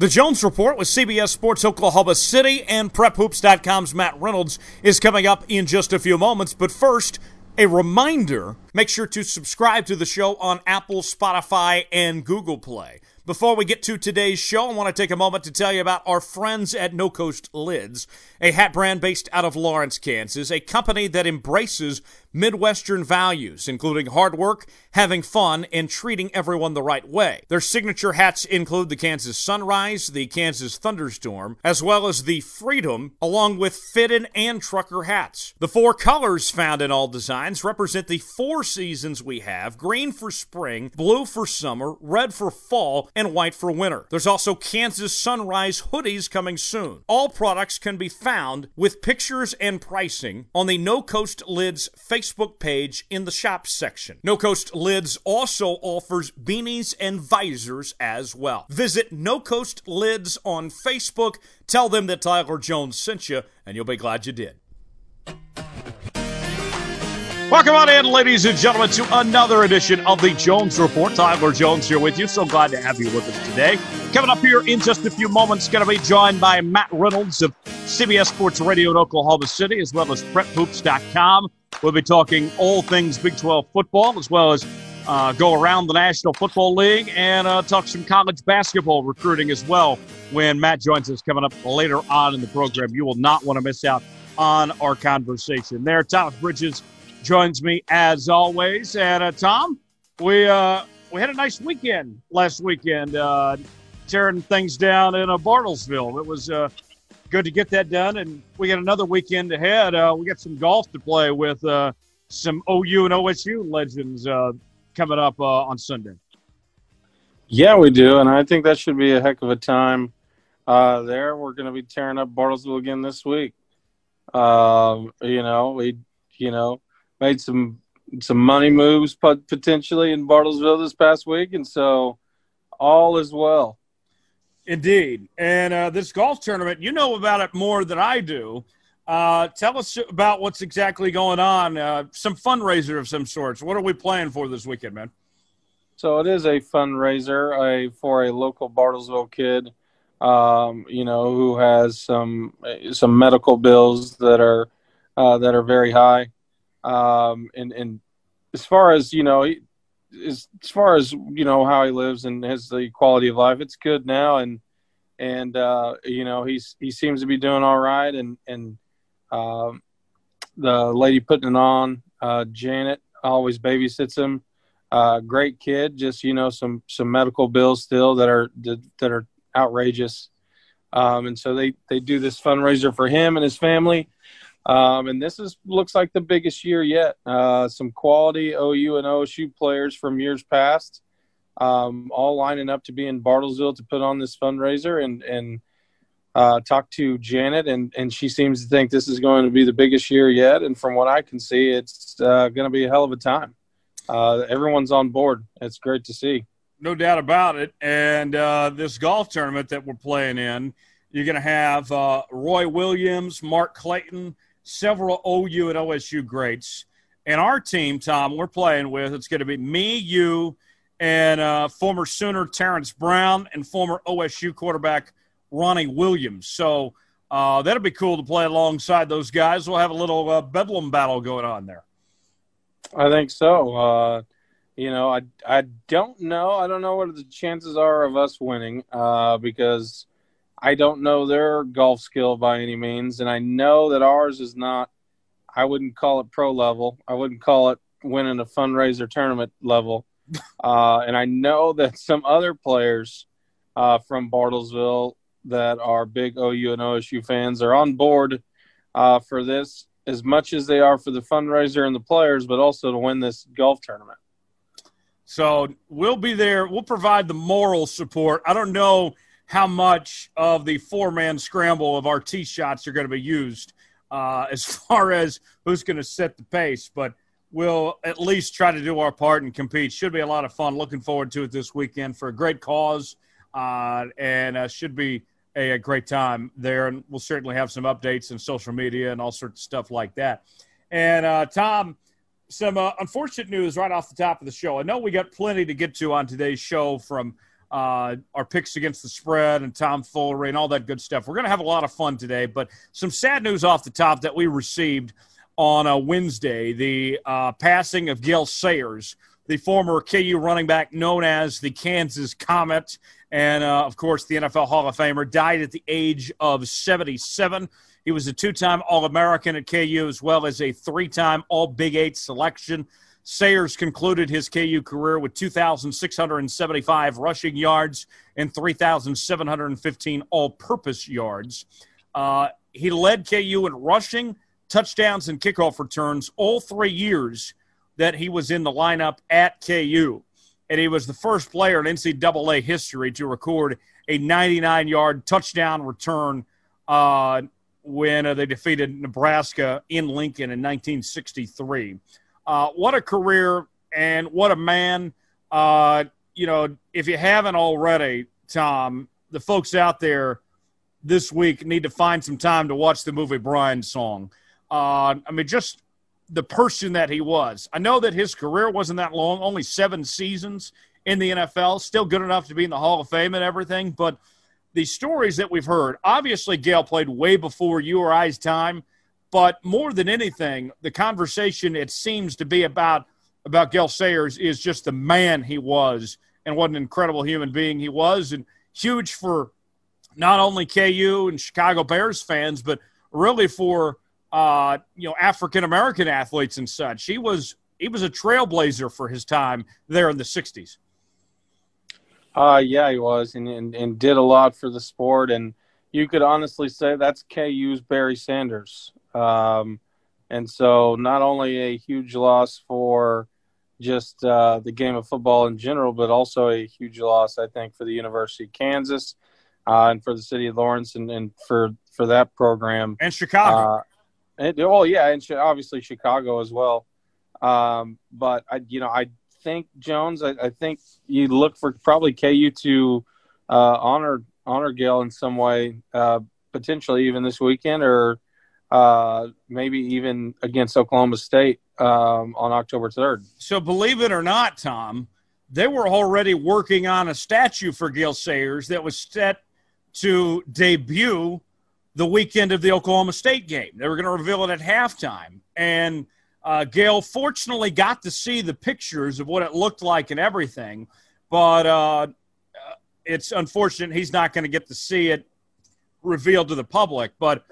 The Jones Report with CBS Sports Oklahoma City and PrepHoops.com's Matt Reynolds is coming up in just a few moments. But first, a reminder make sure to subscribe to the show on Apple, Spotify, and Google Play. Before we get to today's show, I want to take a moment to tell you about our friends at No Coast Lids, a hat brand based out of Lawrence, Kansas, a company that embraces Midwestern values, including hard work, having fun, and treating everyone the right way. Their signature hats include the Kansas Sunrise, the Kansas Thunderstorm, as well as the Freedom, along with fitted and trucker hats. The four colors found in all designs represent the four seasons we have green for spring, blue for summer, red for fall, and white for winter. There's also Kansas Sunrise hoodies coming soon. All products can be found with pictures and pricing on the No Coast Lids Facebook Facebook page in the shop section. No Coast Lids also offers beanies and visors as well. Visit No Coast Lids on Facebook. Tell them that Tyler Jones sent you, and you'll be glad you did. Welcome on in, ladies and gentlemen, to another edition of the Jones Report. Tyler Jones here with you. So glad to have you with us today. Coming up here in just a few moments, going to be joined by Matt Reynolds of CBS Sports Radio in Oklahoma City, as well as PrepHoops.com. We'll be talking all things Big 12 football, as well as uh, go around the National Football League and uh, talk some college basketball recruiting as well when Matt joins us coming up later on in the program. You will not want to miss out on our conversation there. Thomas Bridges joins me as always. And uh, Tom, we uh, we had a nice weekend last weekend, uh, tearing things down in uh, Bartlesville. It was uh, good to get that done, and we got another weekend ahead. Uh, we got some golf to play with uh, some OU and OSU legends uh, coming up uh, on Sunday. Yeah, we do, and I think that should be a heck of a time. Uh, there, we're going to be tearing up Bartlesville again this week. Um, you know, we, you know, made some some money moves potentially in Bartlesville this past week, and so all is well. Indeed, and uh, this golf tournament, you know about it more than I do. Uh, tell us about what's exactly going on. Uh, some fundraiser of some sorts. What are we playing for this weekend, man? So it is a fundraiser for a local Bartlesville kid, um, you know, who has some some medical bills that are uh, that are very high. Um, and, and as far as, you know, as, as far as, you know, how he lives and his the quality of life, it's good now. And, and, uh, you know, he's, he seems to be doing all right. And, and, um, the lady putting it on, uh, Janet always babysits him. Uh, great kid, just, you know, some, some medical bills still that are, that are outrageous. Um, and so they, they do this fundraiser for him and his family. Um, and this is looks like the biggest year yet. Uh, some quality OU and OSU players from years past, um, all lining up to be in Bartlesville to put on this fundraiser and and uh, talk to Janet, and and she seems to think this is going to be the biggest year yet. And from what I can see, it's uh, going to be a hell of a time. Uh, everyone's on board. It's great to see. No doubt about it. And uh, this golf tournament that we're playing in, you're going to have uh, Roy Williams, Mark Clayton several OU and OSU greats. And our team, Tom, we're playing with, it's going to be me, you, and uh, former Sooner Terrence Brown and former OSU quarterback Ronnie Williams. So uh, that'll be cool to play alongside those guys. We'll have a little uh, bedlam battle going on there. I think so. Uh, you know, I I don't know. I don't know what the chances are of us winning uh, because I don't know their golf skill by any means, and I know that ours is not. I wouldn't call it pro level. I wouldn't call it winning a fundraiser tournament level. Uh, and I know that some other players uh, from Bartlesville that are big OU and OSU fans are on board uh, for this as much as they are for the fundraiser and the players, but also to win this golf tournament. So we'll be there. We'll provide the moral support. I don't know how much of the four man scramble of our tee shots are going to be used uh, as far as who's going to set the pace. But we'll at least try to do our part and compete. Should be a lot of fun. Looking forward to it this weekend for a great cause, uh, and uh, should be a, a, great time there. And we'll certainly have some updates in social media and all sorts of stuff like that. And uh, Tom, some uh, unfortunate news right off the top of the show. I know we got plenty to get to on today's show from uh, our picks against the spread and Tom Foolery and all that good stuff. We're going to have a lot of fun today, but some sad news off the top that we received on a Wednesday the uh, passing of Gale Sayers, the former KU running back known as the Kansas Comet, and uh, of course, the NFL Hall of Famer, died at the age of 77. He was a two time All American at KU as well as a three time All Big Eight selection. Sayers concluded his KU career with 2,675 rushing yards and 3,715 all purpose yards. Uh, he led KU in rushing, touchdowns, and kickoff returns all three years that he was in the lineup at KU. And he was the first player in NCAA history to record a 99 yard touchdown return uh, when uh, they defeated Nebraska in Lincoln in 1963. Uh, what a career and what a man. Uh, you know, if you haven't already, Tom, the folks out there this week need to find some time to watch the movie Brian's Song. Uh, I mean, just the person that he was. I know that his career wasn't that long, only seven seasons in the NFL, still good enough to be in the Hall of Fame and everything. But the stories that we've heard, obviously, Gale played way before you or I's time. But more than anything, the conversation it seems to be about about Gale Sayers is just the man he was and what an incredible human being he was, and huge for not only KU and Chicago Bears fans, but really for uh, you know African American athletes and such. He was he was a trailblazer for his time there in the '60s. Uh, yeah, he was, and, and and did a lot for the sport, and you could honestly say that's KU's Barry Sanders. Um, and so, not only a huge loss for just uh, the game of football in general, but also a huge loss, I think, for the University of Kansas uh, and for the city of Lawrence and, and for for that program and Chicago. Uh, and, oh yeah, and obviously Chicago as well. Um, but I, you know, I think Jones. I, I, think you look for probably KU to uh, honor honor Gale in some way, uh, potentially even this weekend or uh, maybe even against Oklahoma State um, on October 3rd. So, believe it or not, Tom, they were already working on a statue for Gale Sayers that was set to debut the weekend of the Oklahoma State game. They were going to reveal it at halftime. And uh, Gale fortunately got to see the pictures of what it looked like and everything, but uh, it's unfortunate he's not going to get to see it revealed to the public. But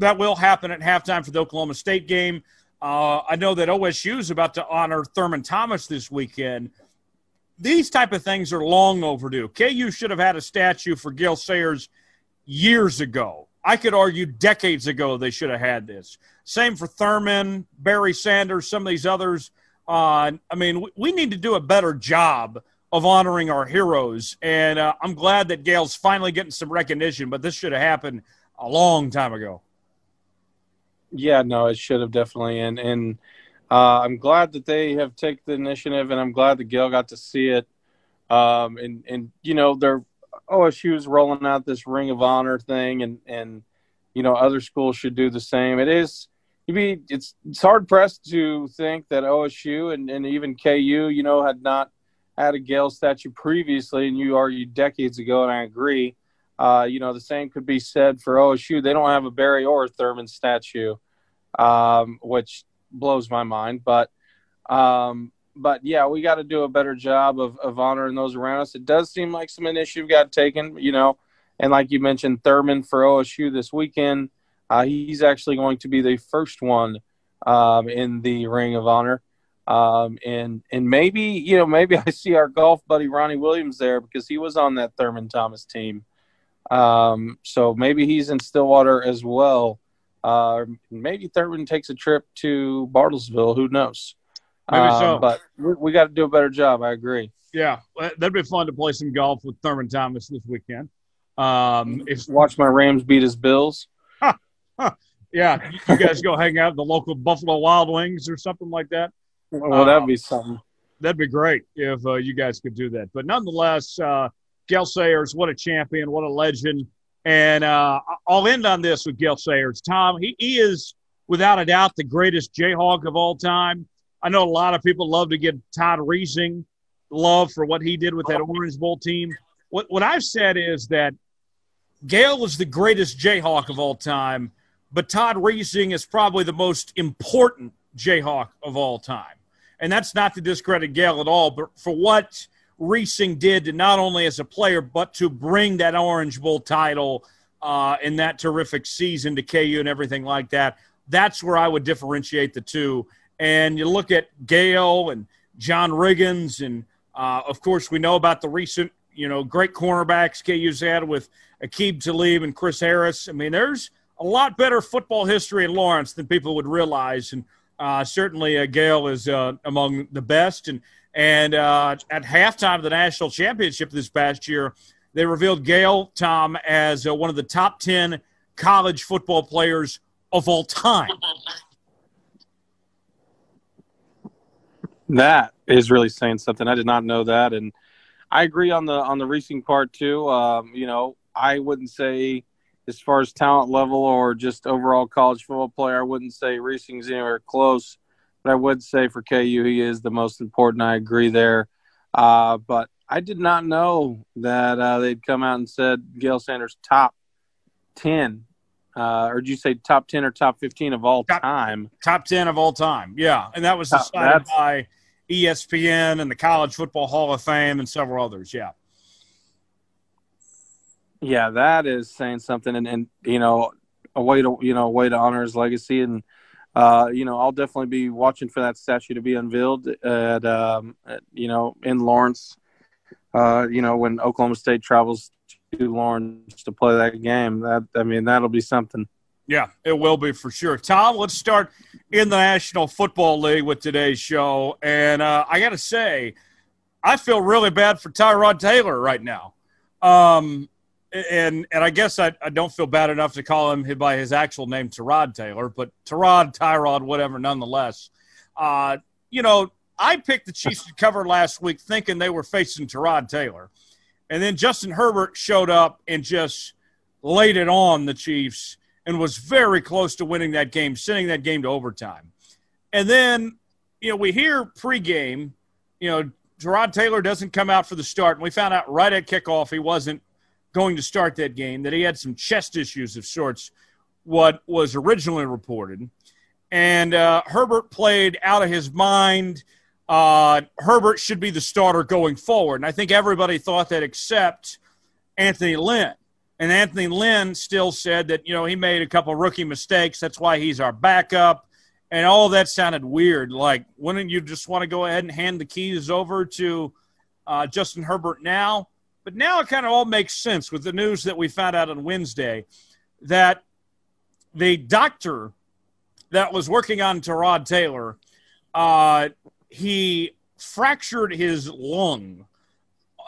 that will happen at halftime for the Oklahoma State game. Uh, I know that OSU is about to honor Thurman Thomas this weekend. These type of things are long overdue. KU should have had a statue for Gale Sayers years ago. I could argue decades ago they should have had this. Same for Thurman, Barry Sanders, some of these others. Uh, I mean, we need to do a better job of honoring our heroes. And uh, I'm glad that Gale's finally getting some recognition, but this should have happened a long time ago. Yeah, no, it should have definitely, and and uh, I'm glad that they have taken the initiative, and I'm glad that Gale got to see it. Um, and and you know, they're OSU is rolling out this Ring of Honor thing, and and you know, other schools should do the same. It is, you be it's it's hard pressed to think that OSU and and even KU, you know, had not had a Gale statue previously, and you argued decades ago, and I agree. Uh, you know, the same could be said for OSU. They don't have a Barry or Thurman statue, um, which blows my mind. But, um, but yeah, we got to do a better job of, of honoring those around us. It does seem like some initiative got taken, you know, and like you mentioned, Thurman for OSU this weekend. Uh, he's actually going to be the first one um, in the Ring of Honor. Um, and and maybe you know maybe I see our golf buddy Ronnie Williams there because he was on that Thurman Thomas team. Um, so maybe he's in Stillwater as well. Uh, maybe Thurman takes a trip to Bartlesville. Who knows? Maybe um, so. But we, we got to do a better job. I agree. Yeah, that'd be fun to play some golf with Thurman Thomas this weekend. Um, if watch my Rams beat his Bills. yeah, you guys go hang out at the local Buffalo Wild Wings or something like that. Well, that'd be something. That'd be great if uh, you guys could do that. But nonetheless, uh, Gale Sayers, what a champion, what a legend. And uh, I'll end on this with Gale Sayers. Tom, he, he is without a doubt the greatest Jayhawk of all time. I know a lot of people love to give Todd Reesing love for what he did with that Orange Bowl team. what what I've said is that Gale is the greatest Jayhawk of all time, but Todd Reesing is probably the most important Jayhawk of all time. And that's not to discredit Gale at all, but for what Reesing did not only as a player, but to bring that Orange Bowl title uh, in that terrific season to KU and everything like that. That's where I would differentiate the two. And you look at Gale and John Riggins, and uh, of course, we know about the recent, you know, great cornerbacks KU's had with Aqib Talib and Chris Harris. I mean, there's a lot better football history in Lawrence than people would realize. And uh, certainly, uh, Gale is uh, among the best. And and uh, at halftime of the national championship this past year, they revealed Gale Tom as uh, one of the top ten college football players of all time. That is really saying something. I did not know that, and I agree on the on the Reesing part too. Um, you know, I wouldn't say as far as talent level or just overall college football player, I wouldn't say Reesing's anywhere close. But I would say for KU, he is the most important. I agree there. Uh, but I did not know that uh, they'd come out and said Gale Sanders top ten, uh, or did you say top ten or top fifteen of all top, time? Top ten of all time, yeah, and that was decided by ESPN and the College Football Hall of Fame and several others. Yeah, yeah, that is saying something, and, and you know, a way to you know a way to honor his legacy, and uh, you know, I'll definitely be watching for that statue to be unveiled at, um, at you know in Lawrence. Uh, you know, when Oklahoma State travels to Lawrence to play that game, that I mean, that'll be something. Yeah, it will be for sure. Tom, let's start in the National Football League with today's show, and uh, I got to say, I feel really bad for Tyrod Taylor right now. Um, and and I guess I, I don't feel bad enough to call him by his actual name, Tyrod Taylor, but Tyrod, Tyrod, whatever, nonetheless. Uh, you know, I picked the Chiefs to cover last week thinking they were facing Tyrod Taylor. And then Justin Herbert showed up and just laid it on the Chiefs and was very close to winning that game, sending that game to overtime. And then, you know, we hear pregame, you know, Tyrod Taylor doesn't come out for the start. And we found out right at kickoff he wasn't going to start that game, that he had some chest issues of sorts, what was originally reported. And uh, Herbert played out of his mind. Uh, Herbert should be the starter going forward. And I think everybody thought that except Anthony Lynn. And Anthony Lynn still said that, you know, he made a couple rookie mistakes. That's why he's our backup. And all that sounded weird. Like, wouldn't you just want to go ahead and hand the keys over to uh, Justin Herbert now? But now it kind of all makes sense with the news that we found out on Wednesday that the doctor that was working on Tyrod Taylor, uh, he fractured his lung.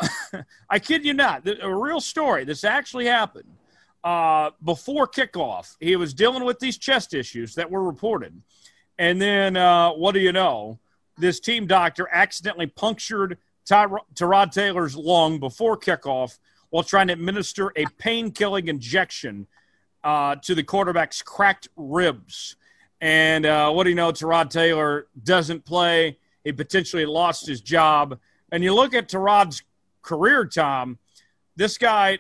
I kid you not, a real story. This actually happened. Uh, before kickoff, he was dealing with these chest issues that were reported. And then, uh, what do you know? This team doctor accidentally punctured Tyrod Taylor's lung before kickoff while trying to administer a pain killing injection uh, to the quarterback's cracked ribs. And uh, what do you know? Tyrod Taylor doesn't play. He potentially lost his job. And you look at Tyrod's career, Tom, this guy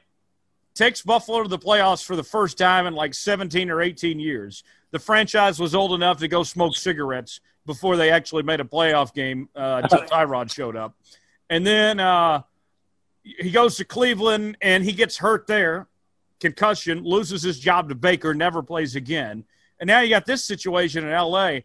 takes Buffalo to the playoffs for the first time in like 17 or 18 years. The franchise was old enough to go smoke cigarettes before they actually made a playoff game uh, until Tyrod showed up. And then uh, he goes to Cleveland and he gets hurt there, concussion, loses his job to Baker, never plays again. And now you got this situation in LA.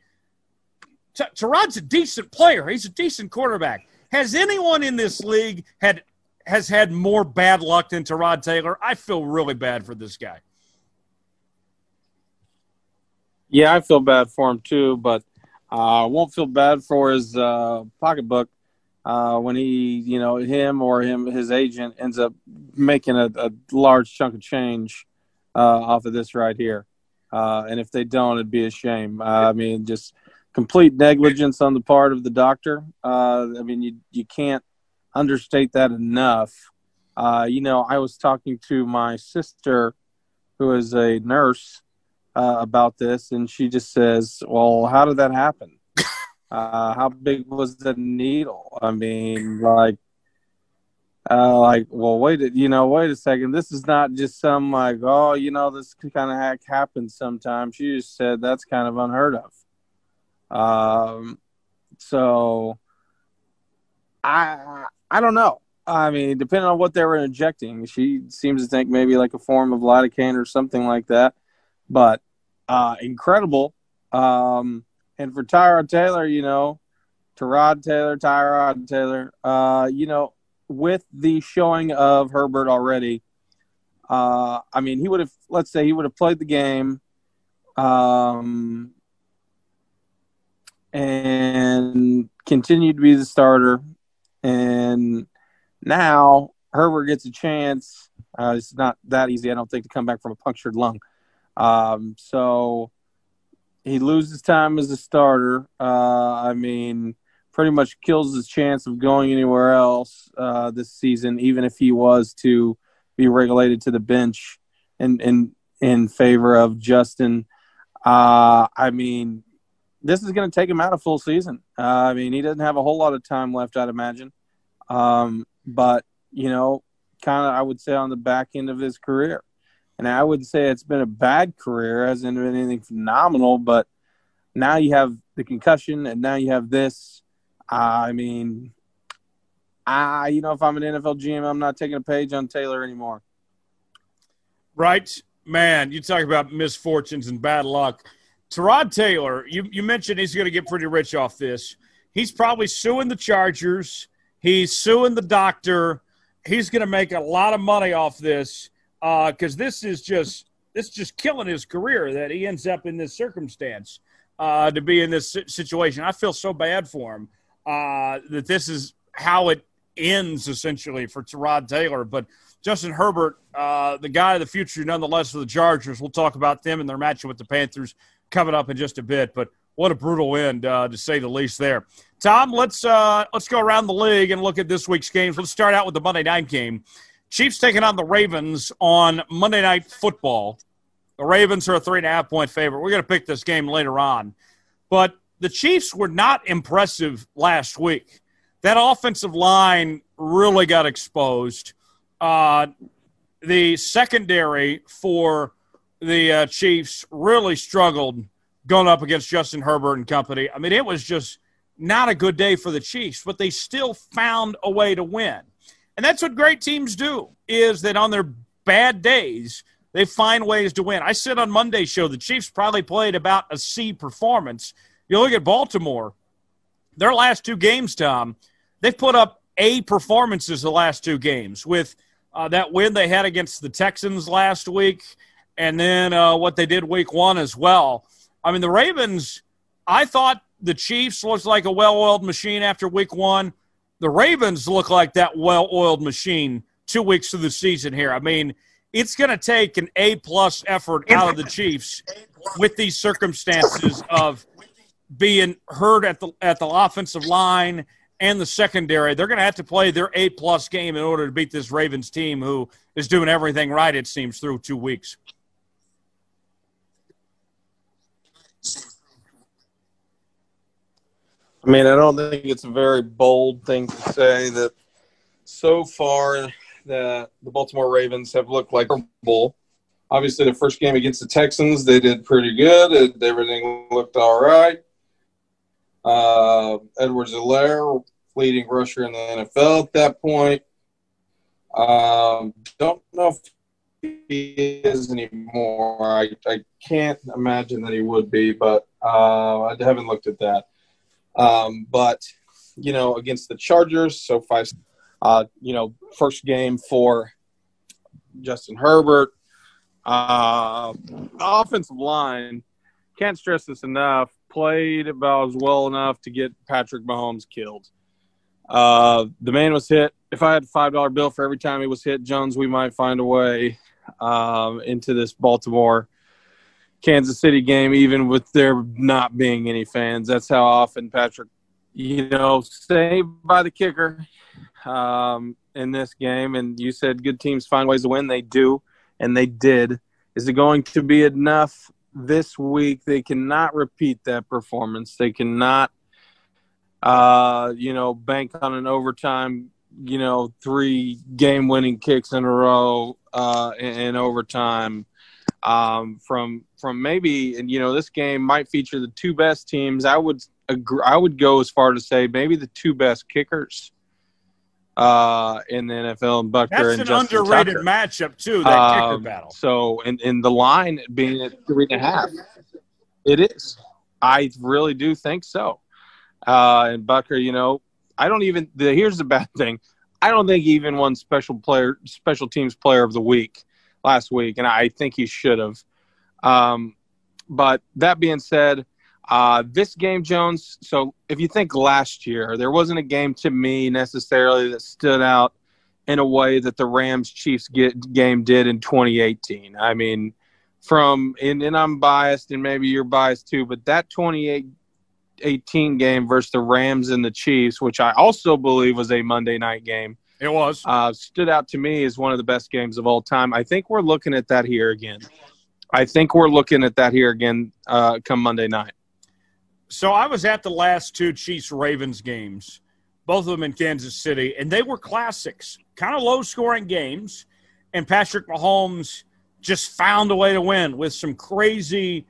T- Tyrod's a decent player. He's a decent quarterback. Has anyone in this league had has had more bad luck than Tyrod Taylor? I feel really bad for this guy. Yeah, I feel bad for him too, but I uh, won't feel bad for his uh, pocketbook uh, when he, you know, him or him, his agent ends up making a, a large chunk of change uh, off of this right here. Uh, and if they don't, it'd be a shame. Uh, I mean, just complete negligence on the part of the doctor. Uh, I mean, you you can't understate that enough. Uh, you know, I was talking to my sister, who is a nurse, about this, and she just says, "Well, how did that happen?" Uh, how big was the needle? I mean, like, uh, like, well, wait, you know, wait a second. This is not just some like, oh, you know, this kind of hack happens sometimes. She just said that's kind of unheard of. Um, so I I don't know. I mean, depending on what they were injecting, she seems to think maybe like a form of lidocaine or something like that. But uh, incredible. Um, and for Tyrod Taylor, you know, Tyrod Taylor, Tyrod Taylor, uh, you know, with the showing of Herbert already, uh, I mean, he would have, let's say, he would have played the game, um, and continued to be the starter, and now Herbert gets a chance. Uh, it's not that easy, I don't think, to come back from a punctured lung. Um, so he loses time as a starter. Uh, I mean, pretty much kills his chance of going anywhere else uh, this season, even if he was to be regulated to the bench in in in favor of Justin. Uh, I mean, this is going to take him out a full season. Uh, I mean, he doesn't have a whole lot of time left, I'd imagine. Um, but you know, kind of, I would say on the back end of his career, and I wouldn't say it's been a bad career, hasn't been anything phenomenal. But now you have the concussion, and now you have this. Uh, I mean, I you know, if I'm an NFL GM, I'm not taking a page on Taylor anymore. Right, man. You talk about misfortunes and bad luck. Tyrod Taylor, you, you mentioned he's going to get pretty rich off this. He's probably suing the Chargers. He's suing the doctor. He's going to make a lot of money off this because uh, this is just this is just killing his career that he ends up in this circumstance uh, to be in this situation. I feel so bad for him uh, that this is how it ends essentially for Tyrod Taylor. But Justin Herbert, uh, the guy of the future, nonetheless, for the Chargers. We'll talk about them and their matchup with the Panthers coming up in just a bit. But what a brutal end, uh, to say the least. There, Tom. Let's uh, let's go around the league and look at this week's games. Let's start out with the Monday night game. Chiefs taking on the Ravens on Monday Night Football. The Ravens are a three and a half point favorite. We're going to pick this game later on, but the Chiefs were not impressive last week. That offensive line really got exposed. Uh, the secondary for the uh, Chiefs really struggled going up against Justin Herbert and company. I mean, it was just not a good day for the Chiefs, but they still found a way to win. And that's what great teams do is that on their bad days, they find ways to win. I said on Monday's show the Chiefs probably played about a C performance. You look at Baltimore, their last two games, Tom, they've put up A performances the last two games with uh, that win they had against the Texans last week and then uh, what they did week one as well. I mean, the Ravens, I thought the Chiefs looked like a well oiled machine after week one the Ravens look like that well oiled machine two weeks of the season here. I mean, it's going to take an A plus effort out of the Chiefs with these circumstances of being hurt at the at the offensive line and the secondary. They're going to have to play their A plus game in order to beat this Ravens team, who is doing everything right. It seems through two weeks. I mean, I don't think it's a very bold thing to say that so far that the Baltimore Ravens have looked like a bull. Obviously, the first game against the Texans, they did pretty good. Everything looked all right. Uh, Edwards-Helaire, leading rusher in the NFL at that point. Um, don't know if he is anymore. I, I can't imagine that he would be, but uh, I haven't looked at that. Um, but you know, against the Chargers, so five. Uh, you know, first game for Justin Herbert. Uh, offensive line, can't stress this enough. Played about as well enough to get Patrick Mahomes killed. Uh, the man was hit. If I had a five dollar bill for every time he was hit, Jones, we might find a way um, into this Baltimore Kansas City game, even with there not being any fans. That's how often Patrick, you know, saved by the kicker um, in this game. And you said good teams find ways to win. They do, and they did. Is it going to be enough this week? They cannot repeat that performance. They cannot, uh, you know, bank on an overtime you know, three game winning kicks in a row uh, in, in overtime. Um, from from maybe and you know this game might feature the two best teams. I would agree, I would go as far to say maybe the two best kickers uh, in the NFL and Butker That's and an Justin underrated Tucker. matchup too. That kicker Um, battle. So, and, and the line being at three and a half, it is. I really do think so. Uh, and Butker, you know, I don't even. The, here's the bad thing. I don't think he even won special player, special teams player of the week last week, and I think he should have. Um, but that being said, uh, this game, Jones. So if you think last year, there wasn't a game to me necessarily that stood out in a way that the Rams Chiefs game did in 2018. I mean, from and, and I'm biased, and maybe you're biased too, but that 2018 game versus the Rams and the Chiefs, which I also believe was a Monday night game, It was. uh, stood out to me as one of the best games of all time. I think we're looking at that here again. I think we're looking at that here again uh, come Monday night. So I was at the last two Chiefs Ravens games, both of them in Kansas City, and they were classics, kind of low scoring games. And Patrick Mahomes just found a way to win with some crazy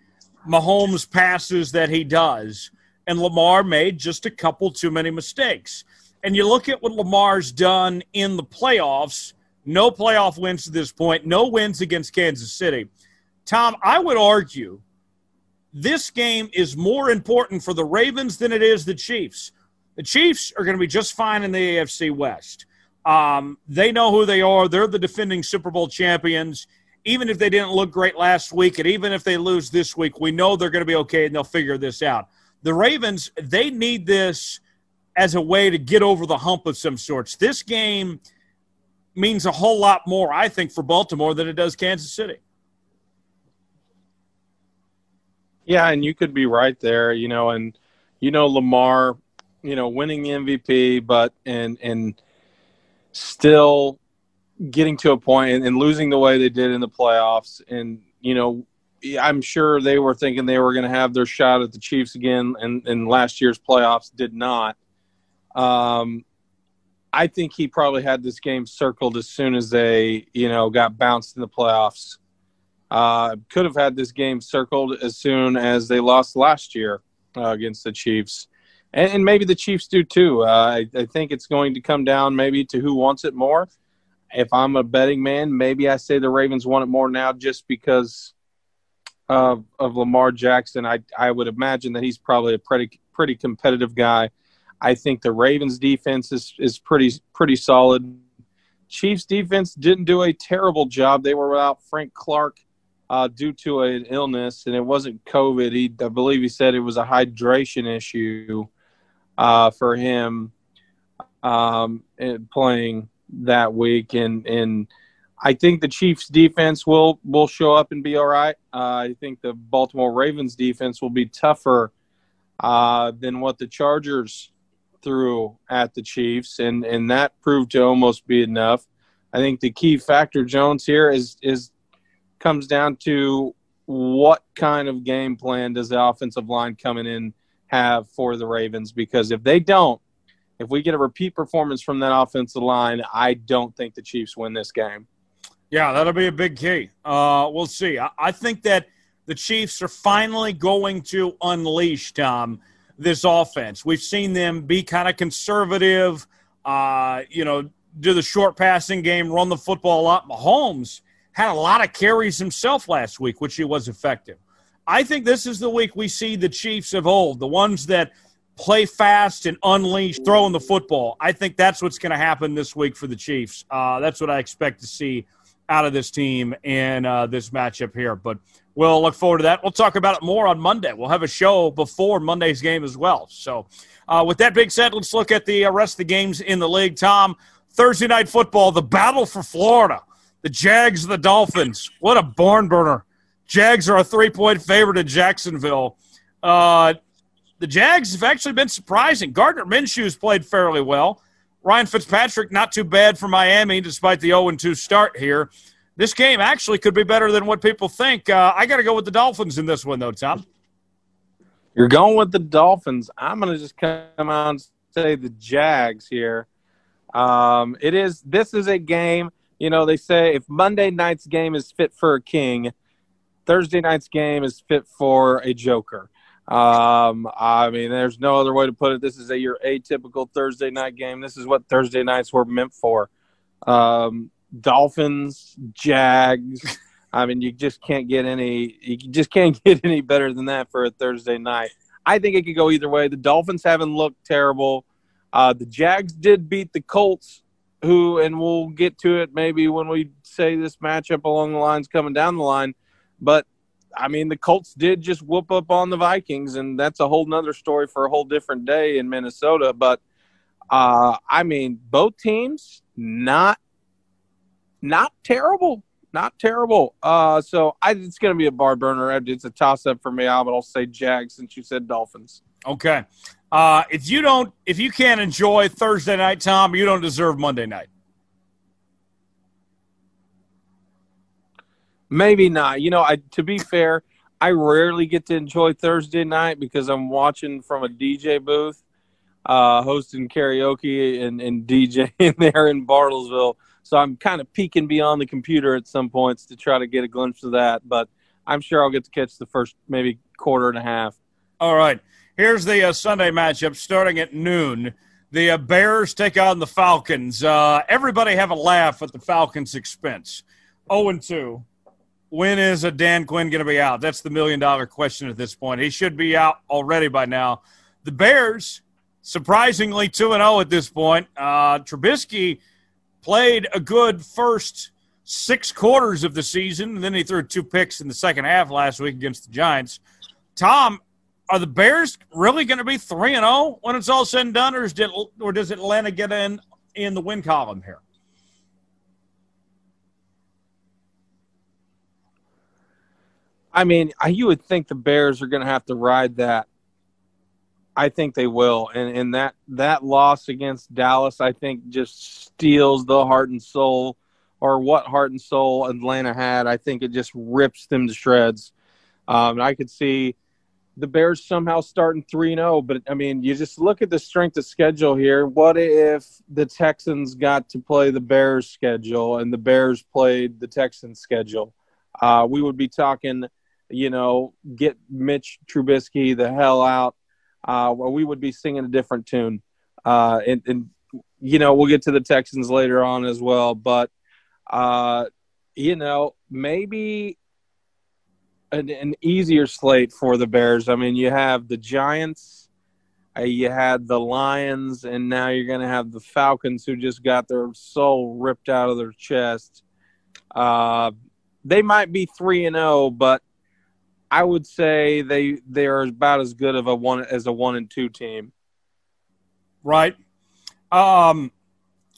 Mahomes passes that he does. And Lamar made just a couple too many mistakes. And you look at what Lamar's done in the playoffs no playoff wins to this point, no wins against Kansas City. Tom, I would argue this game is more important for the Ravens than it is the Chiefs. The Chiefs are going to be just fine in the AFC West. Um, they know who they are. They're the defending Super Bowl champions. Even if they didn't look great last week, and even if they lose this week, we know they're going to be okay and they'll figure this out. The Ravens, they need this as a way to get over the hump of some sorts. This game means a whole lot more, I think, for Baltimore than it does Kansas City. Yeah, and you could be right there, you know, and you know Lamar, you know, winning the MVP, but and and still getting to a point and, and losing the way they did in the playoffs, and you know, I'm sure they were thinking they were going to have their shot at the Chiefs again, and and last year's playoffs did not. Um, I think he probably had this game circled as soon as they, you know, got bounced in the playoffs. Uh, could have had this game circled as soon as they lost last year uh, against the Chiefs. And, and, maybe the Chiefs do too. Uh, I, I, think it's going to come down maybe to who wants it more. If I'm a betting man, maybe I say the Ravens want it more now just because of, of Lamar Jackson. I, I would imagine that he's probably a pretty pretty competitive guy. I think the Ravens defense is, is pretty pretty solid. Chiefs defense didn't do a terrible job. They were without Frank Clark uh, due to an illness, and it wasn't COVID. He, I believe, he said it was a hydration issue uh, for him um, playing that week, and and I think the Chiefs' defense will will show up and be all right. Uh, I think the Baltimore Ravens' defense will be tougher uh, than what the Chargers threw at the Chiefs, and and that proved to almost be enough. I think the key factor, Jones, here is is comes down to what kind of game plan does the offensive line coming in have for the Ravens? Because if they don't, if we get a repeat performance from that offensive line, I don't think the Chiefs win this game. Yeah, that'll be a big key. Uh, we'll see. I, I, think that the Chiefs are finally going to unleash Tom this offense. We've seen them be kind of conservative, uh, you know, do the short passing game, run the football a lot. Mahomes had a lot of carries himself last week, which he was effective. I think this is the week we see the Chiefs of old, the ones that play fast and unleash, throwing the football. I think that's what's going to happen this week for the Chiefs. Uh, that's what I expect to see out of this team in uh, this matchup here. But we'll look forward to that. We'll talk about it more on Monday. We'll have a show before Monday's game as well. So, uh, with that being said, let's look at the rest of the games in the league. Tom, Thursday night football, the battle for Florida. The Jags the Dolphins. What a barn burner. Jags are a three point favorite in Jacksonville. Uh, the Jags have actually been surprising. Gardner Minshew's played fairly well. Ryan Fitzpatrick, not too bad for Miami, despite the 0 2 start here. This game actually could be better than what people think. Uh, I got to go with the Dolphins in this one, though, Tom. You're going with the Dolphins. I'm going to just come out and say the Jags here. Um, it is. This is a game. You know, they say if Monday night's game is fit for a king, Thursday night's game is fit for a joker. Um, I mean, there's no other way to put it. This is a your atypical Thursday night game. This is what Thursday nights were meant for. Um, Dolphins, Jags. I mean, you just can't get any. You just can't get any better than that for a Thursday night. I think it could go either way. The Dolphins haven't looked terrible. Uh, the Jags did beat the Colts, who, and we'll get to it maybe when we say this matchup along the lines coming down the line. But I mean, the Colts did just whoop up on the Vikings, and that's a whole nother story for a whole different day in Minnesota. But uh, I mean, both teams not not terrible, not terrible. Uh, so I, it's going to be a bar burner. It's a toss up for me. but I'll say Jags since you said Dolphins. Okay. Uh, if you don't, if you can't enjoy Thursday night, Tom, you don't deserve Monday night. Maybe not. You know, I to be fair, I rarely get to enjoy Thursday night because I'm watching from a DJ booth, uh, hosting karaoke and, and DJing there in Bartlesville. So I'm kind of peeking beyond the computer at some points to try to get a glimpse of that. But I'm sure I'll get to catch the first maybe quarter and a half. All right. Here's the uh, Sunday matchup starting at noon. The uh, Bears take on the Falcons. Uh, everybody have a laugh at the Falcons' expense. 0 and 2 when is a Dan Quinn going to be out? That's the million dollar question at this point. He should be out already by now. The Bears, surprisingly 2 0 at this point. Uh, Trubisky played a good first six quarters of the season, and then he threw two picks in the second half last week against the Giants. Tom, are the Bears really going to be 3 and 0 when it's all said and done, or, or does Atlanta get in in the win column here? I mean, you would think the Bears are going to have to ride that. I think they will, and and that that loss against Dallas, I think, just steals the heart and soul, or what heart and soul Atlanta had. I think it just rips them to shreds. Um, I could see the Bears somehow starting 3 0, but I mean, you just look at the strength of schedule here. What if the Texans got to play the Bears schedule and the Bears played the Texans schedule? Uh, we would be talking you know, get Mitch Trubisky the hell out, uh, well, we would be singing a different tune. Uh, and, and, you know, we'll get to the Texans later on as well. But, uh, you know, maybe an, an, easier slate for the Bears. I mean, you have the Giants, uh, you had the Lions, and now you're going to have the Falcons who just got their soul ripped out of their chest. Uh, they might be 3 and 0, but I would say they they are about as good of a one as a one and two team. Right. Um,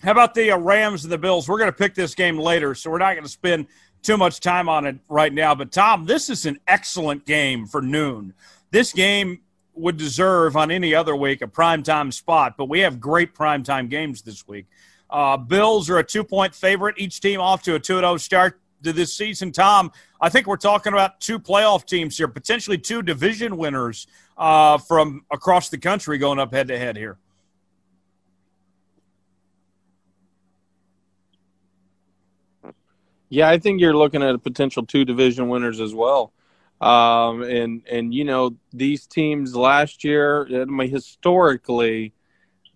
how about the uh, Rams and the Bills? We're going to pick this game later, so we're not going to spend too much time on it right now. But Tom, this is an excellent game for noon. This game would deserve on any other week a primetime spot, but we have great primetime games this week. Uh, Bills are a two point favorite. Each team off to a 2 0 start this season, Tom, I think we're talking about two playoff teams here, potentially two division winners uh, from across the country going up head to head here. Yeah, I think you're looking at a potential two division winners as well. Um, and and you know these teams last year, I mean, historically,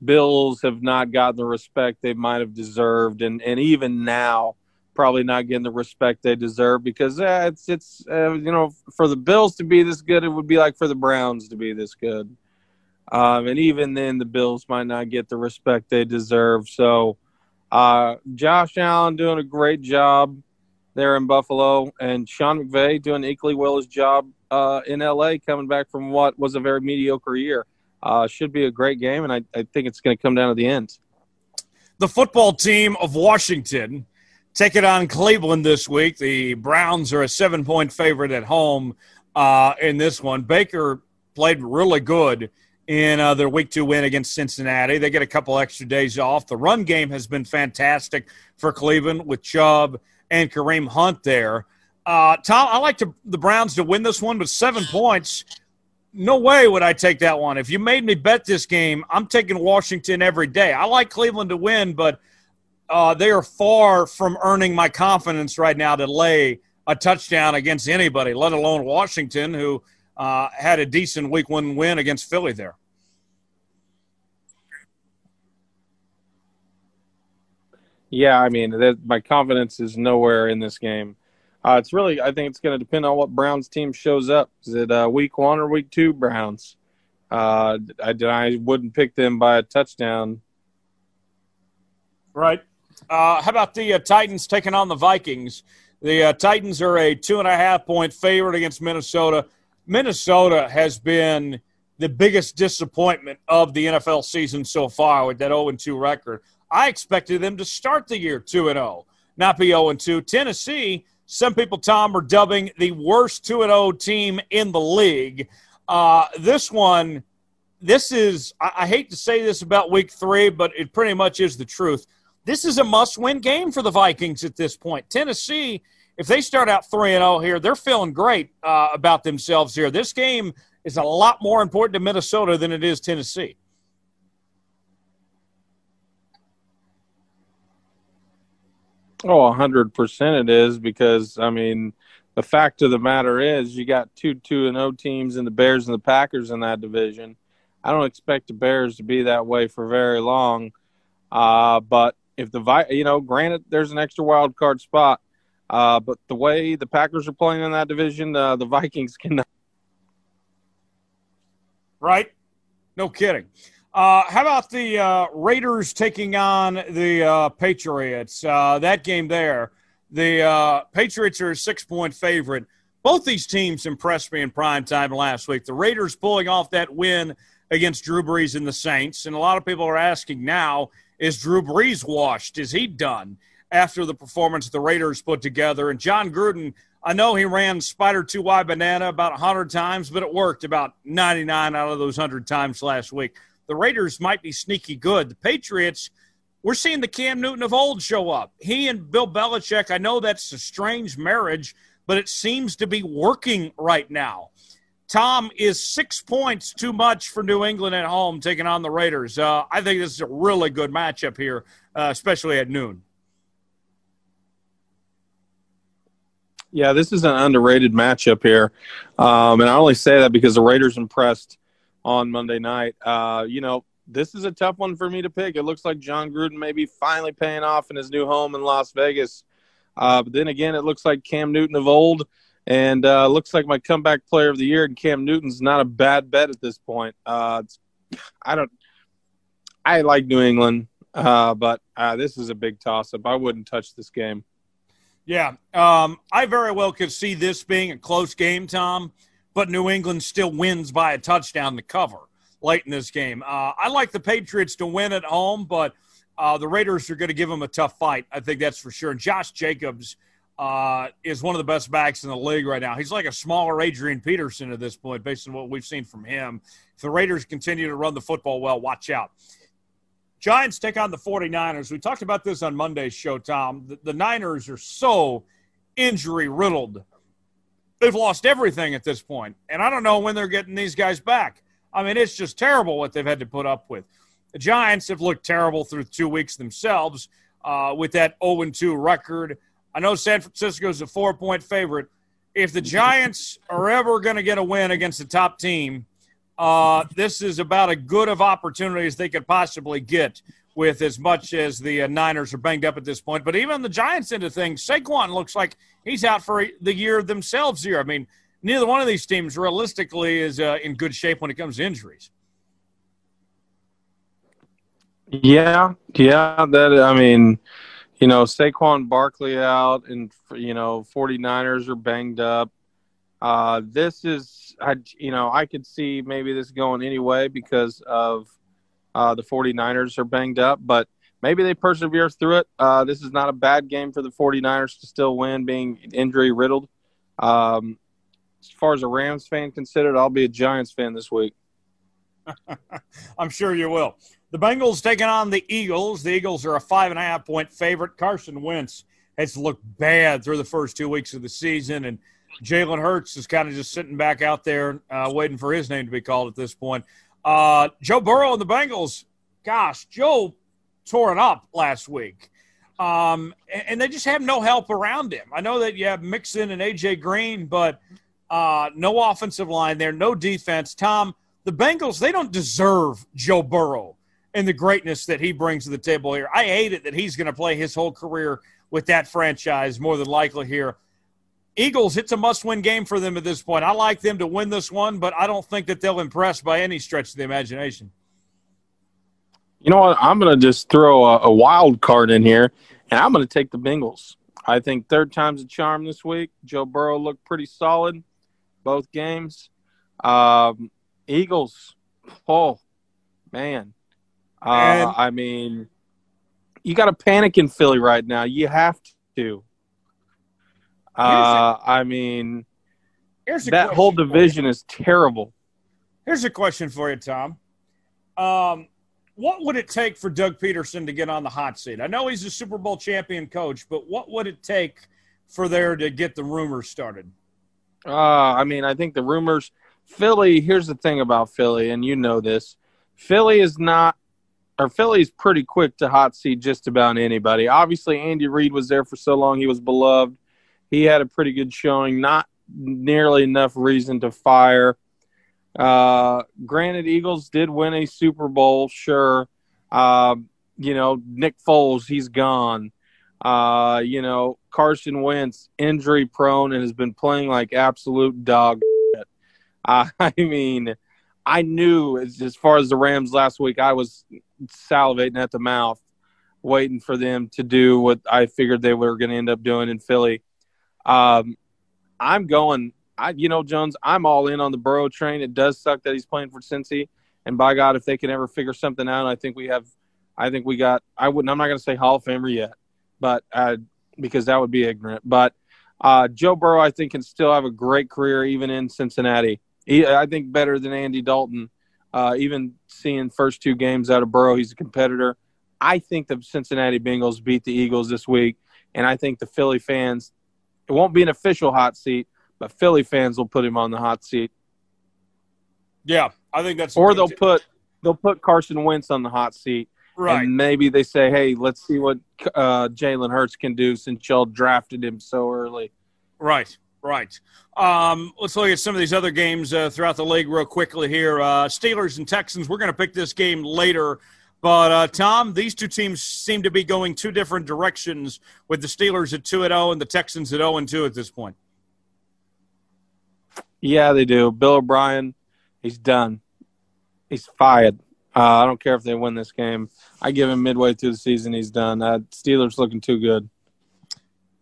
Bills have not gotten the respect they might have deserved, and and even now, probably not getting the respect they deserve because uh, it's it's uh, you know for the Bills to be this good, it would be like for the Browns to be this good, um, and even then the Bills might not get the respect they deserve. So, uh, Josh Allen doing a great job there in Buffalo, and Sean McVay doing equally well his job uh, in LA, coming back from what was a very mediocre year. Uh, should be a great game, and I, I think it's going to come down to the end. The football team of Washington take it on Cleveland this week. The Browns are a seven point favorite at home uh, in this one. Baker played really good in uh, their week two win against Cincinnati. They get a couple extra days off. The run game has been fantastic for Cleveland with Chubb and Kareem Hunt there. Uh, Tom, I like to, the Browns to win this one, but seven points. no way would I take that one. If you made me bet this game, I'm taking Washington every day. I like Cleveland to win, but uh, they are far from earning my confidence right now to lay a touchdown against anybody, let alone Washington, who uh, had a decent week one win against Philly there. Yeah, I mean, my confidence is nowhere in this game. Uh, it's really, I think it's going to depend on what Browns team shows up. Is it uh, week one or week two Browns? Uh, I, I wouldn't pick them by a touchdown. Right. Uh, how about the uh, Titans taking on the Vikings? The uh, Titans are a two and a half point favorite against Minnesota. Minnesota has been the biggest disappointment of the NFL season so far with that 0 2 record. I expected them to start the year 2 0, not be 0 2. Tennessee some people, Tom, are dubbing the worst 2 0 team in the league. Uh, this one, this is, I, I hate to say this about week three, but it pretty much is the truth. This is a must win game for the Vikings at this point. Tennessee, if they start out 3 0 here, they're feeling great uh, about themselves here. This game is a lot more important to Minnesota than it is Tennessee. Oh, 100% it is because, I mean, the fact of the matter is you got two 2 and 0 teams in the Bears and the Packers in that division. I don't expect the Bears to be that way for very long. Uh, but if the, Vi- you know, granted, there's an extra wild card spot. Uh, but the way the Packers are playing in that division, uh, the Vikings cannot. Right? No kidding. Uh, how about the uh, Raiders taking on the uh, Patriots? Uh, that game there, the uh, Patriots are a six-point favorite. Both these teams impressed me in prime time last week. The Raiders pulling off that win against Drew Brees and the Saints, and a lot of people are asking now: Is Drew Brees washed? Is he done after the performance the Raiders put together? And Jon Gruden, I know he ran Spider Two Y Banana about hundred times, but it worked about ninety-nine out of those hundred times last week the Raiders might be sneaky good. The Patriots, we're seeing the Cam Newton of old show up. He and Bill Belichick, I know that's a strange marriage, but it seems to be working right now. Tom is six points too much for New England at home taking on the Raiders. Uh, I think this is a really good matchup here, uh, especially at noon. Yeah, this is an underrated matchup here. Um, and I only say that because the Raiders impressed on Monday night. Uh, you know, this is a tough one for me to pick. It looks like Jon Gruden may be finally paying off in his new home in Las Vegas. Uh, but then again, it looks like Cam Newton of old, and uh, looks like my comeback player of the year. And Cam Newton's not a bad bet at this point. Uh, I don't. I like New England, uh, but uh, this is a big toss-up. I wouldn't touch this game. Yeah, um, I very well could see this being a close game, Tom but New England still wins by a touchdown to cover late in this game. Uh, I like the Patriots to win at home, but uh, the Raiders are going to give them a tough fight. I think that's for sure. Josh Jacobs uh, is one of the best backs in the league right now. He's like a smaller Adrian Peterson at this point, based on what we've seen from him. If the Raiders continue to run the football well, watch out. Giants take on the 49ers. We talked about this on Monday's show, Tom. The, the Niners are so injury riddled they've lost everything at this point, and I don't know when they're getting these guys back. I mean, it's just terrible what they've had to put up with. The Giants have looked terrible through two weeks themselves uh, with that 0 2 record. I know San Francisco is a four point favorite. If the Giants are ever going to get a win against the top team, uh, this is about as good of opportunity as they could possibly get with as much as the uh, Niners are banged up at this point. But even the Giants into things, Saquon looks like he's out for the year themselves here. I mean, neither one of these teams realistically is uh, in good shape when it comes to injuries. Yeah, yeah, that I mean, you know, Saquon Barkley out and you know, 49ers are banged up. Uh, this is I you know, I could see maybe this going anyway because of uh, the 49ers are banged up, but maybe they persevere through it. Uh, this is not a bad game for the 49ers to still win, being injury riddled. Um, as far as a Rams fan considered, I'll be a Giants fan this week. I'm sure you will. The Bengals taking on the Eagles. The Eagles are a five and a half point favorite. Carson Wentz has looked bad through the first two weeks of the season, and Jalen Hurts is kind of just sitting back out there uh, waiting for his name to be called at this point. Uh, Joe Burrow and the Bengals, gosh, Joe tore it up last week. Um, and they just have no help around him. I know that you have Mixon and AJ Green, but uh, no offensive line there, no defense. Tom, the Bengals, they don't deserve Joe Burrow and the greatness that he brings to the table here. I hate it that he's going to play his whole career with that franchise, more than likely here. Eagles, it's a must win game for them at this point. I like them to win this one, but I don't think that they'll impress by any stretch of the imagination. You know what? I'm going to just throw a, a, wild card in here, and I'm going to take the Bengals. I think third time's a charm this week. Joe Burrow looked pretty solid both games. Um, Eagles, oh, man. Uh, I mean, you got to panic in Philly right now. You have to. Uh, I mean, that whole division is terrible. Here's a question for you, Tom. Um, what would it take for Doug Pederson to get on the hot seat? I know he's a Super Bowl champion coach, but what would it take for there to get the rumors started? Uh, I mean, I think the rumors. Philly. Here's the thing about Philly, and you know this. Philly is not, or Philly's pretty quick to hot seat just about anybody. Obviously, Andy Reid was there for so long; he was beloved he had a pretty good showing. Not nearly enough reason to fire. Uh, granted, Eagles did win a Super Bowl, sure. Uh, you know, Nick Foles, he's gone. Uh, you know, Carson Wentz, injury prone and has been playing like absolute dog shit. I mean, I knew as, as far as the Rams last week, I was salivating at the mouth, waiting for them to do what I figured they were going to end up doing in Philly. Um, I'm going. I, you know, Jones, I'm all in on the Burrow train. It does suck that he's playing for Cincy, and by God, if they can ever figure something out, I think we have. I think we got. I wouldn't. I'm not going to say Hall of Famer yet, but uh, because that would be ignorant. But uh, Joe Burrow, I think, can still have a great career even in Cincinnati. He, I think better than Andy Dalton. Uh, even seeing first two games out of Burrow, he's a competitor. I think the Cincinnati Bengals beat the Eagles this week, and I think the Philly fans it won't be an official hot seat, but Philly fans will put him on the hot seat. Yeah, I think that's. Or they'll put they'll put Carson Wentz on the hot seat, right? And maybe they say, "Hey, let's see what uh, Jalen Hurts can do since y'all drafted him so early." Right, right. Um, let's look at some of these other games uh, throughout the league real quickly here. Uh, Steelers and Texans. We're going to pick this game later. But uh, Tom, these two teams seem to be going two different directions. With the Steelers at two and zero, oh and the Texans at zero and two at this point. Yeah, they do. Bill O'Brien, he's done. He's fired. Uh, I don't care if they win this game. I give him midway through the season, he's done. Steelers looking too good.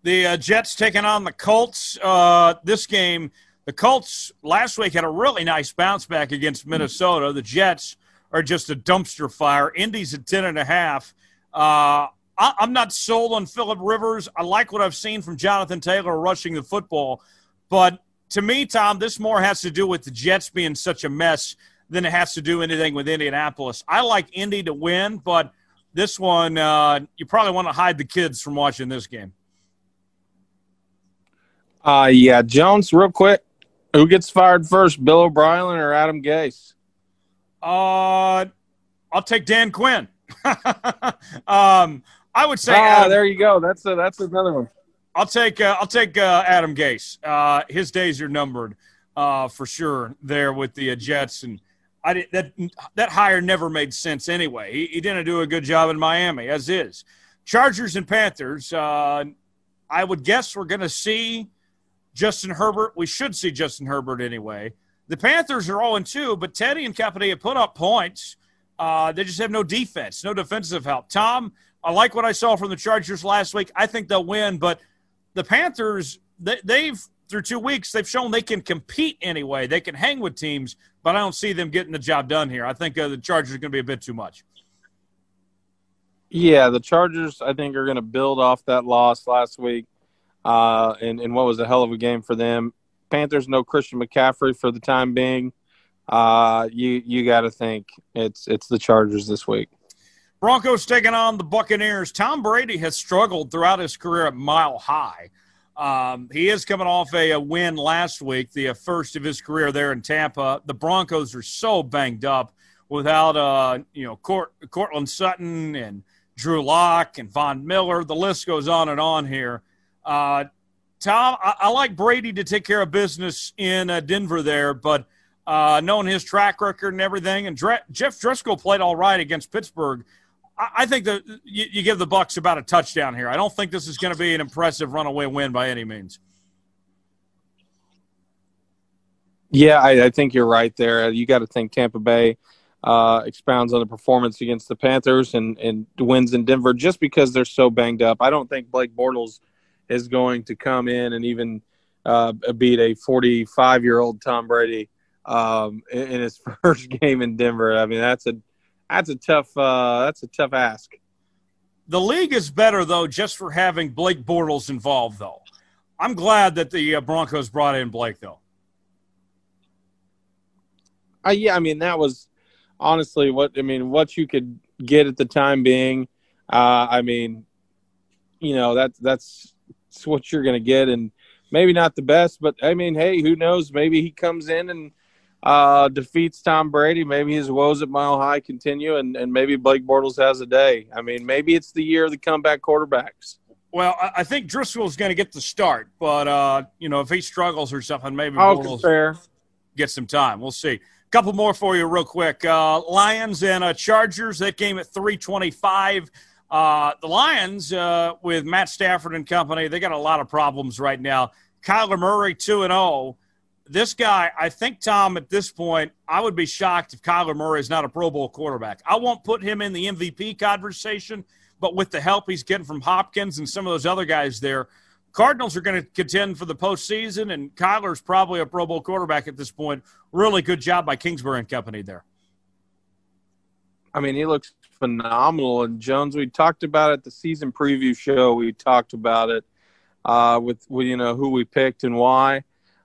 The uh, Jets taking on the Colts. Uh, this game, the Colts last week had a really nice bounce back against Minnesota. The Jets are just a dumpster fire. Indy's at 10 and a half. Uh, I, am not sold on Philip Rivers. I like what I've seen from Jonathan Taylor rushing the football. But to me, Tom, this more has to do with the Jets being such a mess than it has to do anything with Indianapolis. I like Indy to win, but this one, uh, you probably want to hide the kids from watching this game. Uh, yeah, Jones, real quick. Who gets fired first, Bill O'Brien or Adam Gase? Uh, I'll take Dan Quinn. um, I would say. Ah, Adam, there you go. That's a, that's another one. I'll take uh, I'll take uh, Adam Gase. Uh, his days are numbered uh, for sure. There with the uh, Jets, and I did, that that hire never made sense anyway. He, he, didn't do a good job in Miami, as is. Chargers and Panthers. Uh, I would guess we're going to see Justin Herbert. We should see Justin Herbert anyway. The Panthers are 0 2, but Teddy and company have put up points. Uh, they just have no defense, no defensive help. Tom, I like what I saw from the Chargers last week. I think they'll win, but the Panthers, they, have through two weeks, they've shown they can compete anyway. They can hang with teams, but I don't see them getting the job done here. I think uh, the Chargers are going to be a bit too much. Yeah, the Chargers, I think, are going to build off that loss last week, uh, and, and what was a hell of a game for them. Panthers no Christian McCaffrey for the time being. Uh, you you got to think it's it's the Chargers this week. Broncos taking on the Buccaneers. Tom Brady has struggled throughout his career at Mile High. Um, he is coming off a, a, win last week, the uh, first of his career there in Tampa. The Broncos are so banged up without, uh, you know, Court, Courtland Sutton and Drew Lock and Von Miller. The list goes on and on here. Uh, Tom, I, I, like Brady to take care of business in uh, Denver there, but uh, knowing his track record and everything, and Dre- Jeff Driskel played all right against Pittsburgh. I, I think that you, you, give the Bucs about a touchdown here. I don't think this is going to be an impressive runaway win by any means. Yeah, I, I think you're right there. You got to think Tampa Bay uh, expounds on the performance against the Panthers and, and wins in Denver just because they're so banged up. I don't think Blake Bortles – is going to come in and even uh, beat a 45 year old Tom Brady um, in, in, his first game in Denver. I mean, that's a that's a tough uh, that's a tough ask. The league is better though, just for having Blake Bortles involved. Though, I'm glad that the uh, Broncos brought in Blake though. Uh, yeah, I mean that was honestly what I mean what you could get at the time being. Uh, I mean, you know that that's it's what you're going to get, and maybe not the best, but I mean, hey, who knows? Maybe he comes in and uh, defeats Tom Brady. Maybe his woes at Mile High continue, and, and maybe Blake Bortles has a day. I mean, maybe it's the year of the comeback quarterbacks. Well, I think Driskel's going to get the start, but uh, you know, if he struggles or something, maybe Bortles get some time. We'll see. A couple more for you, real quick. Uh, Lions and uh, Chargers. That game at three twenty-five. Uh, the Lions, uh, with Matt Stafford and company, they got a lot of problems right now. Kyler Murray, 2 and 0. This guy, I think, Tom, at this point, I would be shocked if Kyler Murray is not a Pro Bowl quarterback. I won't put him in the MVP conversation, but with the help he's getting from Hopkins and some of those other guys there, Cardinals are going to contend for the postseason, and Kyler's probably a Pro Bowl quarterback at this point. Really good job by Kingsbury and company there. I mean, he looks phenomenal. And Jones, we talked about it the season preview show. We talked about it uh, with, you know who we picked and why.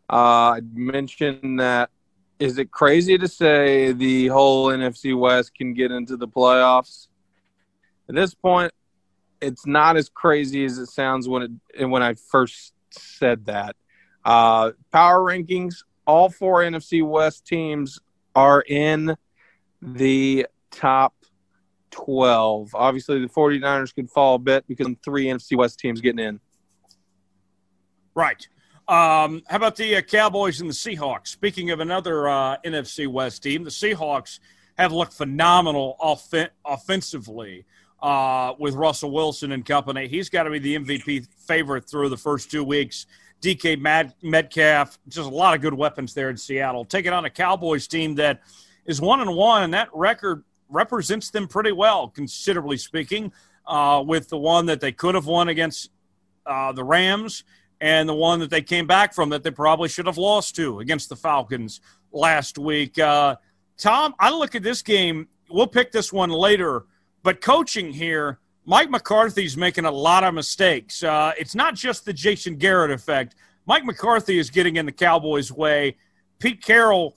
Uh, I mentioned that. Is it crazy to say the whole NFC West can get into the playoffs? At this point, it's not as crazy as it sounds when it when I first said that. Uh, power rankings: all four NFC West teams are in the top 12. Obviously, the 49ers could fall a bit because three NFC West teams getting in. Right. Um, how about the uh, Cowboys and the Seahawks? Speaking of another uh, NFC West team, the Seahawks have looked phenomenal off- offensively uh, with Russell Wilson and company. He's got to be the MVP favorite through the first two weeks. DK Mad- Metcalf, just a lot of good weapons there in Seattle. Taking on a Cowboys team that is one and one, and that record represents them pretty well, considerably speaking, uh, with the one that they could have won against uh, the Rams and the one that they came back from that they probably should have lost to against the Falcons last week. Uh, Tom, I look at this game. We'll pick this one later, but coaching here, Mike McCarthy's making a lot of mistakes. Uh, it's not just the Jason Garrett effect. Mike McCarthy is getting in the Cowboys' way. Pete Carroll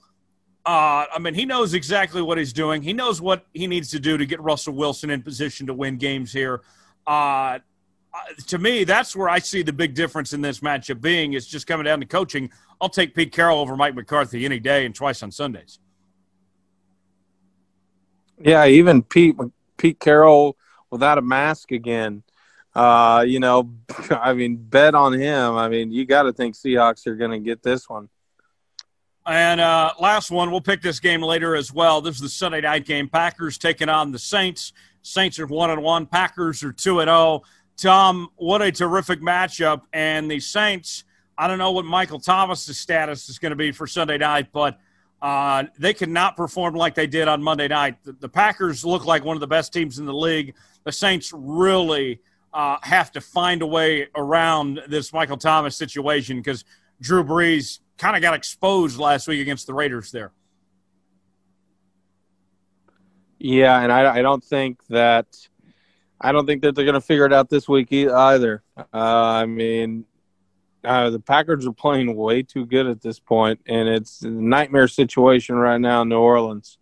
uh, I mean, he knows exactly what he's doing. He knows what he needs to do to get Russell Wilson in position to win games here. Uh, to me, that's where I see the big difference in this matchup being is just coming down to coaching. I'll take Pete Carroll over Mike McCarthy any day and twice on Sundays. Yeah, even Pete Pete Carroll without a mask again. Uh, you know, I mean, bet on him. I mean, you got to think Seahawks are going to get this one. And uh, last one, we'll pick this game later as well. This is the Sunday night game. Packers taking on the Saints. Saints are one and one. Packers are two and zero. Oh. Tom, what a terrific matchup! And the Saints. I don't know what Michael Thomas's status is going to be for Sunday night, but uh, they cannot perform like they did on Monday night. The, the, Packers look like one of the best teams in the league. The Saints really uh, have to find a way around this Michael Thomas situation because Drew Brees kind of got exposed last week against the Raiders there. Yeah, and I, I don't think that I don't think that they're going to figure it out this week either. Uh, I mean, uh, the Packers are playing way too good at this point, and it's a nightmare situation right now in New Orleans.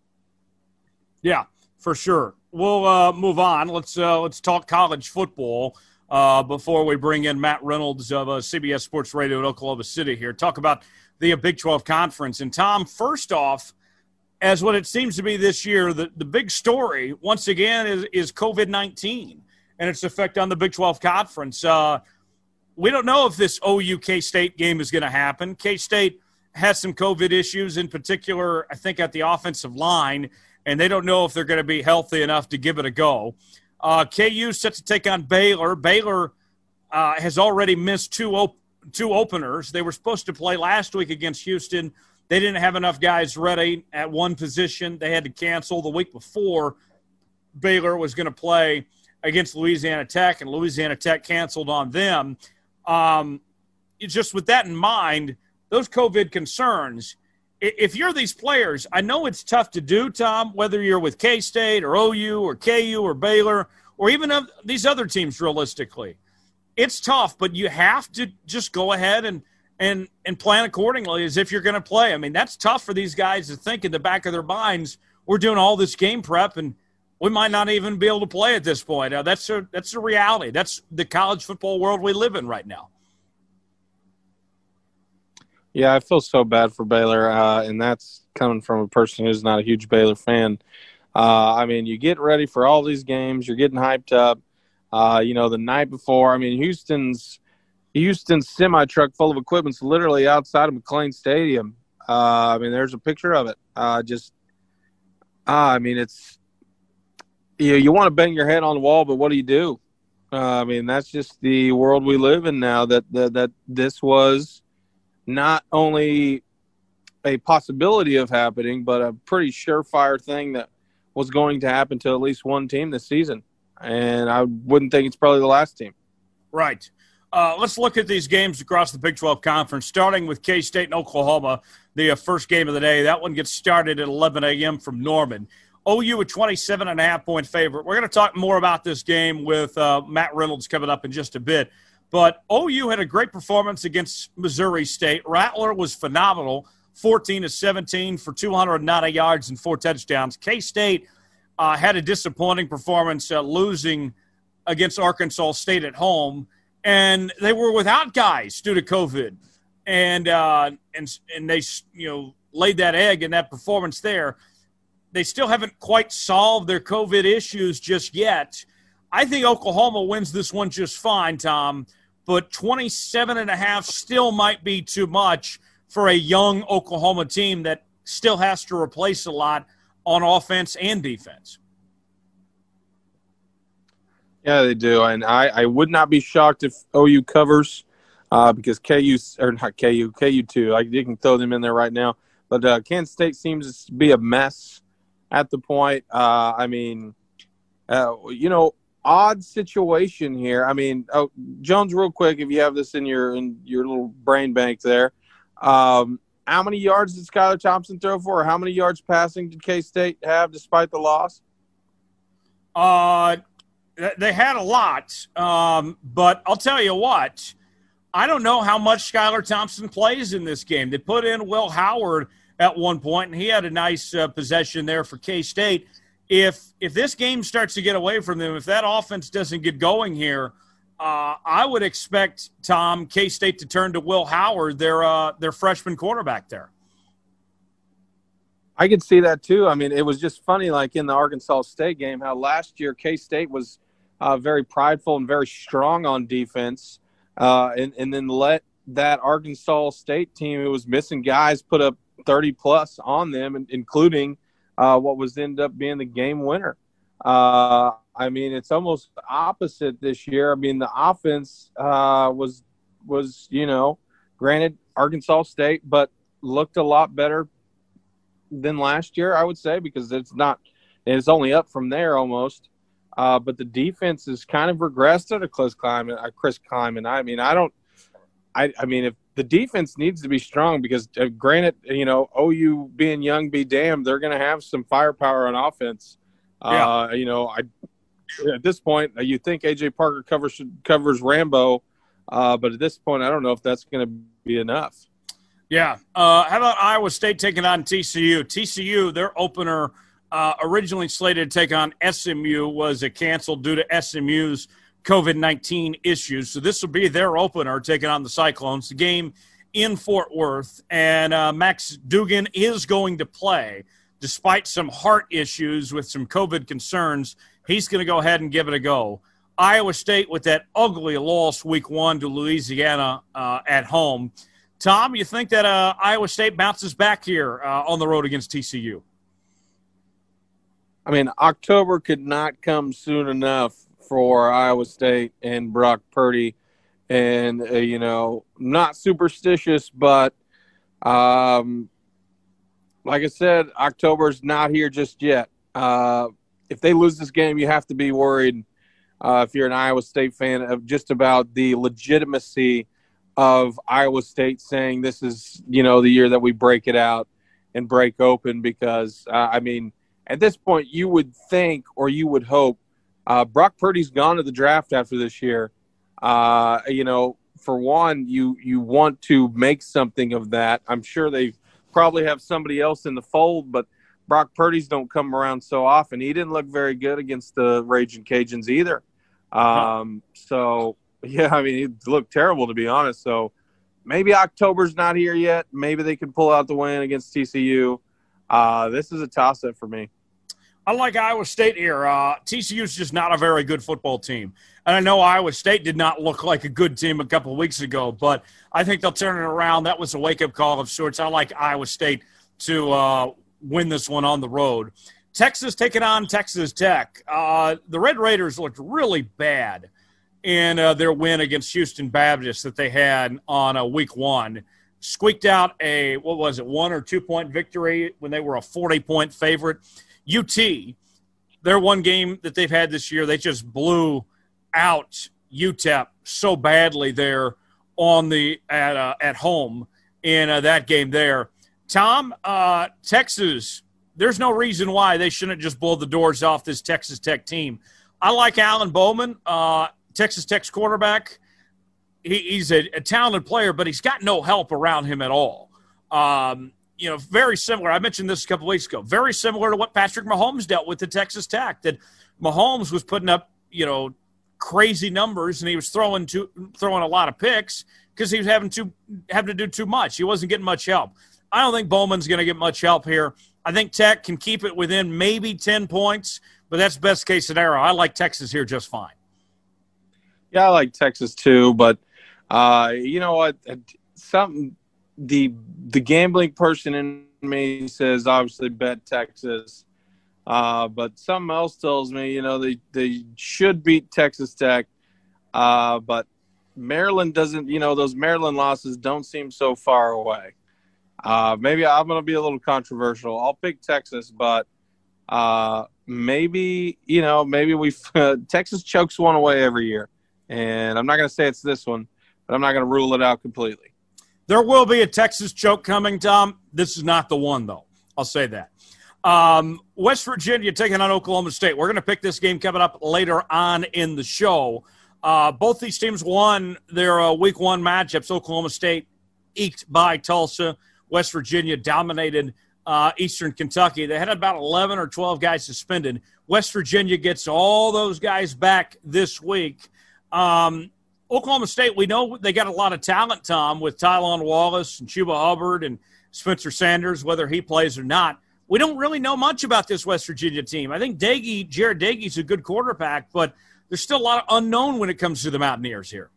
Yeah, for sure. We'll uh, move on. Let's uh, let's talk college football. uh, before we bring in Matt Reynolds of uh, CBS Sports Radio in Oklahoma City here. Talk about the Big 12 Conference. And Tom, first off, as what it seems to be this year, the, the big story, once again, is, is COVID 19 and its effect on the Big 12 Conference. Uh, we don't know if this OU K State game is going to happen. K State has some COVID issues, in particular, I think, at the offensive line, and they don't know if they're going to be healthy enough to give it a go. Uh, KU set to take on Baylor. Baylor uh, has already missed two op- two openers. They were supposed to play last week against Houston. They didn't have enough guys ready at one position. They had to cancel the week before. Baylor was going to play against Louisiana Tech, and Louisiana Tech canceled on them. Um, just with that in mind, those COVID concerns. If you're these players, I know it's tough to do, Tom, whether you're with K State or OU or KU or Baylor or even these other teams realistically. It's tough, but you have to just go ahead and and and plan accordingly as if you're going to play. I mean, that's tough for these guys to think in the back of their minds. We're doing all this game prep, and we might not even be able to play at this point. That's a that's a reality. That's the college football world we live in right now. Yeah, I feel so bad for Baylor, uh, and that's coming from a person who's not a huge Baylor fan. Uh, I mean, you get ready for all these games, you're getting hyped up. Uh, you know, the night before, I mean, Houston's Houston's semi truck full of equipment's literally outside of McLane Stadium. Uh, I mean, there's a picture of it. Uh, just, I mean, it's you know, you want to bang your head on the wall, but what do you do? I mean, that's just the world we live in now. That that, that this was not only a possibility of happening, but a pretty surefire thing that was going to happen to at least one team this season. And I wouldn't think it's probably the last team. Right. Uh, let's look at these games across the Big 12 Conference, starting with K State and Oklahoma, the uh, first game of the day. That one gets started at 11 a.m. from Norman. OU a 27 and a half point favorite. We're going to talk more about this game with uh, Matt Reynolds coming up in just a bit. But OU had a great performance against Missouri State. Rattler was phenomenal, 14 to 17 for 290 yards and four touchdowns. K State uh, had a disappointing performance, uh, losing against Arkansas State at home, and they were without guys due to COVID, and uh, and and they you know laid that egg in that performance there. They still haven't quite solved their COVID issues just yet. I think Oklahoma wins this one just fine, Tom but 27 and a half still might be too much for a young Oklahoma team that still has to replace a lot on offense and defense. Yeah, they do, and I, I would not be shocked if OU covers uh, because KU or not KU KU two. I you can throw them in there right now, but uh, Kansas State seems to be a mess at the point. Uh, I mean, uh, you know, odd situation here. I mean, oh, Jones, real quick, if you have this in your in your little brain bank there, um, how many yards did Skylar Thompson throw for? Or how many yards passing did K State have despite the loss? Uh, they had a lot, um, but I'll tell you what. I don't know how much Skylar Thompson plays in this game. They put in Will Howard at one point, and he had a nice uh, possession there for K State if if this game starts to get away from them, if that offense doesn't get going here, uh, I would expect Tom K State to turn to Will Howard, their uh, their freshman quarterback there. I could see that too. I mean, it was just funny, like in the Arkansas State game, how last year K State was uh, very prideful and very strong on defense, uh, and and then let that Arkansas State team who was missing guys put up thirty plus on them, including uh, what was end up being the game winner. Uh, I mean, it's almost opposite this year. I mean, the offense uh, was was you know, granted Arkansas State, but looked a lot better than last year. I would say because it's not, it's only up from there almost. Uh, but the defense has kind of regressed at a Chris Klieman. A Chris Klieman. I mean, I don't. I, I mean, if the defense needs to be strong because, uh, granted, you know, OU being young, be damned, they're going to have some firepower on offense. Yeah. Uh, you know, I at this point, you think AJ Parker covers covers Rambo, uh, but at this point, I don't know if that's going to be enough. Yeah. Uh, how about Iowa State taking on TCU? TCU, their opener, uh, originally slated to take on SMU, was canceled due to SMU's COVID 19 issues. So this will be their opener taking on the Cyclones. The game in Fort Worth, and uh, Max Duggan is going to play despite some heart issues with some COVID concerns. He's going to go ahead and give it a go. Iowa State with that ugly loss week one to Louisiana uh, at home. Tom, you think that uh, Iowa State bounces back here uh, on the road against TCU? I mean, October could not come soon enough for Iowa State and Brock Purdy. And, uh, you know, not superstitious, but um, like I said, October's not here just yet. Uh, if they lose this game, you have to be worried uh, if you're an Iowa State fan of just about the legitimacy of Iowa State saying this is, you know, the year that we break it out and break open because, uh, I mean, at this point, you would think or you would hope uh, Brock Purdy's gone to the draft after this year. Uh, you know, for one, you you want to make something of that. I'm sure they probably have somebody else in the fold, but Brock Purdy's don't come around so often. He didn't look very good against the Raging Cajuns either. Um, so yeah, I mean, he looked terrible to be honest. So maybe October's not here yet. Maybe they can pull out the win against TCU. Uh, this is a toss up for me. I like Iowa State here. Uh, TCU is just not a very good football team. And I know Iowa State did not look like a good team a couple weeks ago, but I think they'll turn it around. That was a wake up call of sorts. I like Iowa State to uh, win this one on the road. Texas taking on Texas Tech. Uh, the Red Raiders looked really bad in uh, their win against Houston Baptist that they had on a week one. Squeaked out a, what was it, one or two point victory when they were a 40 point favorite. UT, their one game that they've had this year, they just blew out UTEP so badly there on the at uh, at home in uh, that game there. Tom, uh, Texas, there's no reason why they shouldn't just blow the doors off this Texas Tech team. I like Alan Bowman, uh, Texas Tech's quarterback. He, he's a, a, talented player, but he's got no help around him at all. Um, you know, very similar. I mentioned this a couple weeks ago. Very similar to what Patrick Mahomes dealt with at Texas Tech. That Mahomes was putting up, you know, crazy numbers, and he was throwing too, throwing a lot of picks because he was having to having to do too much. He wasn't getting much help. I don't think Bowman's going to get much help here. I think Tech can keep it within maybe ten points, but that's best case scenario. I like Texas here just fine. Yeah, I like Texas too, but uh, you know what? Something the the gambling person in me says obviously bet Texas. Uh, but something else tells me, you know, they, they should beat Texas Tech. Uh, but Maryland doesn't, you know, those Maryland losses don't seem so far away. Uh, maybe I'm going to be a little controversial. I'll pick Texas, but uh, maybe, you know, maybe we Texas chokes one away every year. And I'm not going to say it's this one, but I'm not going to rule it out completely. There will be a Texas choke coming, Tom. This is not the one, though. I'll say that. Um, West Virginia taking on Oklahoma State. We're going to pick this game coming up later on in the show. Uh, both these teams won their uh, week one matchups. Oklahoma State eked by Tulsa. West Virginia dominated uh, Eastern Kentucky. They had about 11 or 12 guys suspended. West Virginia gets all those guys back this week. Um, Oklahoma State, we know they got a lot of talent, Tom, with Tylan Wallace and Chuba Hubbard and Spencer Sanders, whether he plays or not we don't really know much about this West Virginia team. I think Doege, Jarret Doege's a good quarterback, but there's still a lot of unknown when it comes to the Mountaineers here.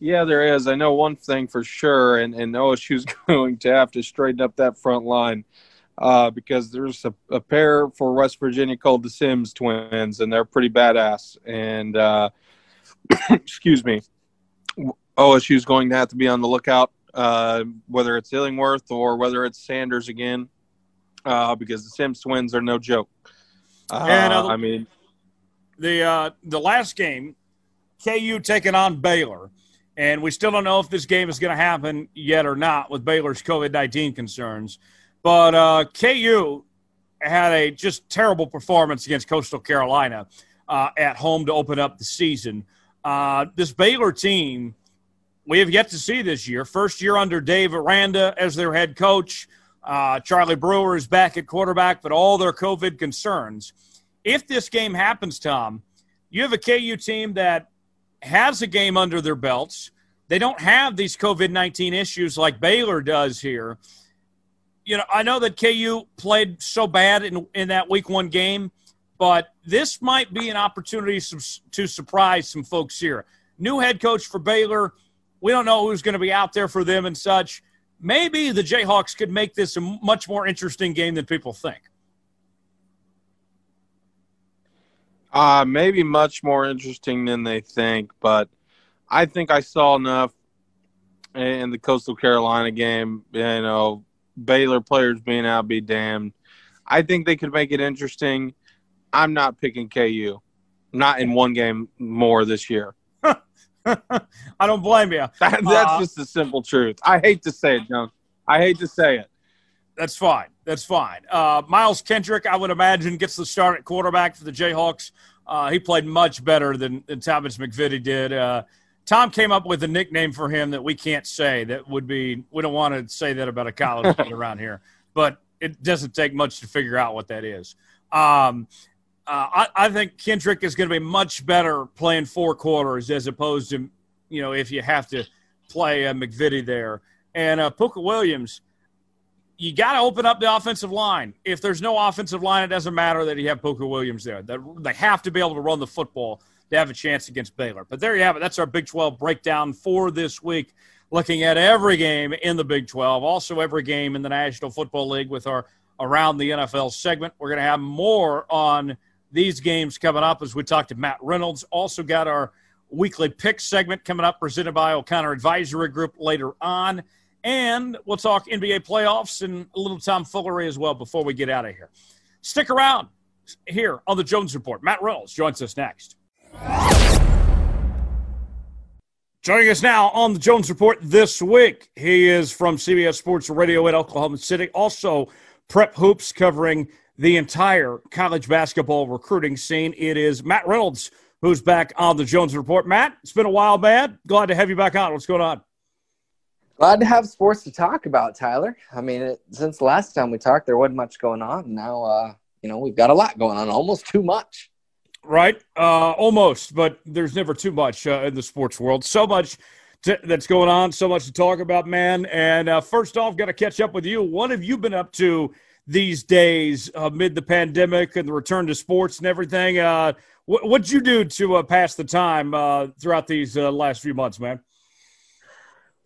Yeah, there is. I know one thing for sure, and, and OSU's going to have to straighten up that front line uh, because there's a, a, pair for West Virginia called the Sims twins, and they're pretty badass. And uh, excuse me, OSU's going to have to be on the lookout, uh, whether it's Illingworth or whether it's Sanders again uh, because the Sims twins are no joke. Uh, and, uh, I mean, the uh, the last game, KU taking on Baylor, and we still don't know if this game is going to happen yet or not with Baylor's COVID nineteen concerns. But uh, KU had a just terrible performance against Coastal Carolina uh, at home to open up the season. Uh, this Baylor team, we have yet to see this year. First year under Dave Aranda as their head coach. Uh, Charlie Brewer is back at quarterback, but all their COVID concerns. If this game happens, Tom, you have a KU team that has a game under their belts. They don't have these COVID 19 issues like Baylor does here. You know, I know that KU played so bad in, in that week one game, but this might be an opportunity to surprise some folks here. New head coach for Baylor. We don't know who's going to be out there for them and such. Maybe the Jayhawks could make this a much more interesting game than people think. Uh, maybe much more interesting than they think, but I think I saw enough in the Coastal Carolina game. You know, Baylor players being out, be damned. I think they could make it interesting. I'm not picking KU, not in one game more this year. I don't blame you. That, that's uh, just the simple truth. I hate to say it, John. I hate to say it. That's fine. That's fine. Uh, Miles Kendrick, I would imagine, gets the start at quarterback for the Jayhawks. Uh, he played much better than, than Thomas MacVittie did. Uh, Tom came up with a nickname for him that we can't say. That would be we don't want to say that about a college kid around here, but it doesn't take much to figure out what that is. Um, uh, I, I, think Kendrick is going to be much better playing four quarters as opposed to you know if you have to play uh, MacVittie there and uh, Pooka Williams you got to open up the offensive line. If there's no offensive line, it doesn't matter that you have Pooka Williams there. They have to be able to run the football to have a chance against Baylor. But there you have it. That's our Big 12 breakdown for this week, looking at every game in the Big 12, also every game in the National Football League with our Around the NFL segment. We're going to have more on these games coming up as we talk to Matt Reynolds. Also got our weekly pick segment coming up presented by O'Connor Advisory Group later on. And we'll talk NBA playoffs and a little tomfoolery as well before we get out of here. Stick around here on the Jones Report. Matt Reynolds joins us next. Joining us now on the Jones Report this week, he is from CBS Sports Radio in Oklahoma City. Also, Prep Hoops covering the entire college basketball recruiting scene. It is Matt Reynolds who's back on the Jones Report. Matt, it's been a while, man. Glad to have you back on. What's going on? Glad to have sports to talk about, Tyler. I mean, it, since the last time we talked, there wasn't much going on. Now, uh, you know, we've got a lot going on, almost too much. Right, uh, almost, but there's never too much uh, in the sports world. So much to, that's going on, so much to talk about, man. And uh, first off, got to catch up with you. What have you been up to these days amid the pandemic and the return to sports and everything? Uh, what, what'd you do to uh, pass the time uh, throughout these last few months, man?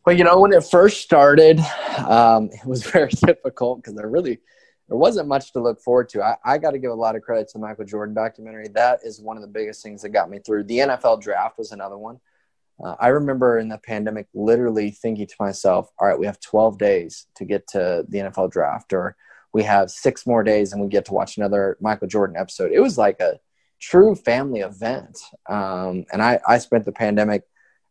Well, you know, when it first started, um, it was very difficult because there really there wasn't much to look forward to. I, I got to give a lot of credit to the Michael Jordan documentary. That is one of the biggest things that got me through. The NFL draft was another one. Uh, I remember in the pandemic literally thinking to myself, all right, we have 12 days to get to the NFL draft, or we have six more days and we get to watch another Michael Jordan episode. It was like a true family event. Um, and I, I spent the pandemic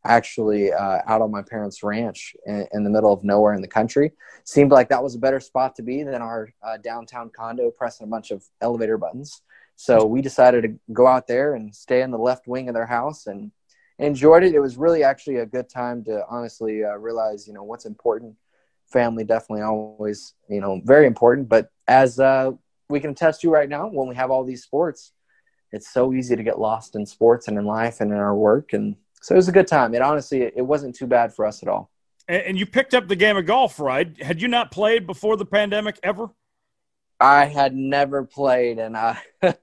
actually uh, out on my parents' ranch in, in, the middle of nowhere in the country. Seemed like that was a better spot to be than our uh, downtown condo pressing a bunch of elevator buttons. So we decided to go out there and stay in the left wing of their house and enjoyed it. It was really actually a good time to honestly uh, realize, you know, what's important. Family definitely always, you know, very important. But as uh, we can attest to right now, when we have all these sports, it's so easy to get lost in sports and in life and in our work and so it was a good time. It honestly, it wasn't too bad for us at all. And you picked up the game of golf, right? Had you not played before the pandemic ever? I had never played, and I,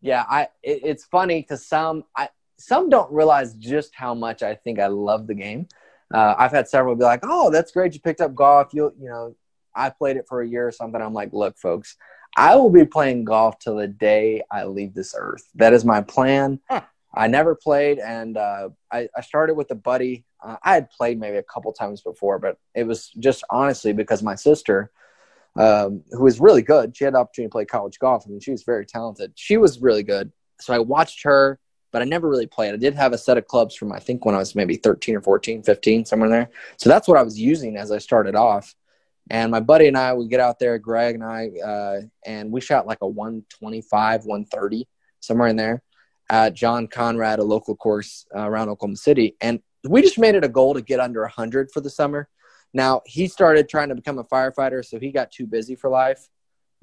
yeah, I. It, it's funny because some, I, some don't realize just how much I think I love the game. Uh, I've had several be like, "Oh, that's great, you picked up golf." You, you know, I played it for a year or something. I'm like, look, folks, I will be playing golf till the day I leave this earth. That is my plan. Huh. I never played, and uh, I, I, started with a buddy. Uh, I had played maybe a couple times before, but it was just honestly because my sister, um, who was really good, she had the opportunity to play college golf. I mean, she was very talented. She was really good. So I watched her, but I never really played. I did have a set of clubs from, I think, when I was maybe 13 or 14, 15, somewhere there. So that's what I was using as I started off. And my buddy and I would get out there, Greg and I, uh, and we shot like a 125, 130, somewhere in there at John Conrad, a local course uh, around Oklahoma City. And we just made it a goal to get under 100 for the summer. Now, he started trying to become a firefighter, so he got too busy for life.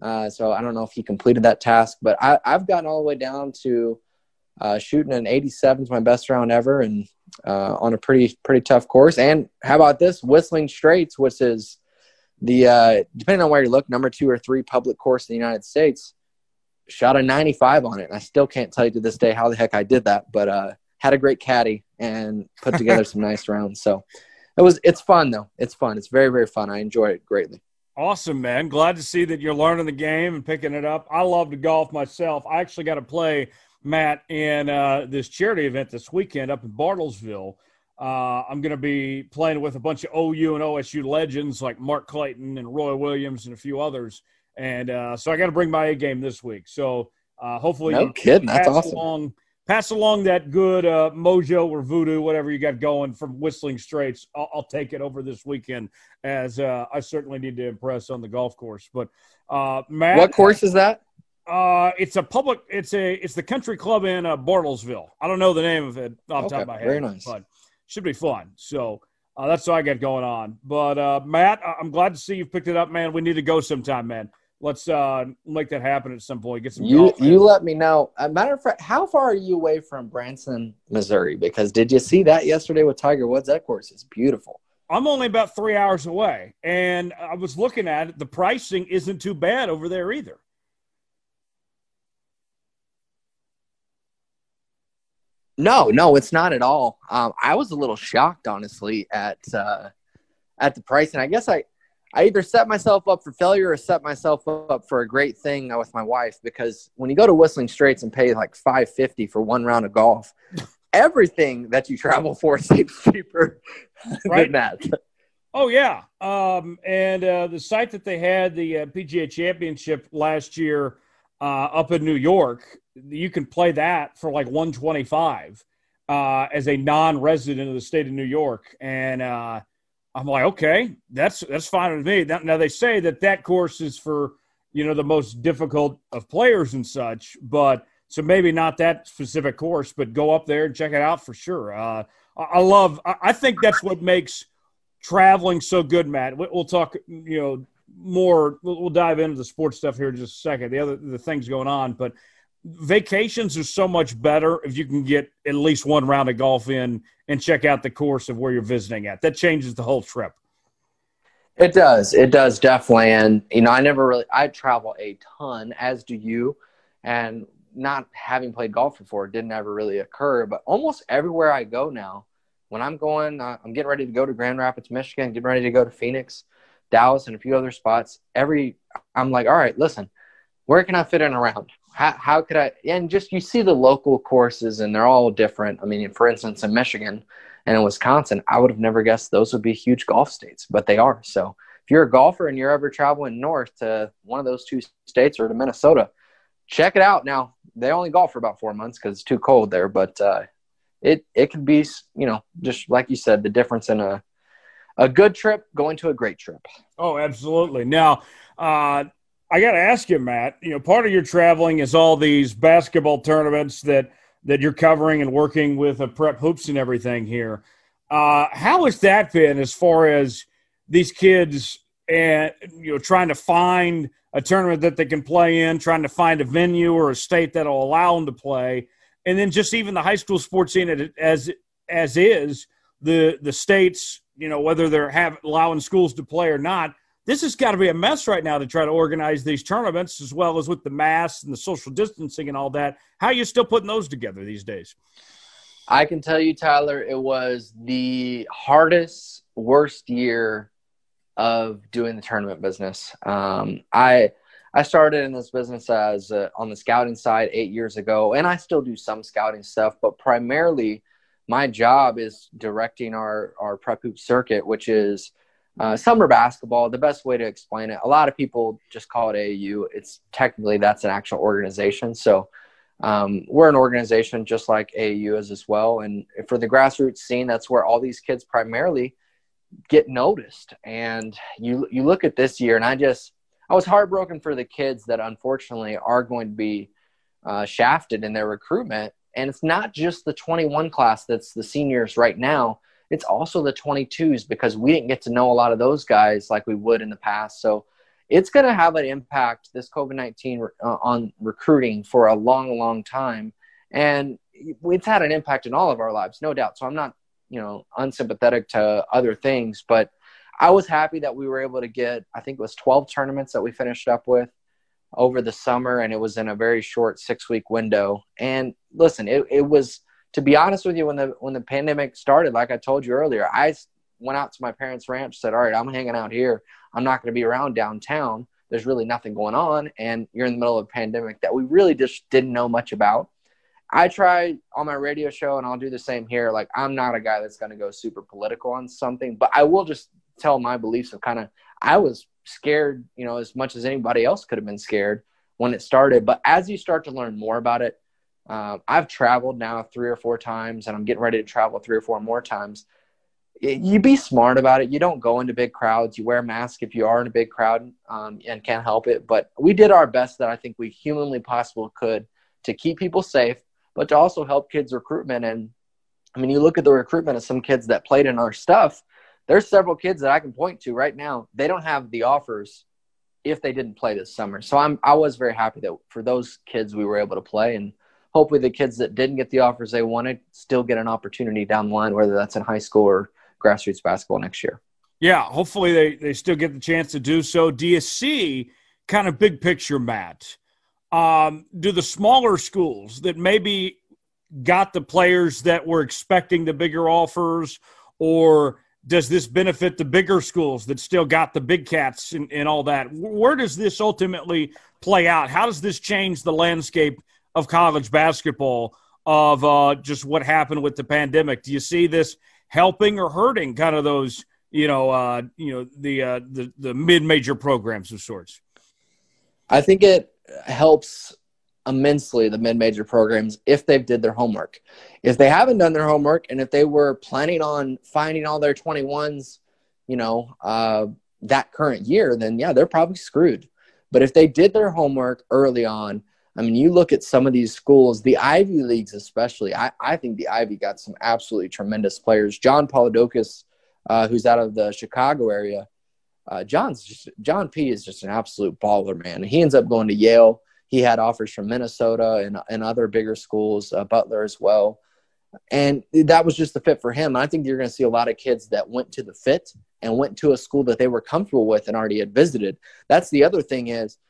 Uh, so I don't know if he completed that task, but I, have gotten all the way down to uh, shooting an 87 is my best round ever, and uh, on a pretty pretty tough course. And how about this Whistling Straits, which is the uh, depending on where you look, number two or three public course in the United States. Shot a 95 on it. And I still can't tell you to this day how the heck I did that, but uh, had a great caddy and put together some nice rounds. So it was it's fun though. It's fun. It's very very fun. I enjoy it greatly. Awesome, man. Glad to see that you're learning the game and picking it up. I love to golf myself. I actually got to play Matt in uh, this charity event this weekend up in Bartlesville. Uh, I'm going to be playing with a bunch of OU and OSU legends like Mark Clayton and Roy Williams and a few others. And uh, so I got to bring my A game this week. So uh, hopefully, no kidding, that's awesome. Along, pass along that good uh, mojo or voodoo, whatever you got going from Whistling Straits. I'll, I'll take it over this weekend, as uh, I certainly need to impress on the golf course. But Matt, what course is that? Uh, it's a public. It's a. It's the country club in uh, Bartlesville. I don't know the name of it off the top of my head. Very nice, but should be fun. So uh, that's what I got going on. But uh, Matt, I'm glad to see you've picked it up, man. We need to go sometime, man. Let's uh, make that happen at some point. Get some. You golf, you let me know. A matter of fact, how far are you away from Branson, Missouri? Because did you see that yesterday with Tiger Woods? That course is beautiful. I'm only about three hours away, and I was looking at it. The pricing isn't too bad over there either. No, no, it's not at all. Um, I was a little shocked, honestly, at uh, at the price, and I guess I I either set myself up for failure or set myself up for a great thing with my wife because when you go to Whistling Straits and pay like five fifty for one round of golf, everything that you travel for seems cheaper right. than that. Oh yeah, um, and uh, the site that they had the uh, PGA Championship last year uh, up in New York you can play that for like 125 uh, as a non-resident of the state of New York, and uh, I'm like, okay, that's that's fine with me. Now, now, they say that that course is for you know the most difficult of players and such, but so maybe not that specific course, but go up there and check it out for sure. Uh, I love. I think that's what makes traveling so good, Matt. We'll talk, you know, more. We'll dive into the sports stuff here in just a second. The other the things going on, but vacations are so much better if you can get at least one round of golf in and check out the course of where you're visiting at. That changes the whole trip. It does. It does definitely. And you know, I never really I travel a ton, as do you, and not having played golf before didn't ever really occur. But almost everywhere I go now, when I'm going, uh, I'm getting ready to go to Grand Rapids, Michigan, getting ready to go to Phoenix, Dallas, and a few other spots. Every I'm like, all right, listen, where can I fit in around? how, how could I? And just you see the local courses, and they're all different. I mean, for instance, in Michigan and in Wisconsin, I would have never guessed those would be huge golf states, but they are. So if you're a golfer and you're ever traveling north to one of those two states or to Minnesota, check it out. Now they only golf for about four months because it's too cold there, but uh, it it could be you know just like you said the difference in a a good trip going to a great trip. Oh, absolutely. Now, uh, I got to ask you, Matt. You know, part of your traveling is all these basketball tournaments that that you're covering and working with a prep hoops and everything here. Uh, how has that been as far as these kids and you know trying to find a tournament that they can play in, trying to find a venue or a state that'll allow them to play, and then just even the high school sports scene as as is the the states, you know, whether they're have allowing schools to play or not this has got to be a mess right now to try to organize these tournaments as well as with the masks and the social distancing and all that. How are you still putting those together these days? I can tell you, Tyler, it was the hardest, worst year of doing the tournament business. Um, I I started in this business as uh, on the scouting side eight years ago, and I still do some scouting stuff, but primarily my job is directing our our prep hoop circuit, which is uh, summer basketball, the best way to explain it, a lot of people just call it AAU. It's technically that's an actual organization. So um, we're an organization just like AAU is as well. And for the grassroots scene, that's where all these kids primarily get noticed. And you you look at this year, and I just I was heartbroken for the kids that unfortunately are going to be uh, shafted in their recruitment. And it's not just the 21 class that's the seniors right now it's also the 22s because we didn't get to know a lot of those guys like we would in the past. So it's going to have an impact, this COVID 19, uh, on recruiting for a long, long time. And it's had an impact in all of our lives, no doubt. So I'm not, you know, unsympathetic to other things, but I was happy that we were able to get, I think it was 12 tournaments that we finished up with over the summer, and it was in a very short six week window. And listen, it, it was, to be honest with you, when the when the pandemic started, like I told you earlier, I went out to my parents' ranch, said, "All right, I'm hanging out here. I'm not going to be around downtown. There's really nothing going on, and you're in the middle of a pandemic that we really just didn't know much about." I try on my radio show, and I'll do the same here. Like, I'm not a guy that's going to go super political on something, but I will just tell my beliefs of kind of. I was scared, you know, as much as anybody else could have been scared when it started. But as you start to learn more about it, uh, I've traveled now three or four times, and I'm getting ready to travel three or four more times. You be smart about it. You don't go into big crowds. You wear a mask if you are in a big crowd um, and can't help it. But we did our best that I think we humanly possible could to keep people safe, but to also help kids recruitment. And I mean, you look at the recruitment of some kids that played in our stuff. There's several kids that I can point to right now. They don't have the offers if they didn't play this summer. So I'm I was very happy that for those kids we were able to play and hopefully the kids that didn't get the offers they wanted still get an opportunity down the line, whether that's in high school or grassroots basketball next year. Yeah, hopefully they, they still get the chance to do so. Do you see kind of big picture, Matt? Um, do the smaller schools that maybe got the players that were expecting the bigger offers, or does this benefit the bigger schools that still got the big cats and, and all that? Where does this ultimately play out? How does this change the landscape of college basketball of uh, just what happened with the pandemic. Do you see this helping or hurting kind of those, you know, uh, you know, the uh, the the mid major programs of sorts? I think it helps immensely the mid major programs if they've did their homework. If they haven't done their homework and if they were planning on finding all their 21s, you know, uh, that current year, then yeah, they're probably screwed. But if they did their homework early on I mean, you look at some of these schools, the Ivy Leagues especially. I, I think the Ivy got some absolutely tremendous players. John Poulakidas, uh, who's out of the Chicago area. Uh, John's just, John P is just an absolute baller, man. He ends up going to Yale. He had offers from Minnesota and, and other bigger schools, uh, Butler as well. And that was just the fit for him. I think you're going to see a lot of kids that went to the fit and went to a school that they were comfortable with and already had visited. That's the other thing is –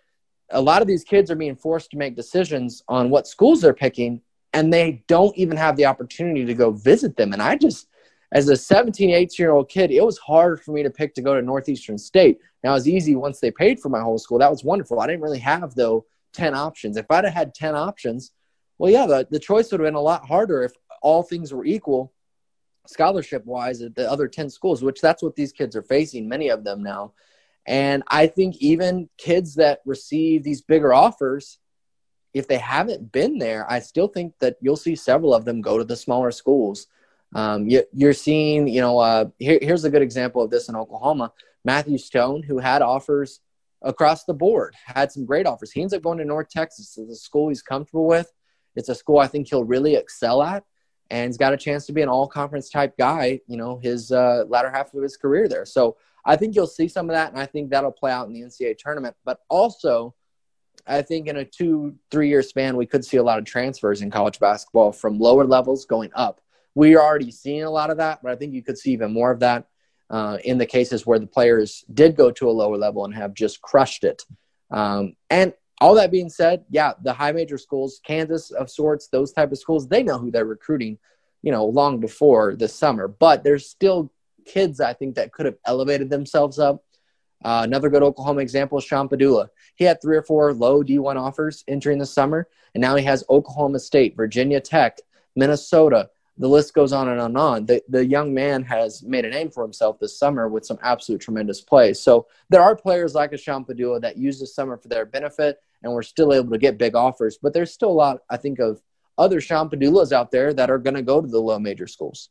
a lot of these kids are being forced to make decisions on what schools they're picking and they don't even have the opportunity to go visit them and i just as a 17 18 year old kid it was hard for me to pick to go to northeastern state now it was easy once they paid for my whole school that was wonderful i didn't really have though 10 options if i'd have had 10 options well yeah the, the choice would have been a lot harder if all things were equal scholarship wise at the other 10 schools which that's what these kids are facing many of them now and I think even kids that receive these bigger offers, if they haven't been there, I still think that you'll see several of them go to the smaller schools. Um, you, are seeing, you know, uh, here, here's a good example of this in Oklahoma. Matthew Stone, who had offers across the board, had some great offers. He ends up going to North Texas. It's a school he's comfortable with. It's a school I think he'll really excel at, and he's got a chance to be an all conference type guy, you know, his uh, latter half of his career there. So I think you'll see some of that, and I think that'll play out in the NCAA tournament. But also, I think in a two, three year span, we could see a lot of transfers in college basketball from lower levels going up. We are already seeing a lot of that, but I think you could see even more of that uh, in the cases where the players did go to a lower level and have just crushed it. Um, and all that being said, yeah, the high major schools, Kansas of sorts, those type of schools, they know who they're recruiting, you know, long before the summer. But there's still kids I think that could have elevated themselves up. Uh, another good Oklahoma example is Sean Pedulla. He had three or four low D1 offers entering the summer, and now he has Oklahoma State, Virginia Tech, Minnesota. The list goes on and on and on. The, the young man has made a name for himself this summer with some absolute tremendous plays. So there are players like a Pedulla that use the summer for their benefit, and we're still able to get big offers. But there's still a lot, I think, of other Sean Pedullas out there that are going to go to the low major schools.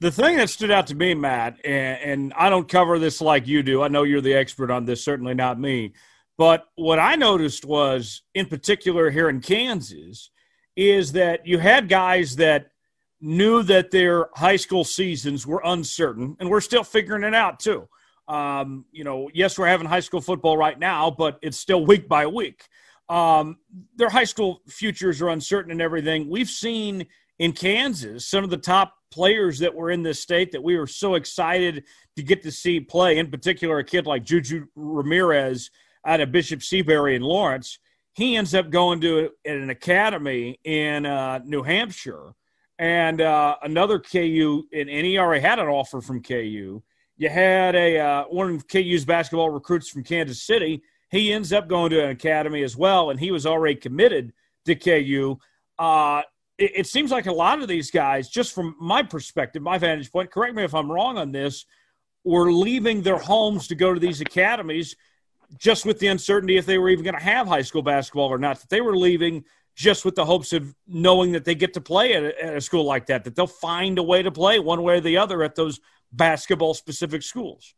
The thing that stood out to me, Matt, and, and, I don't cover this like you do. I know you're the expert on this, certainly not me. But what I noticed was, in particular here in Kansas, is that you had guys that knew that their high school seasons were uncertain, and we're still figuring it out too. Um, you know, yes, we're having high school football right now, but it's still week by week. Um, their high school futures are uncertain and everything. We've seen in Kansas, some of the top players that were in this state that we were so excited to get to see play, in particular, a kid like Juju Ramirez out of Bishop Seabury in Lawrence, he ends up going to an academy in uh, New Hampshire. And uh, another KU, and, and he already had an offer from KU. You had a uh, one of KU's basketball recruits from Kansas City. He ends up going to an academy as well, and he was already committed to KU. Uh, it, it seems like a lot of these guys, just from my perspective, my vantage point, correct me if I'm wrong on this, were leaving their homes to go to these academies just with the uncertainty if they were even going to have high school basketball or not. That they were leaving just with the hopes of knowing that they get to play at a, at a school like that, that they'll find a way to play one way or the other at those basketball specific schools.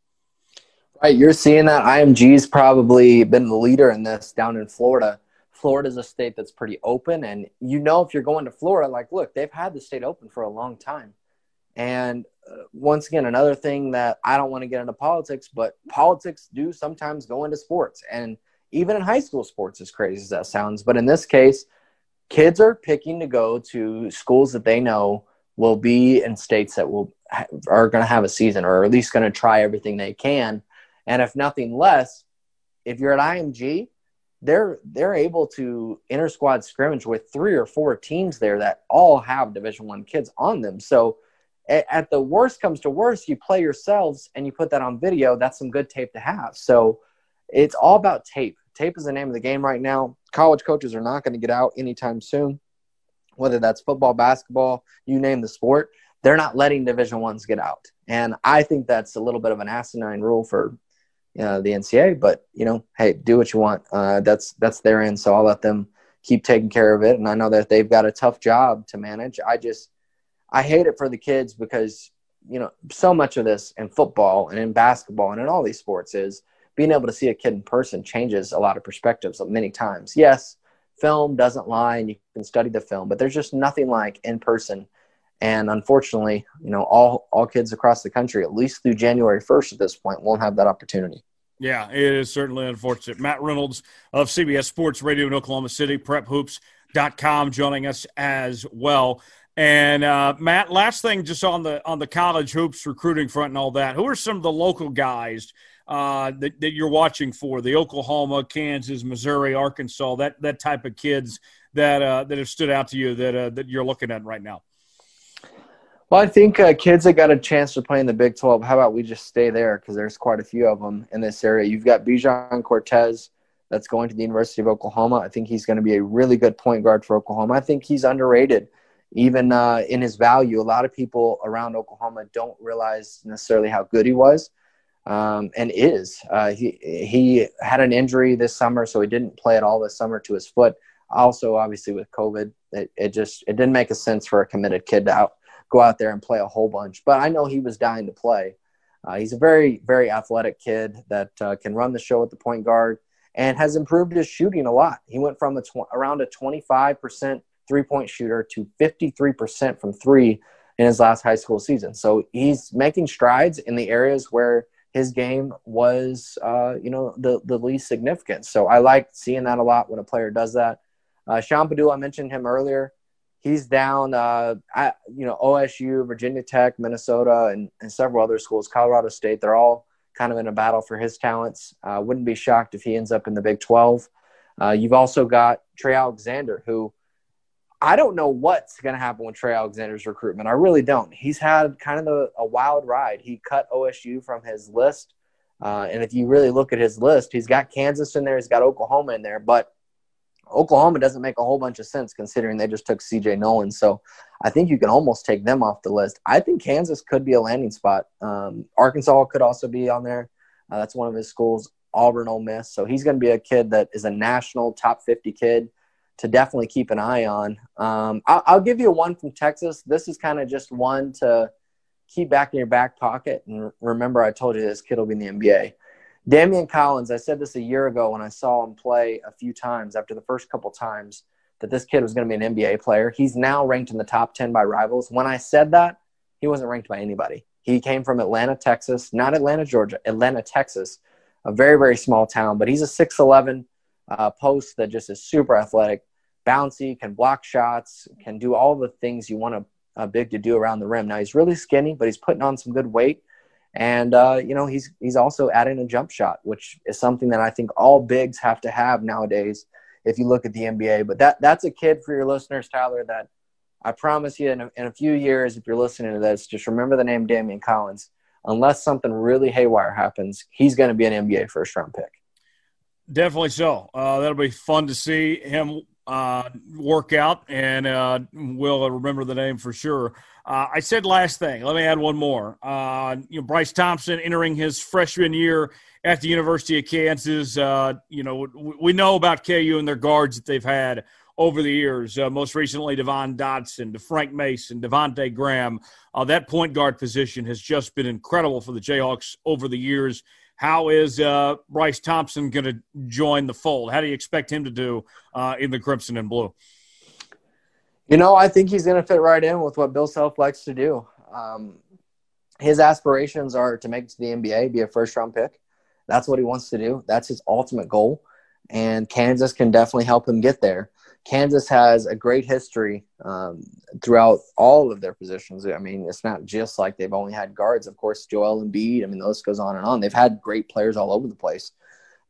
Right, you're seeing that IMG's probably been the leader in this down in Florida. Florida is a state that's pretty open, and you know if you're going to Florida, like, look, they've had the state open for a long time. And uh, once again, another thing that I don't want to get into politics, but politics do sometimes go into sports, and even in high school sports, as crazy as that sounds. But in this case, kids are picking to go to schools that they know will be in states that will are going to have a season, or at least going to try everything they can. And if nothing less, if you're at IMG, they're they're able to inter squad scrimmage with three or four teams there that all have Division One kids on them. So at the worst comes to worst, you play yourselves and you put that on video. That's some good tape to have. So it's all about tape. Tape is the name of the game right now. College coaches are not going to get out anytime soon, whether that's football, basketball, you name the sport. They're not letting Division ones get out, and I think that's a little bit of an asinine rule for uh, the NCAA. But you know, hey, do what you want. Uh, that's that's their end, so I'll let them keep taking care of it. And I know that they've got a tough job to manage. I just I hate it for the kids because you know so much of this in football and in basketball and in all these sports is being able to see a kid in person changes a lot of perspectives many times. Yes, film doesn't lie and you can study the film, but there's just nothing like in person. And unfortunately, you know, all all kids across the country, at least through January 1st at this point, won't have that opportunity. Yeah, it is certainly unfortunate. Matt Reynolds of CBS Sports Radio in Oklahoma City, prephoops.com, joining us as well. And uh, Matt, last thing, just on the on the college hoops recruiting front and all that. Who are some of the local guys uh, that, that you're watching for? The Oklahoma, Kansas, Missouri, Arkansas, that that type of kids that uh, that have stood out to you that uh, that you're looking at right now. Well, I think uh, kids that got a chance to play in the Big 12. How about we just stay there because there's quite a few of them in this area. You've got Bijan Cortes that's going to the University of Oklahoma. I think he's going to be a really good point guard for Oklahoma. I think he's underrated even uh, in his value. A lot of people around Oklahoma don't realize necessarily how good he was um, and is. Uh, he he had an injury this summer, so he didn't play at all this summer to his foot. Also, obviously with COVID, it, it just it didn't make a sense for a committed kid to out, go out there and play a whole bunch. But I know he was dying to play. Uh, he's a very very athletic kid that uh, can run the show at the point guard and has improved his shooting a lot. He went from a tw- around a 25 percent three point shooter to 53% from three in his last high school season. So he's making strides in the areas where his game was, uh, you know, the, the least significant. So I like seeing that a lot when a player does that. Uh, Sean Pedulla, I mentioned him earlier. He's down uh, at, you know, OSU, Virginia Tech, Minnesota, and, and several other schools, Colorado State. They're all kind of in a battle for his talents. Uh, wouldn't be shocked if he ends up in the Big 12. Uh, you've also got Trey Alexander, who – I don't know what's going to happen with Trey Alexander's recruitment. I really don't. He's had kind of a, a wild ride. He cut OSU from his list. Uh, and if you really look at his list, he's got Kansas in there, he's got Oklahoma in there, but Oklahoma doesn't make a whole bunch of sense considering they just took CJ Noland. So I think you can almost take them off the list. I think Kansas could be a landing spot. Um, Arkansas could also be on there. Uh, that's one of his schools. Auburn, Ole Miss. So he's going to be a kid that is a national top 50 kid to definitely keep an eye on. Um, I'll, I'll, give you one from Texas. This is kind of just one to keep back in your back pocket. And remember, I told you this kid will be in the NBA. Daimion Collins, I said this a year ago when I saw him play a few times after the first couple times that this kid was going to be an NBA player. He's now ranked in the top 10 by rivals. When I said that, he wasn't ranked by anybody. He came from Atlanta, Texas, not Atlanta, Georgia, Atlanta, Texas, a very, very small town, but he's a 6'11 uh, post that just is super athletic. bouncy, can block shots, can do all the things you want a, a big to do around the rim. Now he's really skinny, but he's putting on some good weight. And uh, you know he's he's also adding a jump shot, which is something that I think all bigs have to have nowadays. If you look at the NBA, but that that's a kid for your listeners, Tyler. That I promise you, in a, in a few years, if you're listening to this, just remember the name Daimion Collins. Unless something really haywire happens, he's going to be an NBA first round pick. Definitely so. Uh, that'll be fun to see him uh, work out, and uh, we'll remember the name for sure. Uh, I said last thing. Let me add one more. Uh, you know, Bryce Thompson entering his freshman year at the University of Kansas. Uh, you know, we know about KU and their guards that they've had over the years. Uh, most recently, Devon Dotson, to Frank Mason, Devonte Graham. Uh, that point guard position has just been incredible for the Jayhawks over the years. How is uh, Bryce Thompson going to join the fold? How do you expect him to do uh, in the Crimson and Blue? You know, I think he's going to fit right in with what Bill Self likes to do. Um, his aspirations are to make it to the NBA, be a first round pick. That's what he wants to do. That's his ultimate goal. And Kansas can definitely help him get there. Kansas has a great history um, throughout all of their positions. I mean, it's not just like they've only had guards. Of course, Joel Embiid. I mean, the list goes on and on. They've had great players all over the place.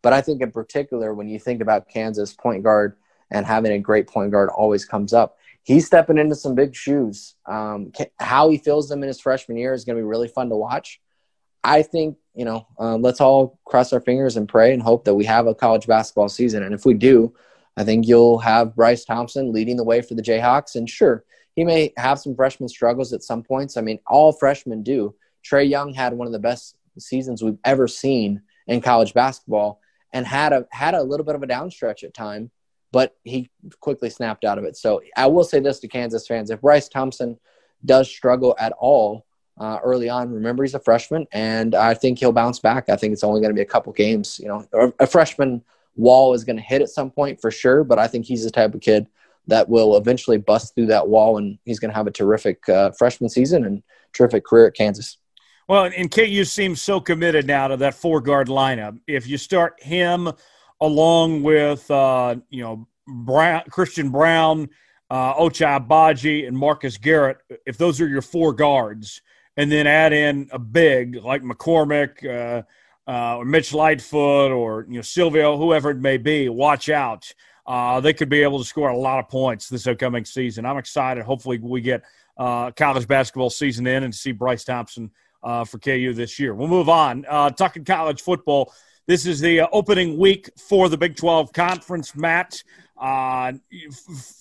But I think in particular, when you think about Kansas point guard and having a great point guard always comes up he's stepping into some big shoes. Um, how he fills them in his freshman year is going to be really fun to watch. I think, you know, um, let's all cross our fingers and pray and hope that we have a college basketball season. And if we do, I think you'll have Bryce Thompson leading the way for the Jayhawks. And sure, he may have some freshman struggles at some points. I mean, all freshmen do. Trae Young had one of the best seasons we've ever seen in college basketball and had a had a little bit of a downstretch at time but he quickly snapped out of it. So I will say this to Kansas fans: if Bryce Thompson does struggle at all uh, early on, remember he's a freshman, and I think he'll bounce back. I think it's only going to be a couple games. You know, a freshman wall is going to hit at some point for sure, but I think he's the type of kid that will eventually bust through that wall, and he's going to have a terrific uh, freshman season and terrific career at Kansas. Well, and KU seems so committed now to that four guard lineup. If you start him along with uh, you know Braun, Christian Braun, uh, Ochai Agbaji, and Marcus Garrett, if those are your four guards, and then add in a big like McCormack. uh, uh, or Mitch Lightfoot or you know Silvio, whoever it may be, watch out. Uh, they could be able to score a lot of points this upcoming season. I'm excited. Hopefully, we get uh, college basketball season in and see Bryce Thompson uh, for KU this year. We'll move on. Uh, talking college football. This is the uh, opening week for the Big 12 Conference, Matt.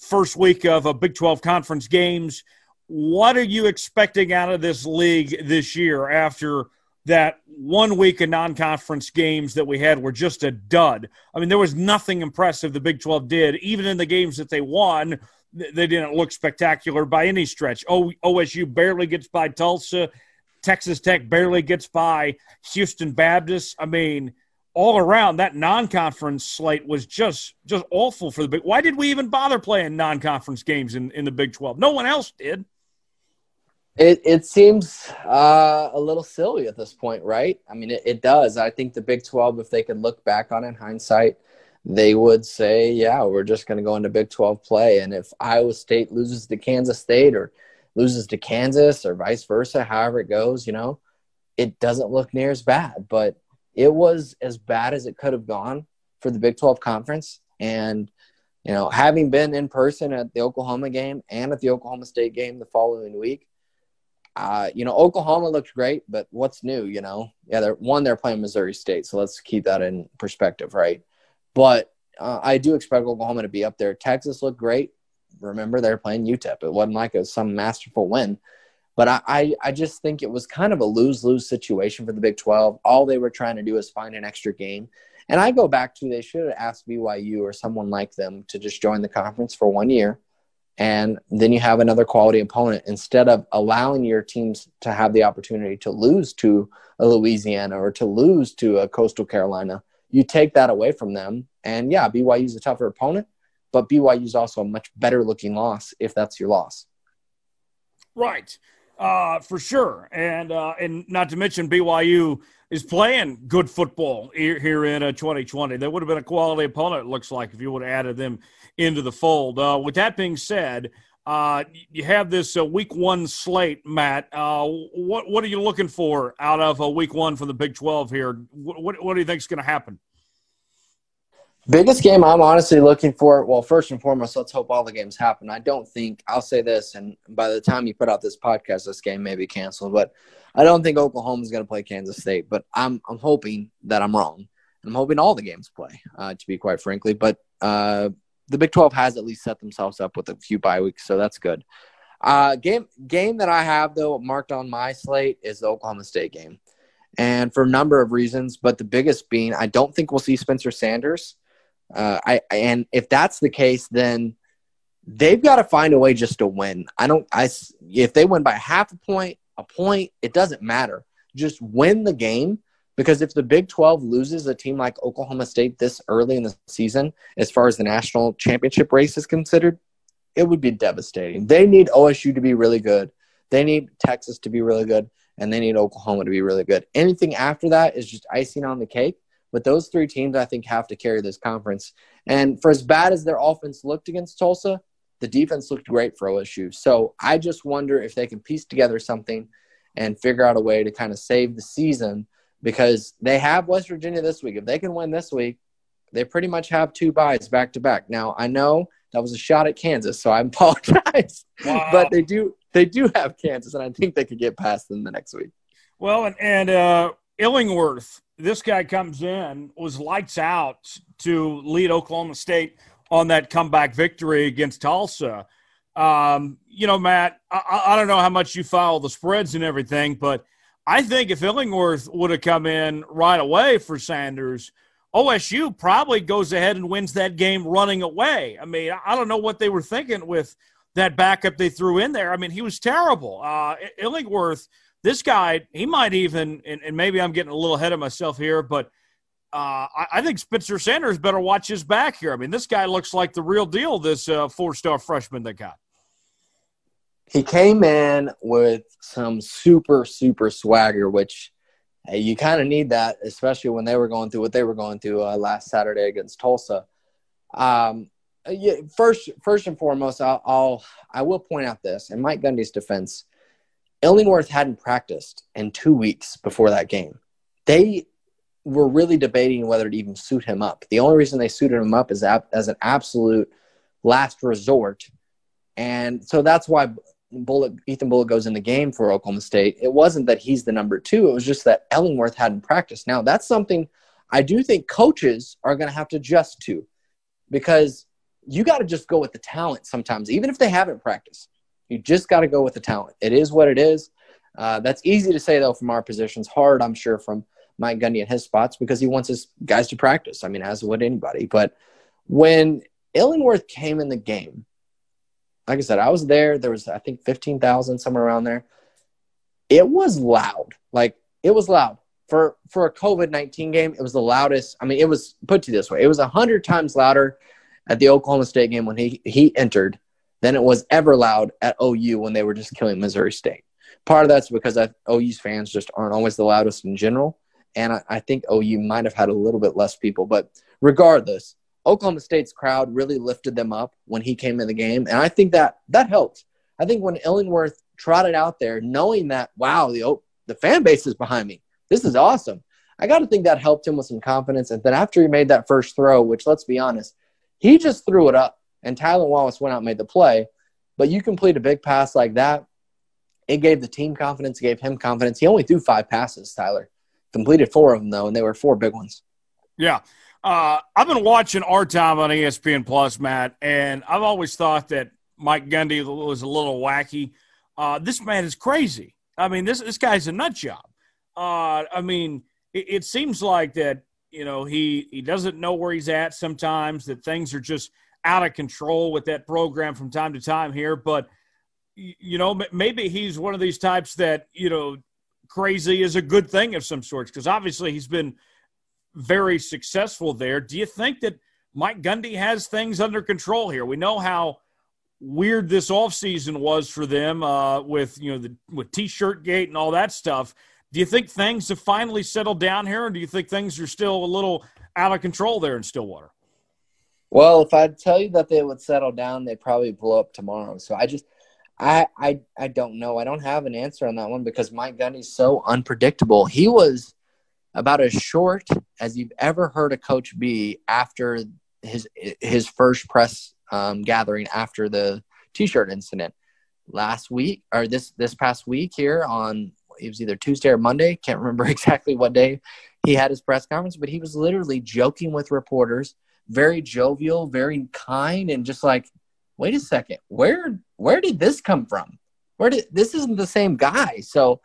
First week of a Big 12 Conference games. What are you expecting out of this league this year after that one week of non conference games that we had were just a dud? I mean, there was nothing impressive the Big 12 did. Even in the games that they won, they didn't look spectacular by any stretch. O- OSU barely gets by Tulsa. Texas Tech barely gets by Houston Baptist. I mean, all around that non-conference slate was just just awful for the big. Why did we even bother playing non-conference games in, in the Big Twelve? No one else did. It it seems uh, a little silly at this point, right? I mean, it, it does. I think the Big Twelve, if they could look back on it in hindsight, they would say, "Yeah, we're just going to go into Big Twelve play." And if Iowa State loses to Kansas State or loses to Kansas or vice versa, however it goes, you know, it doesn't look near as bad. But it was as bad as it could have gone for the Big 12 conference. And, you know, having been in person at the Oklahoma game and at the Oklahoma State game the following week, uh, you know, Oklahoma looked great, but what's new, you know? Yeah, they're one, they're playing Missouri State, so let's keep that in perspective, right? But uh, I do expect Oklahoma to be up there. Texas looked great. Remember, they're playing UTEP. It wasn't like it was some masterful win. But I, I, I just think it was kind of a lose lose situation for the Big 12. All they were trying to do is find an extra game. And I go back to they should have asked BYU or someone like them to just join the conference for one year. And then you have another quality opponent instead of allowing your teams to have the opportunity to lose to a Louisiana or to lose to a Coastal Carolina. You take that away from them. And yeah, BYU is a tougher opponent, but BYU is also a much better looking loss if that's your loss. Right. Uh, for sure, and uh, and not to mention BYU is playing good football here, here in uh, 2020. They would have been a quality opponent, it looks like, if you would have added them into the fold. Uh, with that being said, uh, you have this uh, week one slate, Matt. Uh, what what are you looking for out of a week one from the Big 12 here? What, what, what do you think is going to happen? Biggest game I'm honestly looking for. Well, first and foremost, let's hope all the games happen. I don't think I'll say this, and by the time you put out this podcast, this game may be canceled. But I don't think Oklahoma is going to play Kansas State. But I'm I'm hoping that I'm wrong. I'm hoping all the games play, uh, to be quite frankly. But uh, the Big 12 has at least set themselves up with a few bye weeks, so that's good. Uh, game game that I have though marked on my slate is the Oklahoma State game, and for a number of reasons. But the biggest being, I don't think we'll see Spencer Sanders. Uh, I and if that's the case, then they've got to find a way just to win. I don't. I if they win by half a point, a point, it doesn't matter. Just win the game because if the Big 12 loses a team like Oklahoma State this early in the season, as far as the national championship race is considered, it would be devastating. They need OSU to be really good. They need Texas to be really good, and they need Oklahoma to be really good. Anything after that is just icing on the cake. But those three teams, I think, have to carry this conference. And for as bad as their offense looked against Tulsa, the defense looked great for OSU. So I just wonder if they can piece together something and figure out a way to kind of save the season because they have West Virginia this week. If they can win this week, they pretty much have two byes back to back. Now I know that was a shot at Kansas, so I apologize. Wow. but they do they do have Kansas, and I think they could get past them the next week. Well, and, and uh, Illingworth this guy comes in, was lights out to lead Oklahoma State on that comeback victory against Tulsa. Um, you know, Matt, I, I, don't know how much you follow the spreads and everything, but I think if Illingworth would have come in right away for Sanders, OSU probably goes ahead and wins that game running away. I mean, I don't know what they were thinking with that backup they threw in there. I mean, he was terrible. Uh, Illingworth – this guy, he might even, and, and, maybe I'm getting a little ahead of myself here, but uh, I, I, think Spencer Sanders better watch his back here. I mean, this guy looks like the real deal, this uh, four star freshman they got. He came in with some super, super swagger, which hey, you kind of need that, especially when they were going through what they were going through uh, last Saturday against Tulsa. Um, yeah, first, first and foremost, I'll, I'll I will point out this in Mike Gundy's defense Illingworth hadn't practiced in two weeks before that game. They were really debating whether to even suit him up. The only reason they suited him up is as an absolute last resort. And so that's why Bullock, Ethan Bullock goes in the game for Oklahoma State. It wasn't that he's the number two, it was just that Illingworth hadn't practiced. Now, that's something I do think coaches are going to have to adjust to because you got to just go with the talent sometimes, even if they haven't practiced. You just got to go with the talent. It is what it is. Uh, that's easy to say though from our positions. Hard, I'm sure, from Mike Gundy and his spots because he wants his guys to practice. I mean, as would anybody. But when Illingworth came in the game, like I said, I was there. There was I think fifteen thousand somewhere around there. It was loud. Like it was loud for for a COVID nineteen game. It was the loudest. I mean, it was put to this way: it was hundred times louder at the Oklahoma State game when he he entered than it was ever loud at OU when they were just killing Missouri State. Part of that's because I, OU's fans just aren't always the loudest in general. And I, I think OU might have had a little bit less people. But regardless, Oklahoma State's crowd really lifted them up when he came in the game. And I think that that helped. I think when Illingworth trotted out there, knowing that, wow, the, the fan base is behind me. This is awesome. I got to think that helped him with some confidence. And then after he made that first throw, which let's be honest, he just threw it up and Tylan Wallace went out and made the play. But you complete a big pass like that, it gave the team confidence, gave him confidence. He only threw five passes, Tyler. Completed four of them, though, and they were four big ones. Yeah. Uh, I've been watching our time on ESPN Plus, Matt, and I've always thought that Mike Gundy was a little wacky. Uh, this man is crazy. I mean, this this guy's a nut job. Uh, I mean, it, it, seems like that you know he he doesn't know where he's at sometimes. That things are just out of control with that program from time to time here, but you know, maybe he's one of these types that, you know, crazy is a good thing of some sorts because obviously he's been very successful there. Do you think that Mike Gundy has things under control here? We know how weird this offseason was for them uh, with, you know, the with t-shirt gate and all that stuff. Do you think things have finally settled down here, or do you think things are still a little out of control there in Stillwater? Well, if I tell you that they would settle down, they'd probably blow up tomorrow. So I just, I, I, I don't know. I don't have an answer on that one because Mike Gundy's so unpredictable. He was about as short as you've ever heard a coach be after his his first press um, gathering after the t-shirt incident last week or this this past week here on it was either Tuesday or Monday. Can't remember exactly what day he had his press conference, but he was literally joking with reporters, very jovial, very kind, and just like, wait a second, where where did this come from? Where did this isn't the same guy? So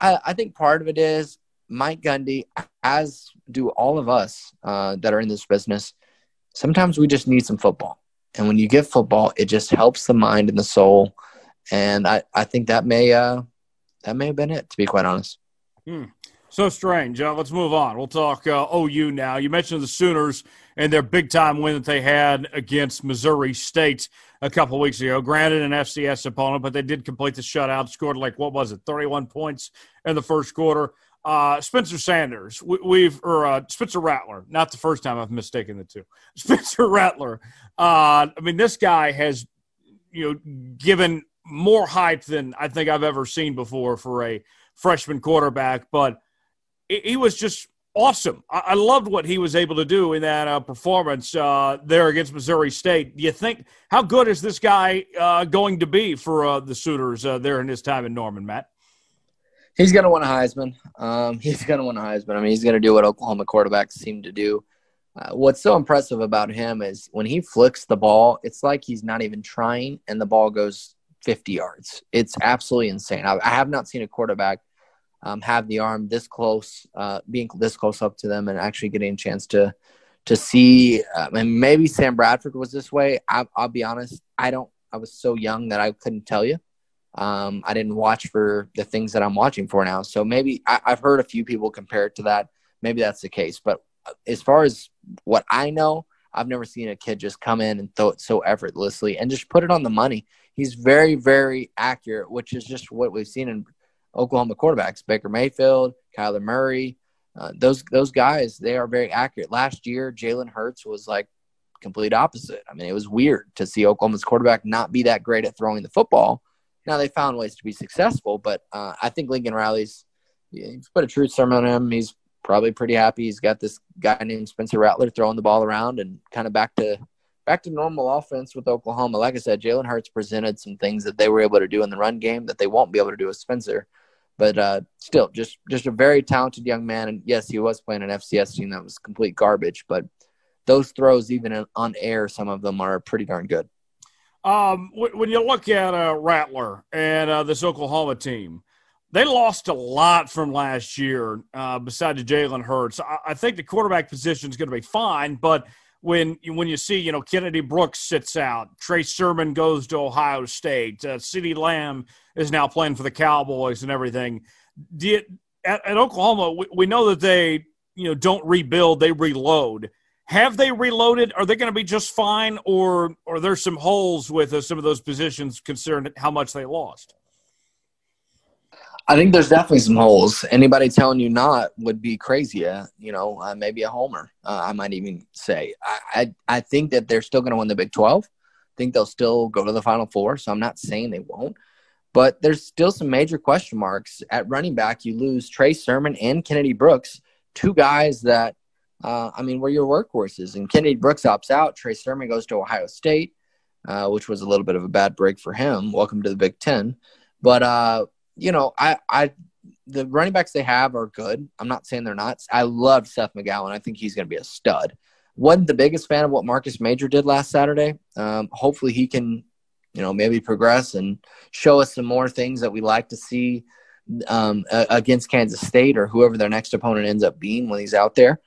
I, I think part of it is Mike Gundy, as do all of us uh, that are in this business. Sometimes we just need some football, and when you get football, it just helps the mind and the soul. And I, I think that may uh, that may have been it, to be quite honest. Hmm. So strange. Uh, let's move on. We'll talk uh, OU now. You mentioned the Sooners and their big time win that they had against Missouri State a couple weeks ago. Granted, an FCS opponent, but they did complete the shutout. Scored like what was it, thirty-one points in the first quarter. Uh, Spencer Sanders, we, have or uh, Spencer Rattler. Not the first time I've mistaken the two. Spencer Rattler. Uh, I mean, this guy has you know given more hype than I think I've ever seen before for a freshman quarterback. But he was just awesome. I loved what he was able to do in that uh, performance uh, there against Missouri State. Do you think how good is this guy uh, going to be for uh, the Sooners uh, there in his time in Norman, Matt? He's going to win a Heisman. Um, he's going to win a Heisman. I mean, he's going to do what Oklahoma quarterbacks seem to do. Uh, what's so impressive about him is when he flicks the ball, it's like he's not even trying, and the ball goes 50 yards. It's absolutely insane. I, I have not seen a quarterback um, have the arm this close, uh, being this close up to them, and actually getting a chance to to see. Uh, and maybe Sam Bradford was this way. I, will be honest. I don't. I was so young that I couldn't tell you. Um, I didn't watch for the things that I'm watching for now. So maybe I, I've heard a few people compare it to that. Maybe that's the case. But uh, as far as what I know, I've never seen a kid just come in and throw it so effortlessly and just put it on the money. He's very, very accurate, which is just what we've seen in Oklahoma quarterbacks. Baker Mayfield, Kyler Murray, uh, those those guys, they are very accurate. Last year, Jalen Hurts was like complete opposite. I mean, it was weird to see Oklahoma's quarterback not be that great at throwing the football. Now they found ways to be successful, but uh, I think Lincoln Riley's he's put a truth sermon on him. He's probably pretty happy. He's got this guy named Spencer Rattler throwing the ball around and kind of back to back to normal offense with Oklahoma. Like I said, Jalen Hurts presented some things that they were able to do in the run game that they won't be able to do with Spencer. But uh, still, just just a very talented young man. And yes, he was playing an FCS team that was complete garbage. But those throws, even on air, some of them are pretty darn good. Um, when you look at uh, Rattler and uh, this Oklahoma team, they lost a lot from last year. Uh, besides Jalen Hurts, I, I think the quarterback position is going to be fine, but when when you see you know Kennedy Brooks sits out, Trey Sermon goes to Ohio State, uh, CeeDee Lamb is now playing for the Cowboys and everything. You, at, at, Oklahoma, we, we know that they you know don't rebuild, they reload. Have they reloaded? Are they going to be just fine, or are there some holes with uh, some of those positions considering how much they lost? I think there's definitely some holes. Anybody telling you not would be crazy. Uh, you know, uh, maybe a homer. Uh, I might even say. I, I, I think that they're still going to win the Big Twelve. I think they'll still go to the Final Four. So I'm not saying they won't, but there's still some major question marks at running back. You lose Trey Sermon and Kennedy Brooks, two guys that uh, I mean were your workhorses. And Kennedy Brooks opts out. Trey Sermon goes to Ohio State, uh, which was a little bit of a bad break for him. Welcome to the Big Ten. But uh, you know, I, I, the running backs they have are good. I'm not saying they're not. I love Seth McGowan. I think he's going to be a stud. Wasn't the biggest fan of what Marcus Major did last Saturday. Um, hopefully he can, you know, maybe progress and show us some more things that we like to see um, against Kansas State or whoever their next opponent ends up being when he's out there.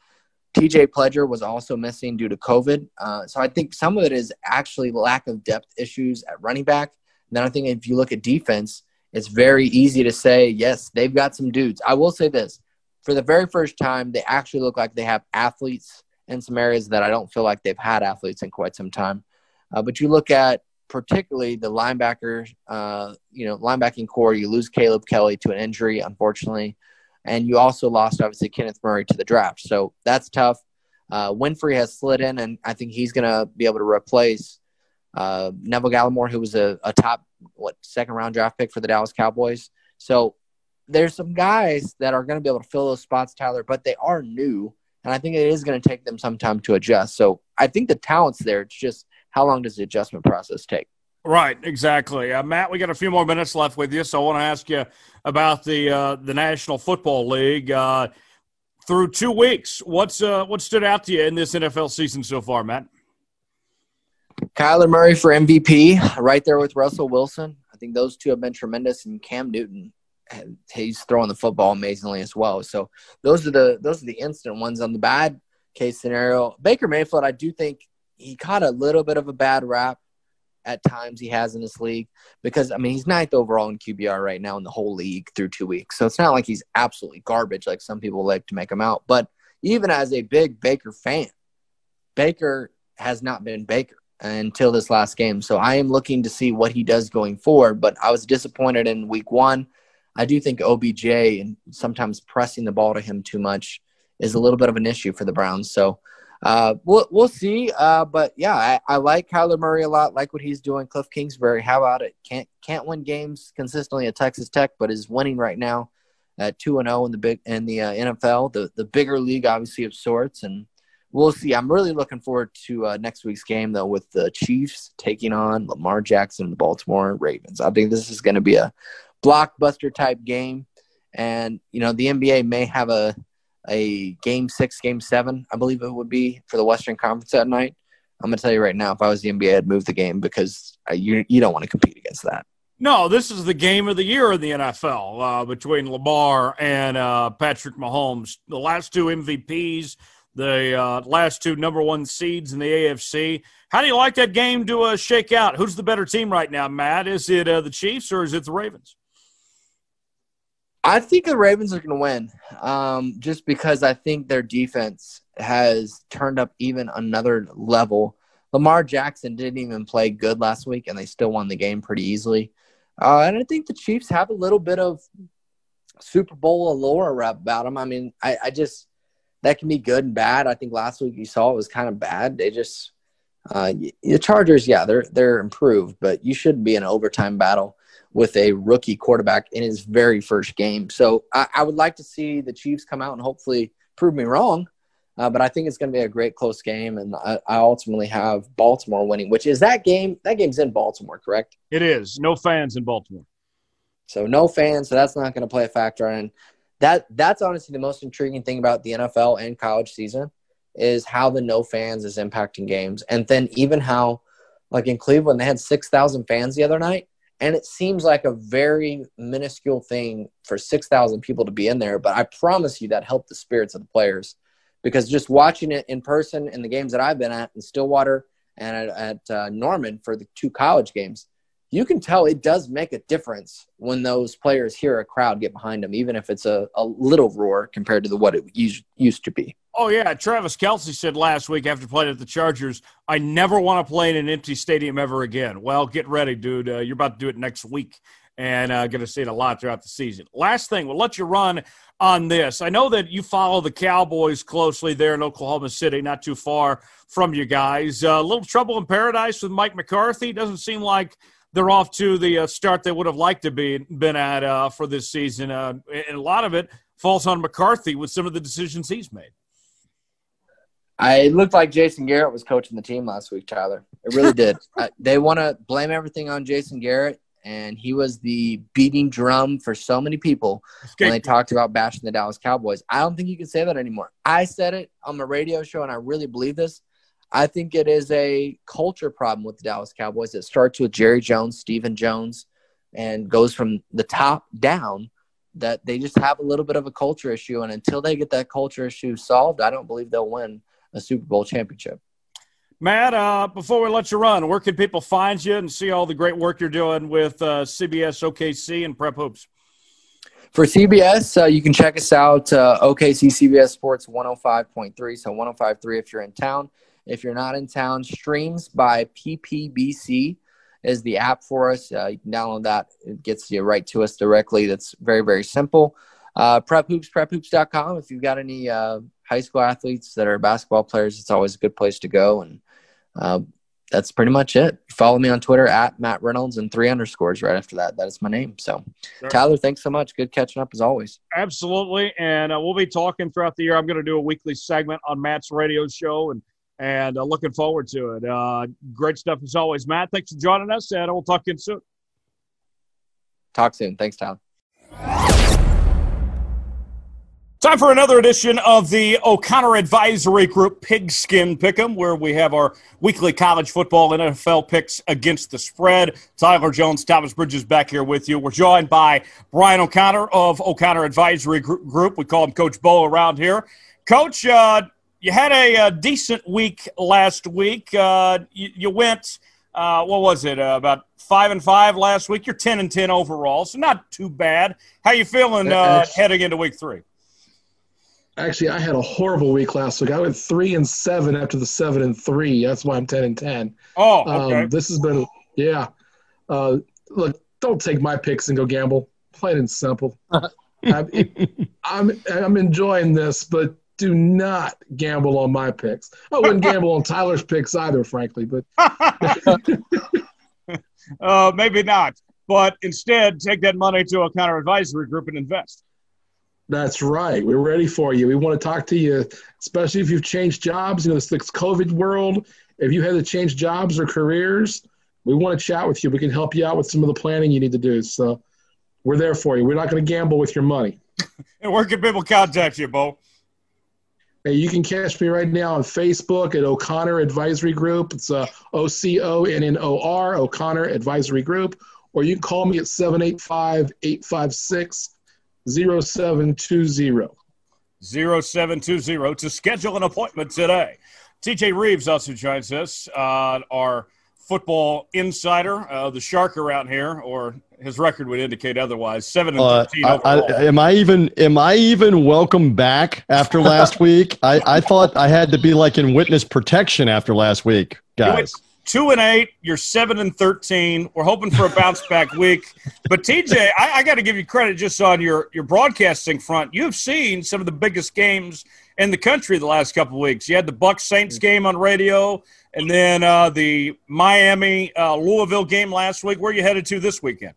TJ Pledger was also missing due to COVID. Uh, so I think some of it is actually lack of depth issues at running back. And then I think if you look at defense, it's very easy to say, yes, they've got some dudes. I will say this for the very first time, they actually look like they have athletes in some areas that I don't feel like they've had athletes in quite some time. Uh, but you look at particularly the linebacker, uh, you know, linebacking core, you lose Caleb Kelly to an injury, unfortunately. and you also lost obviously Kenneth Murray to the draft. So that's tough. Uh, Winfrey has slid in, and I think he's going to be able to replace uh, Neville Gallimore, who was a, a top what second round draft pick for the Dallas Cowboys. So there's some guys that are going to be able to fill those spots, Tyler, but they are new, and I think it is going to take them some time to adjust. So I think the talent's there. It's just how long does the adjustment process take? Right, exactly. Uh, Matt, we got a few more minutes left with you, so I want to ask you about the uh, the National Football League. Uh, through two weeks, what's uh, what stood out to you in this NFL season so far, Matt? Kyler Murray for MVP, right there with Russell Wilson. I think those two have been tremendous, and Cam Newton, he's throwing the football amazingly as well. So those are the those are the instant ones. On the bad case scenario, Baker Mayfield, I do think he caught a little bit of a bad rap at times he has in this league because I mean he's ninth overall in QBR right now in the whole league through two weeks. So it's not like he's absolutely garbage like some people like to make him out. But even as a big Baker fan, Baker has not been Baker until this last game. So I am looking to see what he does going forward. But I was disappointed in week one. I do think OBJ and sometimes pressing the ball to him too much is a little bit of an issue for the Browns. So uh, we'll we'll see. Uh, but yeah, I, I like Kyler Murray a lot. Like what he's doing. Cliff Kingsbury, how about it? Can't can't win games consistently at Texas Tech, but is winning right now at two and zero oh in the big in the uh, NFL, the the bigger league, obviously of sorts. And we'll see. I'm really looking forward to uh, next week's game though, with the Chiefs taking on Lamar Jackson, and the Baltimore Ravens. I think this is going to be a blockbuster type game, and you know the NBA may have a a game six, game seven, I believe it would be for the Western Conference that night. I'm going to tell you right now, if I was the NBA, I'd move the game because uh, you you don't want to compete against that. No, this is the game of the year in the NFL uh, between Lamar and uh, Patrick Mahomes. The last two MVPs, the uh, last two number one seeds in the AFC. How do you like that game to uh, shake out? Who's the better team right now, Matt? Is it uh, the Chiefs or is it the Ravens? I think the Ravens are going to win, um, just because I think their defense has turned up even another level. Lamar Jackson didn't even play good last week, and they still won the game pretty easily. Uh, and I think the Chiefs have a little bit of Super Bowl allure about them. I mean, I, I, just that can be good and bad. I think last week you saw it was kind of bad. They just uh, the Chargers, yeah, they're they're improved, but you shouldn't be an overtime battle with a rookie quarterback in his very first game. So I, I would like to see the Chiefs come out and hopefully prove me wrong. Uh, but I think it's going to be a great close game, and I, I, ultimately have Baltimore winning. Which is that game? That game's in Baltimore, correct? It is. No fans in Baltimore. So no fans. So that's not going to play a factor. And that that's honestly the most intriguing thing about the NFL and college season is how the no fans is impacting games, and then even how, like in Cleveland, they had six thousand fans the other night, and it seems like a very minuscule thing for 6,000 people to be in there. But I promise you that helped the spirits of the players because just watching it in person in the games that I've been at in Stillwater and at, at uh, Norman for the two college games, you can tell it does make a difference when those players hear a crowd get behind them, even if it's a, a little roar compared to the, what it used, used to be. Oh yeah, Travis Kelce said last week after playing at the Chargers, "I never want to play in an empty stadium ever again." Well, get ready, dude. Uh, you're about to do it next week, and uh, going to see it a lot throughout the season. Last thing, we'll let you run on this. I know that you follow the Cowboys closely there in Oklahoma City, not too far from you guys. Uh, a little trouble in paradise with Mike McCarthy. Doesn't seem like they're off to the uh, start they would have liked to be been at uh, for this season, uh, and a lot of it falls on McCarthy with some of the decisions he's made. I looked like Jason Garrett was coaching the team last week, Tyler. It really did. I, they want to blame everything on Jason Garrett, and he was the beating drum for so many people when they talked about bashing the Dallas Cowboys. I don't think you can say that anymore. I said it on my radio show, and I really believe this. I think it is a culture problem with the Dallas Cowboys. It starts with Jerry Jones, Stephen Jones, and goes from the top down. That they just have a little bit of a culture issue, and until they get that culture issue solved, I don't believe they'll win a Super Bowl championship. Matt, uh, before we let you run, where can people find you and see all the great work you're doing with uh, CBS OKC and Prep Hoops? For CBS, uh, you can check us out, uh, OKC CBS Sports 105.3. So 105.3 if you're in town. If you're not in town, streams by PPBC is the app for us. Uh, you can download that. It gets you right to us directly. That's very, very simple. uh, prep hoops, prephoops.com. If you've got any uh, high school athletes that are basketball players, it's always a good place to go. And uh, that's pretty much it. Follow me on Twitter at Matt Reynolds and three underscores right after that. That is my name. So, sure. Tyler, thanks so much. Good catching up as always. Absolutely. And uh, we'll be talking throughout the year. I'm going to do a weekly segment on Matt's radio show and and uh, looking forward to it. Uh, great stuff as always, Matt. Thanks for joining us, and we'll talk again soon. Talk soon. Thanks, Tom. Time for another edition of the O'Connor Advisory Group Pigskin Pick'em, where we have our weekly college football and NFL picks against the spread. Tyler Jones, Thomas Bridges back here with you. We're joined by Brian O'Connor of O'Connor Advisory Group. We call him Coach Bo around here. Coach, uh, you had a, a, decent week last week. Uh, you, you, went, uh, what was it, uh, about five and five last week. You're ten and ten overall, so not too bad. How you feeling uh, heading into week three? Actually, I had a horrible week last week. I went three and seven after the seven and three. That's why I'm ten and ten. Oh, okay. Um, this has been, yeah. Uh, look, don't take my picks and go gamble. Plain and simple. I'm, I'm I'm enjoying this, but do not gamble on my picks. I wouldn't gamble on Tyler's picks either, frankly. But uh, maybe not. But instead, take that money to O'Connor Advisory Group and invest. That's right. We're ready for you. We want to talk to you, especially if you've changed jobs. You know, this, this COVID world. If you had to change jobs or careers, we want to chat with you. We can help you out with some of the planning you need to do. So we're there for you. We're not going to gamble with your money. and where can people contact you, Bo? Hey, you can catch me right now on Facebook at O'Connor Advisory Group. It's uh, O C O N N O R, O'Connor Advisory Group. Or you can call me at 785 856 0720. 0720 to schedule an appointment today. TJ Reeves also joins us, on our football insider, uh, the shark around here, or his record would indicate otherwise. Seven and uh, thirteen uh, I, I, am I even am I even welcome back after last week? I, I thought I had to be like in witness protection after last week, guys two and eight. You're seven and thirteen. We're hoping for a bounce back week. But TJ, I, I got to give you credit just on your your broadcasting front. You've seen some of the biggest games in the country the last couple weeks. You had the Bucs Saints game on radio, and then uh, the Miami uh, Louisville game last week. Where are you headed to this weekend?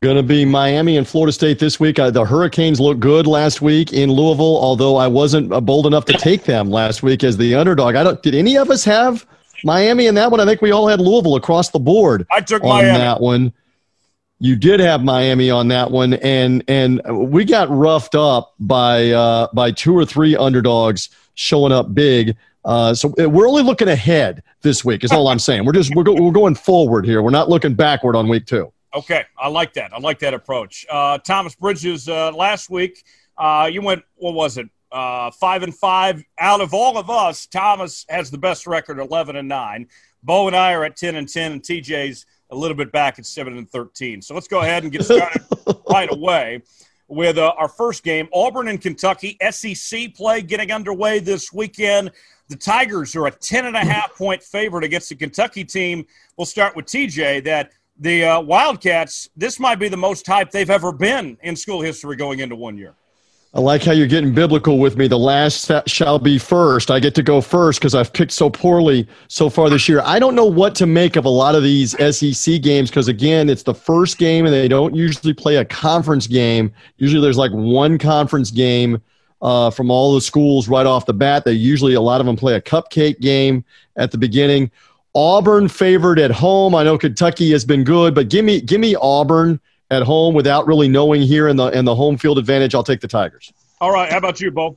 Going to be Miami and Florida State this week. Uh, the Hurricanes looked good last week in Louisville, although I wasn't uh, bold enough to take them last week as the underdog. I don't. Did any of us have Miami in that one. I think we all had Louisville across the board. I took on Miami. that one. You did have Miami on that one, and and we got roughed up by uh, by two or three underdogs showing up big. Uh, so uh, we're only looking ahead this week. Is all I'm saying. We're just we're, go, we're going forward here. We're not looking backward on week two. Okay, I like that. I like that approach. Uh, Thomas Bridges uh, last week. Uh, you went. What was it? uh, five and five. Out of all of us, Thomas has the best record, eleven and nine. Bo and I are at ten and ten, and TJ's a little bit back at seven and thirteen. So let's go ahead and get started right away with uh, our first game. Auburn and Kentucky SEC play getting underway this weekend. The Tigers are a ten and a half point favorite against the Kentucky team. We'll start with TJ. That the uh, Wildcats. This might be the most hype they've ever been in school history going into one year. I like how you're getting biblical with me. The last shall be first. I get to go first because I've picked so poorly so far this year. I don't know what to make of a lot of these SEC games because, again, it's the first game and they don't usually play a conference game. Usually there's like one conference game uh, from all the schools right off the bat. They usually, a lot of them play a cupcake game at the beginning. Auburn favored at home. I know Kentucky has been good, but give me, give me Auburn at home without really knowing here in the in the home field advantage, I'll take the Tigers. All right. How about you, Bo?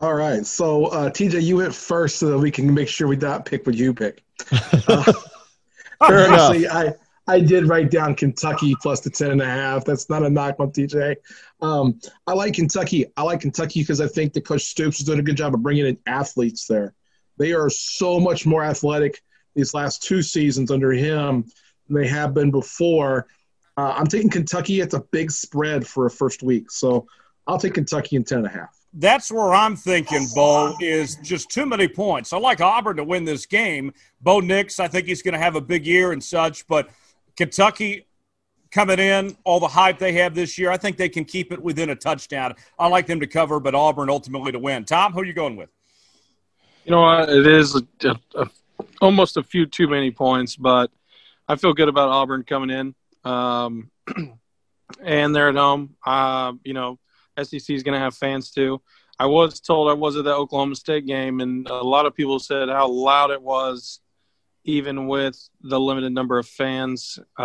All right. So, uh, TJ, you went first so that we can make sure we not pick what you pick. Uh, Fair enough. I, I did write down Kentucky plus the 10 and a half. That's not a knock on TJ. Um, I like Kentucky. I like Kentucky because I think that Coach Stoops has done a good job of bringing in athletes there. They are so much more athletic these last two seasons under him than they have been before. Uh, I'm taking Kentucky. It's a big spread for a first week, so I'll take Kentucky in ten and a half. That's where I'm thinking, Bo, is just too many points. I like Auburn to win this game. Bo Nix, I think he's going to have a big year and such, but Kentucky coming in, all the hype they have this year. I think they can keep it within a touchdown. I like them to cover, but Auburn ultimately to win. Tom, who are you going with? You know? It is a, a, almost a few too many points, but I feel good about Auburn coming in. Um, and they're at home. Uh, you know, SEC is going to have fans too. I was told I was at the Oklahoma State game, and a lot of people said how loud it was, even with the limited number of fans. Uh,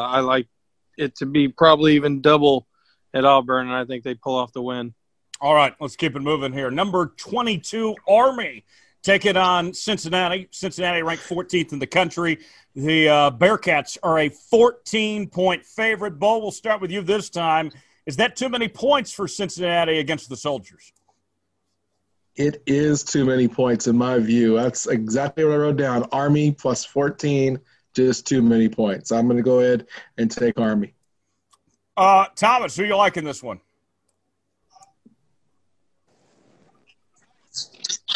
I like it to be probably even double at Auburn, and I think they pull off the win. All right, let's keep it moving here. Number 22, Army. Take it on Cincinnati. Cincinnati ranked 14th in the country. The uh, Bearcats are a 14 point favorite. Bo, we'll start with you this time. Is that too many points for Cincinnati against the Soldiers? It is too many points in my view. That's exactly what I wrote down. Army plus 14, just too many points. I'm going to go ahead and take Army. Uh, Thomas, who you like in this one?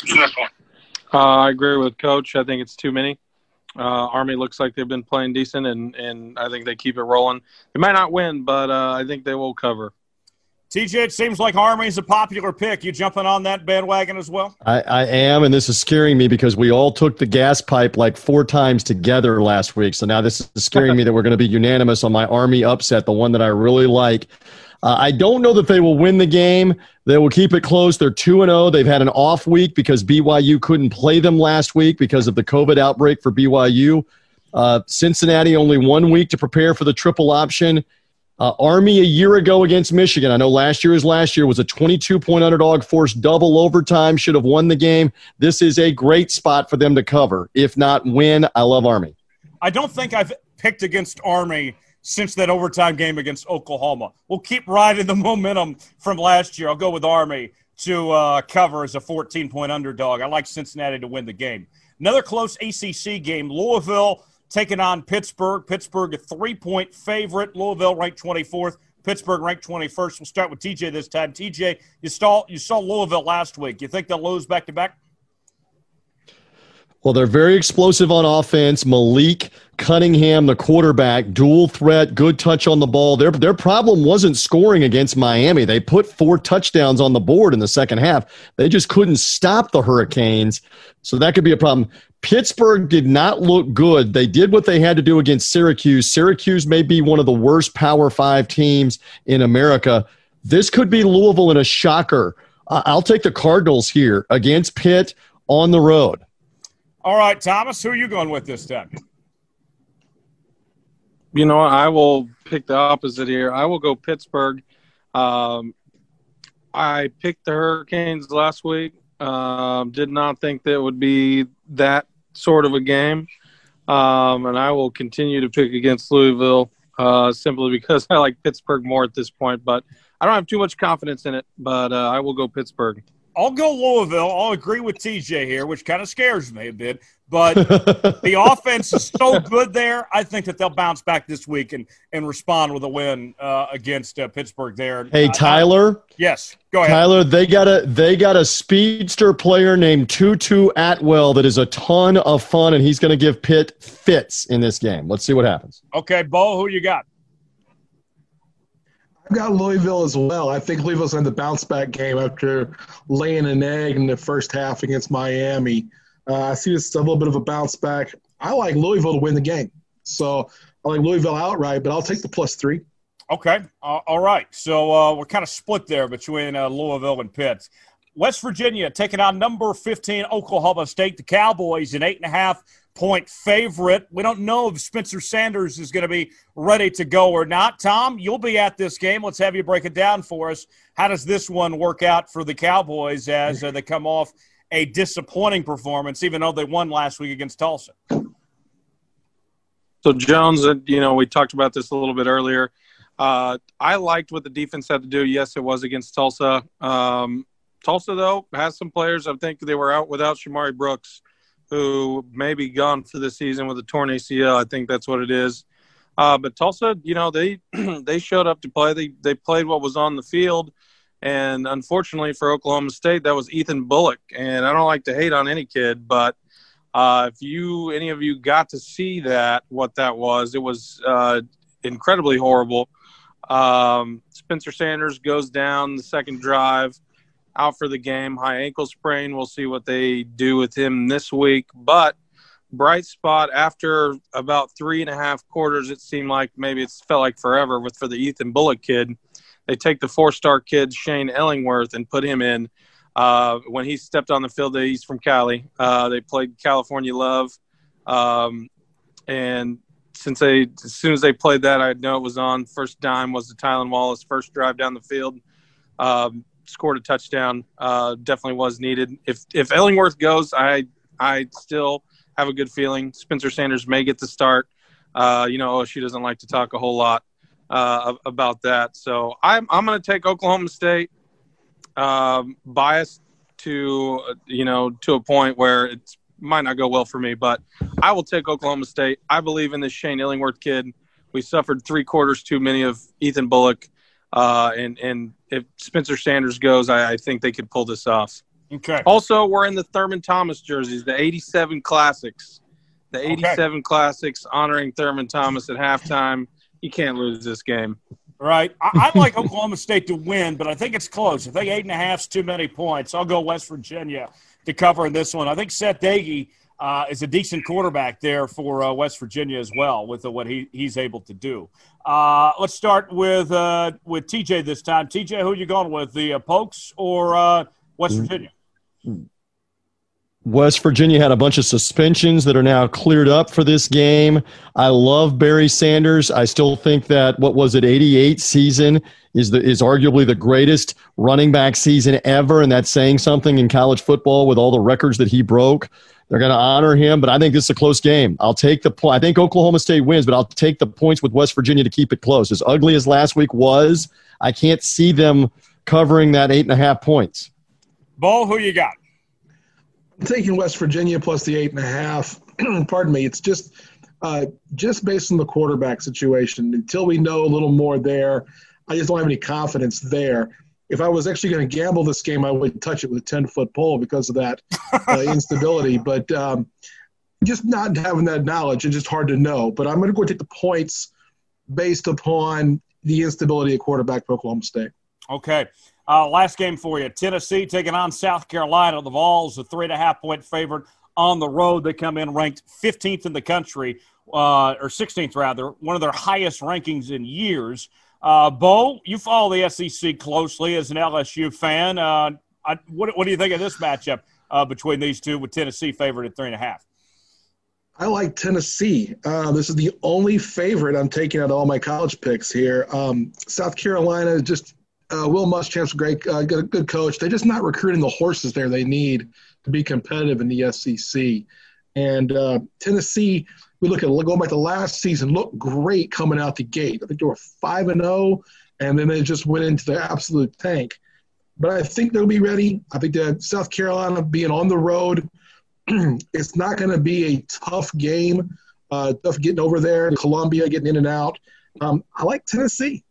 Uh, I agree with Coach. I think it's too many. Uh, Army looks like they've been playing decent, and, and I think they keep it rolling. They might not win, but uh, I think they will cover. TJ, it seems like Army is a popular pick. You jumping on that bandwagon as well? I, I, am, and this is scaring me because we all took the gas pipe like four times together last week. So now this is scaring me that we're going to be unanimous on my Army upset, the one that I really like. Uh, I don't know that they will win the game. They will keep it close. They're 2 0. They've had an off week because BYU couldn't play them last week because of the COVID outbreak for BYU. Uh, Cincinnati only one week to prepare for the triple option. Uh, Army a year ago against Michigan. I know last year is last year was a 22 point underdog, forced double overtime, should have won the game. This is a great spot for them to cover. If not win, I love Army. I don't think I've picked against Army since that overtime game against Oklahoma. We'll keep riding the momentum from last year. I'll go with Army to uh, cover as a 14 point underdog. I like Cincinnati to win the game. Another close ACC game Louisville taking on Pittsburgh. Pittsburgh, a three point favorite. Louisville ranked 24th. Pittsburgh ranked 21st. We'll start with TJ this time. TJ, you saw, you saw Louisville last week. You think they'll lose back to back? Well, they're very explosive on offense. Malik Cunningham, the quarterback, dual threat, good touch on the ball. Their their problem wasn't scoring against Miami. They put four touchdowns on the board in the second half. They just couldn't stop the Hurricanes. So that could be a problem. Pittsburgh did not look good. They did what they had to do against Syracuse. Syracuse may be one of the worst Power 5 teams in America. This could be Louisville in a shocker. I'll take the Cardinals here against Pitt on the road. All right, Thomas, who are you going with this time? You know, I will pick the opposite here. I will go Pittsburgh. Um, I picked the Hurricanes last week. Um, did not think that would be that sort of a game. Um, and I will continue to pick against Louisville uh, simply because I like Pittsburgh more at this point. But I don't have too much confidence in it, but uh, I will go Pittsburgh. I'll go Louisville. I'll agree with TJ here, which kind of scares me a bit. But the offense is so good there. I think that they'll bounce back this week and, and respond with a win uh, against uh, Pittsburgh there. Hey, uh, Tyler. yes, go ahead. Tyler, they got a they got a speedster player named Tutu Atwell that is a ton of fun, and he's going to give Pitt fits in this game. Let's see what happens. Okay, Bo, who you got? Got Louisville as well. I think Louisville's in the bounce back game after laying an egg in the first half against Miami. Uh, I see this a little bit of a bounce back. I like Louisville to win the game. So I like Louisville outright, but I'll take the plus three. Okay. Uh, all right. So uh, we're kind of split there between uh, Louisville and Pitt. West Virginia taking on number 15 Oklahoma State. The Cowboys, an eight and a half point favorite. We don't know if Spencer Sanders is going to be ready to go or not. Tom, you'll be at this game. Let's have you break it down for us. How does this one work out for the Cowboys as uh, they come off a disappointing performance, even though they won last week against Tulsa? So, Jones, uh, you know, we talked about this a little bit earlier. Uh, I liked what the defense had to do. Yes, it was against Tulsa. Um, Tulsa, though, has some players. I think they were out without Shamari Brooks who may be gone for the season with a torn ACL. I think that's what it is. Uh, but Tulsa, you know, they they showed up to play. They they played what was on the field, and unfortunately for Oklahoma State, that was Ethan Bullock. And I don't like to hate on any kid, but uh, if you any of you got to see that, what that was, it was uh, incredibly horrible. Um, Spencer Sanders goes down the second drive, out for the game, high ankle sprain. We'll see what they do with him this week. But bright spot after about three and a half quarters, it seemed like maybe it's felt like forever with for the Ethan Bullock kid. They take the four-star kid Shane Illingworth and put him in. Uh, when he stepped on the field, he's from Cali. Uh, they played California Love, um, and since they as soon as they played that, I know it was on. First dime was the Tylan Wallace first drive down the field. Um, scored a touchdown. Uh, definitely was needed. If if Illingworth goes, I I still have a good feeling. Spencer Sanders may get the start. Uh, you know, she doesn't like to talk a whole lot uh, about that. So I'm I'm going to take Oklahoma State. Um, biased to you know to a point where it might not go well for me, but I will take Oklahoma State. I believe in this Shane Illingworth kid. We suffered three quarters too many of Ethan Bullock, uh, and and if Spencer Sanders goes, I, I, think they could pull this off. Okay. Also, we're in the Thurman Thomas jerseys, the '87 Classics, the '87 okay. Classics honoring Thurman Thomas at halftime. You can't lose this game. Right. I, I like Oklahoma State to win, but I think it's close. I think eight and a half is too many points. I'll go West Virginia to cover in this one. I think Seth Doege uh, is a decent quarterback there for uh, West Virginia as well with uh, what he, he's able to do. Uh, let's start with uh, with TJ this time. TJ, who are you going with, the Pokes or West Virginia? West Virginia had a bunch of suspensions that are now cleared up for this game. I love Barry Sanders. I still think that what was it, 88 season is the is arguably the greatest running back season ever, and that's saying something in college football with all the records that he broke. They're going to honor him, but I think this is a close game. I'll take the point. I think Oklahoma State wins, but I'll take the points with West Virginia to keep it close. As ugly as last week was, I can't see them covering that eight and a half points. Bo, who you got? I'm taking West Virginia plus the eight and a half. Pardon me. It's just uh, just based on the quarterback situation. Until we know a little more there, I just don't have any confidence there. If I was actually going to gamble this game, I would touch it with a ten foot pole because of that uh, instability. But um, just not having that knowledge, it's just hard to know. But I'm going to go take the points based upon the instability of quarterback for Oklahoma State. Okay. Uh, last game for you Tennessee taking on South Carolina. The Vols, a three and a half point favorite on the road. They come in ranked 15th in the country, uh, or 16th rather, one of their highest rankings in years. Uh, Bo, you follow the SEC closely as an LSU fan. Uh, I, what, what, do you think of this matchup uh, between these two with Tennessee favored at three and a half? I like Tennessee. Uh, this is the only favorite I'm taking out of all my college picks here. Um, South Carolina just uh, Will Muschamp's great, uh, good, good coach. They're just not recruiting the horses there they need to be competitive in the SEC. And uh, Tennessee, we look at going back to last season, looked great coming out the gate. I think they were five and zero, oh, and then they just went into the absolute tank. But I think they'll be ready. I think that South Carolina being on the road, it's not going to be a tough game. Uh, tough getting over there. Columbia getting in and out. Um, I like Tennessee.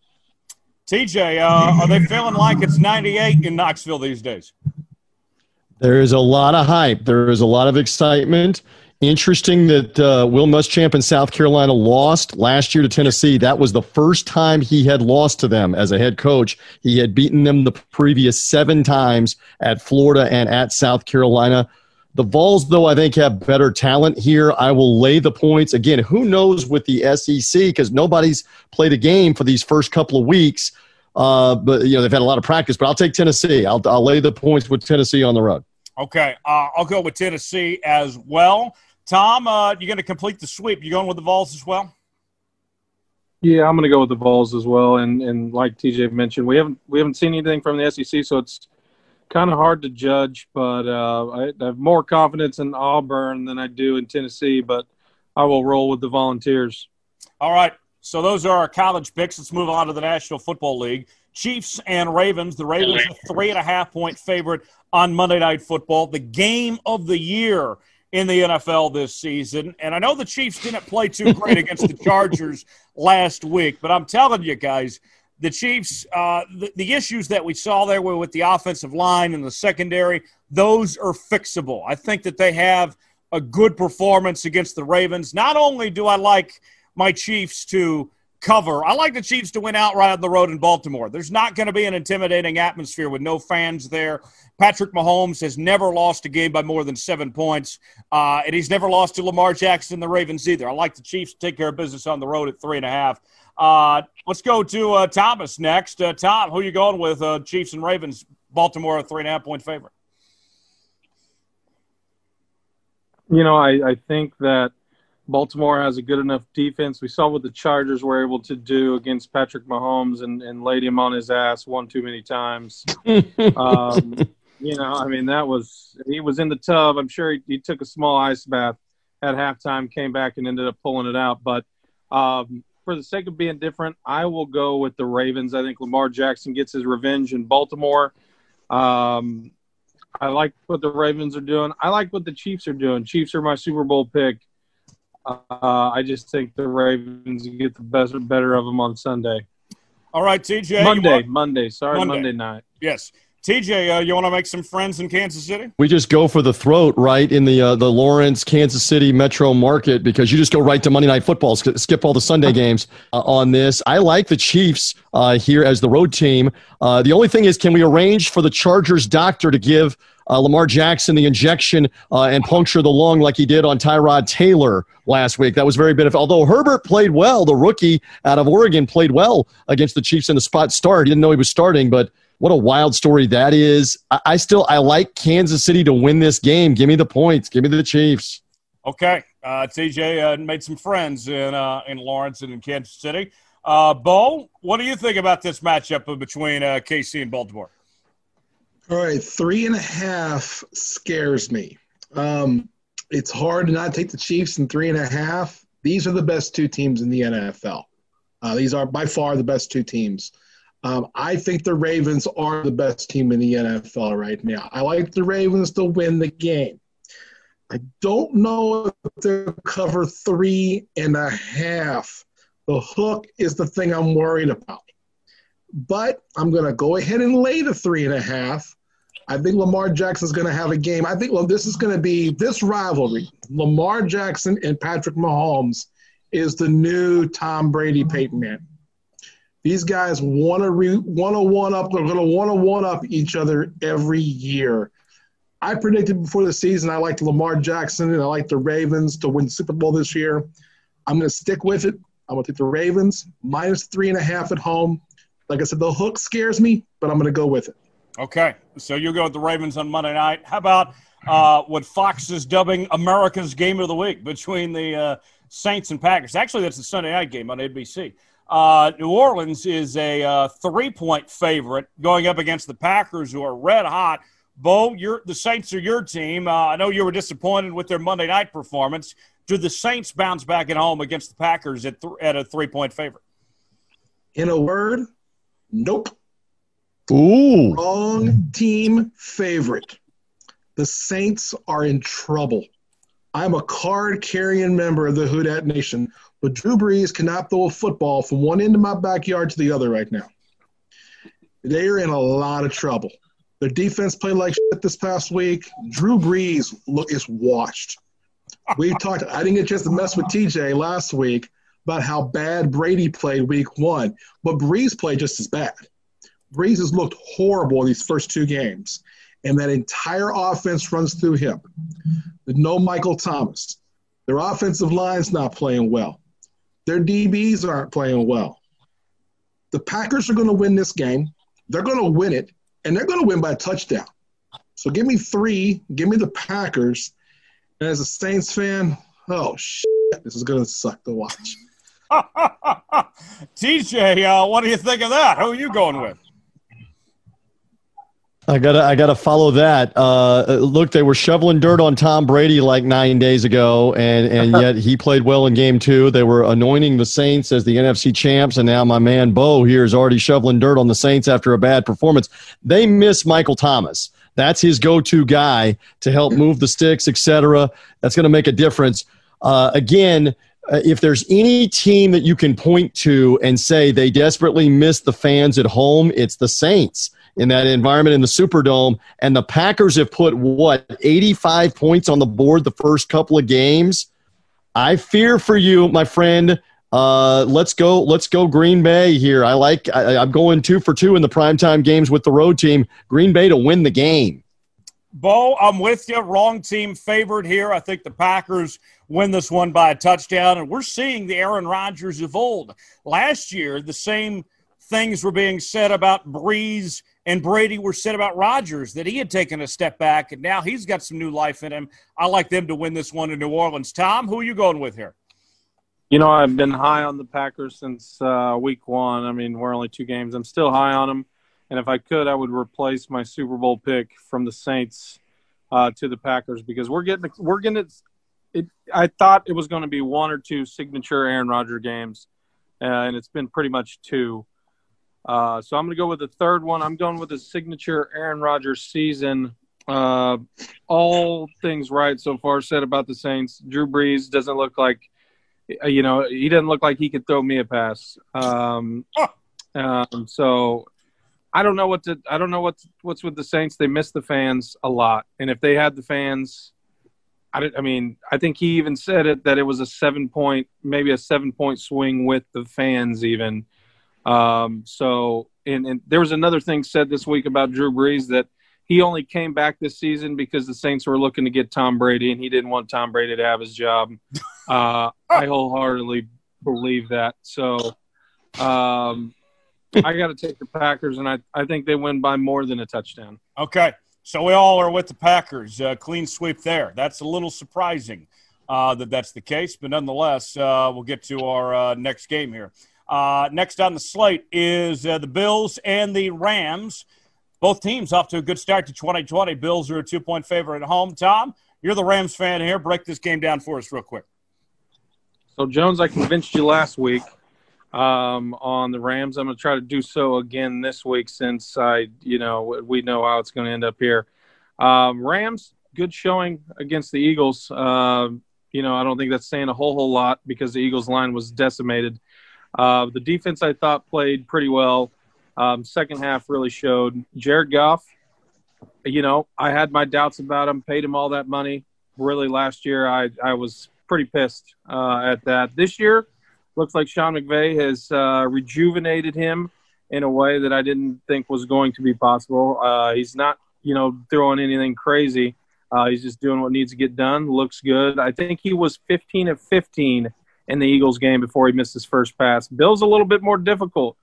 TJ, uh, are they feeling like it's 98 in Knoxville these days? There is a lot of hype. There is a lot of excitement. Interesting that uh, Will Muschamp in South Carolina lost last year to Tennessee. That was the first time he had lost to them as a head coach. He had beaten them the previous seven times at Florida and at South Carolina. The Vols, though, I think have better talent here. I will lay the points. Again, who knows with the SEC because nobody's played a game for these first couple of weeks. Uh, but, you know, they've had a lot of practice, but I'll take Tennessee. I'll, I'll lay the points with Tennessee on the road. Okay. Uh, I'll go with Tennessee as well. Tom, uh, you're going to complete the sweep. You going with the Vols as well? Yeah, I'm going to go with the Vols as well. And and like TJ mentioned, we haven't we haven't seen anything from the SEC, so it's kind of hard to judge, but uh, I, I have more confidence in Auburn than I do in Tennessee. But I will roll with the Volunteers. All right. So those are our college picks. Let's move on to the National Football League. Chiefs and Ravens. The Ravens a three and a half point favorite on Monday Night Football. The game of the year in the NFL this season. And I know the Chiefs didn't play too great against the Chargers last week, but I'm telling you guys, the Chiefs, uh, the, the, issues that we saw there were with the offensive line and the secondary, those are fixable. I think that they have a good performance against the Ravens. Not only do I like my Chiefs to cover. I like the Chiefs to win outright on the road in Baltimore. There's not going to be an intimidating atmosphere with no fans there. Patrick Mahomes has never lost a game by more than seven points, uh, and he's never lost to Lamar Jackson the Ravens either. I like the Chiefs to take care of business on the road at three and a half. Uh, let's go to uh, Thomas next. Uh, Tom, who are you going with? Uh, Chiefs and Ravens. Baltimore a three and a half point favorite. You know, I, I think that Baltimore has a good enough defense. We saw what the Chargers were able to do against Patrick Mahomes and, and laid him on his ass one too many times. um, you know, I mean, that was he was in the tub. I'm sure he, he, took a small ice bath at halftime, came back and ended up pulling it out. But um, for the sake of being different, I will go with the Ravens. I think Lamar Jackson gets his revenge in Baltimore. Um, I like what the Ravens are doing. I like what the Chiefs are doing. Chiefs are my Super Bowl pick. Uh, I just think the Ravens get the best better of them on Sunday. All right, TJ. Monday, Monday. Sorry, Monday. Monday night. Yes. TJ, uh, you want to make some friends in Kansas City? We just go for the throat, right, in the uh, the Lawrence, Kansas City metro market because you just go right to Monday Night Football, skip all the Sunday games uh, on this. I like the Chiefs uh, here as the road team. Uh, the only thing is, can we arrange for the Chargers doctor to give uh, Lamar Jackson the injection and puncture the lung like he did on Tyrod Taylor last week? That was very beneficial. Although Herbert played well, the rookie out of Oregon played well against the Chiefs in the spot start. He didn't know he was starting, but what a wild story that is. I, I still I like Kansas City to win this game. Give me the points. Give me the Chiefs. Okay, uh, TJ uh, made some friends in uh, in Lawrence and in Kansas City. Uh, Bo, what do you think about this matchup between uh, KC and Baltimore? All right, three and a half scares me. Um, it's hard to not take the Chiefs in three and a half. These are the best two teams in the NFL. Uh, these are by far the best two teams. Um, I think the Ravens are the best team in the NFL right now. I like the Ravens to win the game. I don't know if they'll cover three and a half. The hook is the thing I'm worried about. But I'm going to go ahead and lay the three and a half. I think Lamar Jackson's going to have a game. I think well, this is going to be this rivalry. Lamar Jackson and Patrick Mahomes is the new Tom Brady Peyton Manning. These guys want to re- want to one up. They're going to want to one up each other every year. I predicted before the season I liked Lamar Jackson and I like the Ravens to win Super Bowl this year. I'm going to stick with it. I'm going to take the Ravens minus three and a half at home. Like I said, the hook scares me, but I'm going to go with it. Okay, so you'll go with the Ravens on Monday night. How about uh, what Fox is dubbing America's Game of the Week between the uh, Saints and Packers? Actually, that's the Sunday night game on NBC. Uh, New Orleans is a uh, three-point favorite going up against the Packers, who are red hot. Bo, you're, the Saints are your team. Uh, I know you were disappointed with their Monday night performance. Do the Saints bounce back at home against the Packers at, th- at a three-point favorite? In a word, nope. Ooh. Wrong team favorite. The Saints are in trouble. I'm a card carrying member of the Who Dat Nation. But Drew Brees cannot throw a football from one end of my backyard to the other right now. They are in a lot of trouble. Their defense played like shit this past week. Drew Brees look is washed. We talked. I didn't get a chance to mess with TJ last week about how bad Brady played week one, but Brees played just as bad. Brees has looked horrible in these first two games, and that entire offense runs through him. No Michael Thomas. Their offensive line's not playing well. Their DBs aren't playing well. The Packers are going to win this game. They're going to win it, and they're going to win by a touchdown. So give me three. Give me the Packers. And as a Saints fan, oh shit, this is going to suck to watch. TJ, uh, what do you think of that? Who are you going with? I gotta, I gotta follow that. Uh, look, they were shoveling dirt on Tom Brady like nine days ago, and and yet he played well in Game Two. They were anointing the Saints as the NFC champs, and now my man Bo here is already shoveling dirt on the Saints after a bad performance. They miss Michael Thomas. That's his go-to guy to help move the sticks, etc. That's going to make a difference. Uh, again, uh, if there's any team that you can point to and say they desperately miss the fans at home, it's the Saints in that environment in the Superdome. And the Packers have put what 85 points on the board the first couple of games. I fear for you, my friend. Uh, let's go. Let's go Green Bay here. I like. I, I'm going two for two in the primetime games with the road team. Green Bay to win the game. Bo, I'm with you. Wrong team favored here. I think the Packers win this one by a touchdown, and we're seeing the Aaron Rodgers of old. Last year, the same things were being said about Brees and Brady were said about Rodgers that he had taken a step back, and now he's got some new life in him. I like them to win this one in New Orleans. Tom, who are you going with here? You know, I've been high on the Packers since uh, week one. I mean, we're only two games. I'm still high on them. And if I could, I would replace my Super Bowl pick from the Saints uh, to the Packers because we're getting we're getting it. it I thought it was going to be one or two signature Aaron Rodgers games, uh, and it's been pretty much two. Uh, so I'm going to go with the third one. I'm going with the signature Aaron Rodgers season. Uh, all things right so far said about the Saints. Drew Brees doesn't look like uh, you know, he didn't look like he could throw me a pass. Um, um, so I don't know what to. I don't know what what's with the Saints. They miss the fans a lot, and if they had the fans, I, I mean, I think he even said it that it was a seven point, maybe a seven point swing with the fans even. Um, so, and, and there was another thing said this week about Drew Brees that he only came back this season because the Saints were looking to get Tom Brady, and he didn't want Tom Brady to have his job. Uh, I wholeheartedly believe that. So um, I got to take the Packers, and I, I think they win by more than a touchdown. Okay. So we all are with the Packers. Uh, clean sweep there. That's a little surprising uh, that that's the case, but nonetheless, uh, we'll get to our uh, next game here. Uh, next on the slate is uh, the Bills and the Rams. Both teams off to a good start to 2020. Bills are a two point favorite at home. Tom, you're the Rams fan here. Break this game down for us real quick. So Jones, I convinced you last week um, on the Rams. I'm going to try to do so again this week since I, you know, we know how it's going to end up here. Um, Rams, good showing against the Eagles. Uh, you know, I don't think that's saying a whole whole lot because the Eagles line was decimated. Uh, the defense I thought played pretty well. Um, second half really showed. Jared Goff, you know, I had my doubts about him. Paid him all that money. Really, last year I I was pretty pissed uh, at that. This year, looks like Sean McVay has uh, rejuvenated him in a way that I didn't think was going to be possible. Uh, he's not, you know, throwing anything crazy. Uh, he's just doing what needs to get done. Looks good. I think he was 15 of 15 in the Eagles game before he missed his first pass. Bill's a little bit more difficult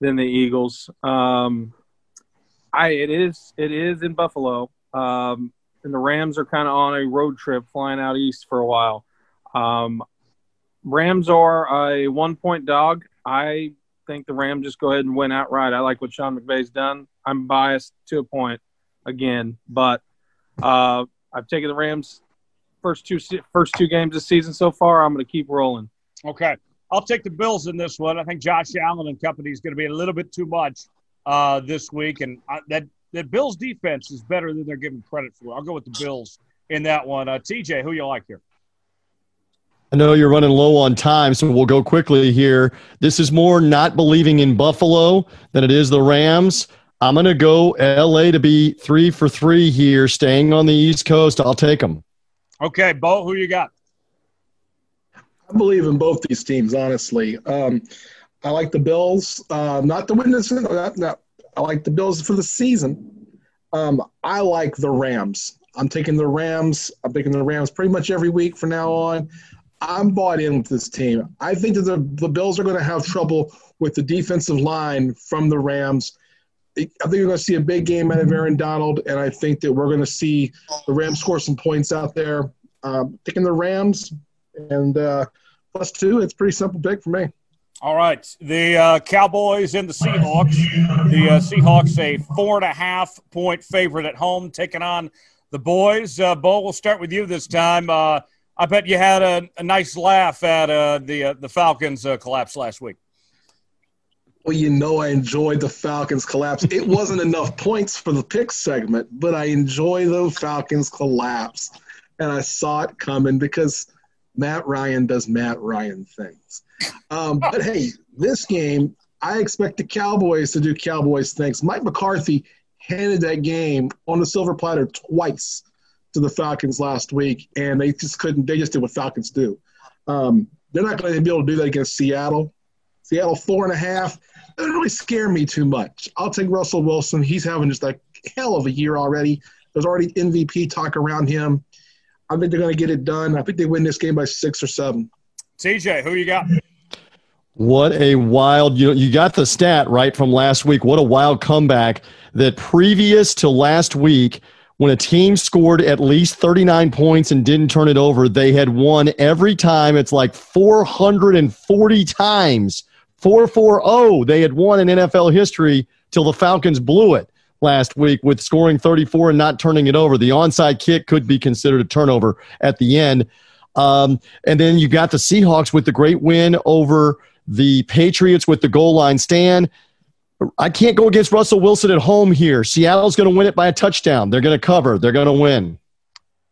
than the Eagles. Um, I it is it is in Buffalo, um, and the Rams are kind of on a road trip, flying out east for a while. Um, Rams are a one point dog. I think the Rams just go ahead and win outright. I like what Sean McVay's done. I'm biased to a point again, but uh, I've taken the Rams first two first two games this season so far. I'm going to keep rolling. Okay, I'll take the Bills in this one. I think Josh Allen and company is going to be a little bit too much uh, this week, and I, that that Bills defense is better than they're giving credit for. I'll go with the Bills in that one. Uh, TJ, who you like here? I know you're running low on time, so we'll go quickly here. This is more not believing in Buffalo than it is the Rams. I'm going to go LA to be three for three here, staying on the East Coast. I'll take them. Okay, Bo, who you got? I believe in both these teams, honestly. Um, I like the Bills, uh, not the not, I like the Bills for the season. Um, I like the Rams. I'm taking the Rams. I'm taking the Rams pretty much every week from now on. I'm bought in with this team. I think that the, the Bills are going to have trouble with the defensive line from the Rams. I think you're going to see a big game out of Aaron Donald, and I think that we're going to see the Rams score some points out there. Um, taking the Rams and uh, plus two, it's pretty simple pick for me. All right, the uh, Cowboys and the Seahawks. The uh, Seahawks a four and a half point favorite at home, taking on the boys. Uh, Bo, we'll start with you this time. Uh, I bet you had a, a nice laugh at uh, the uh, the Falcons collapse last week. Well, you know, I enjoyed the Falcons collapse. It wasn't enough points for the pick segment, but I enjoy the Falcons collapse, and I saw it coming because Matt Ryan does Matt Ryan things. Um, but hey, this game, I expect the Cowboys to do Cowboys things. Mike McCarthy handed that game on the silver platter twice to the Falcons last week, and they just couldn't. They just did what Falcons do. Um, They're not going to be able to do that against Seattle. Seattle four and a half. That doesn't really scare me too much. I'll take Russell Wilson. He's having just a hell of a year already. There's already MVP talk around him. I think they're going to get it done. I think they win this game by six or seven. TJ, who you got? What a wild you you got the stat right from last week. What a wild comeback that previous to last week when a team scored at least 39 points and didn't turn it over, they had won every time. It's like 440 times. 440 they had won in NFL history till the Falcons blew it last week with scoring 34 and not turning it over. The onside kick could be considered a turnover at the end. Um, and then you got the Seahawks with the great win over the Patriots with the goal line stand. I can't go against Russell Wilson at home here. Seattle's going to win it by a touchdown. They're going to cover. They're going to win.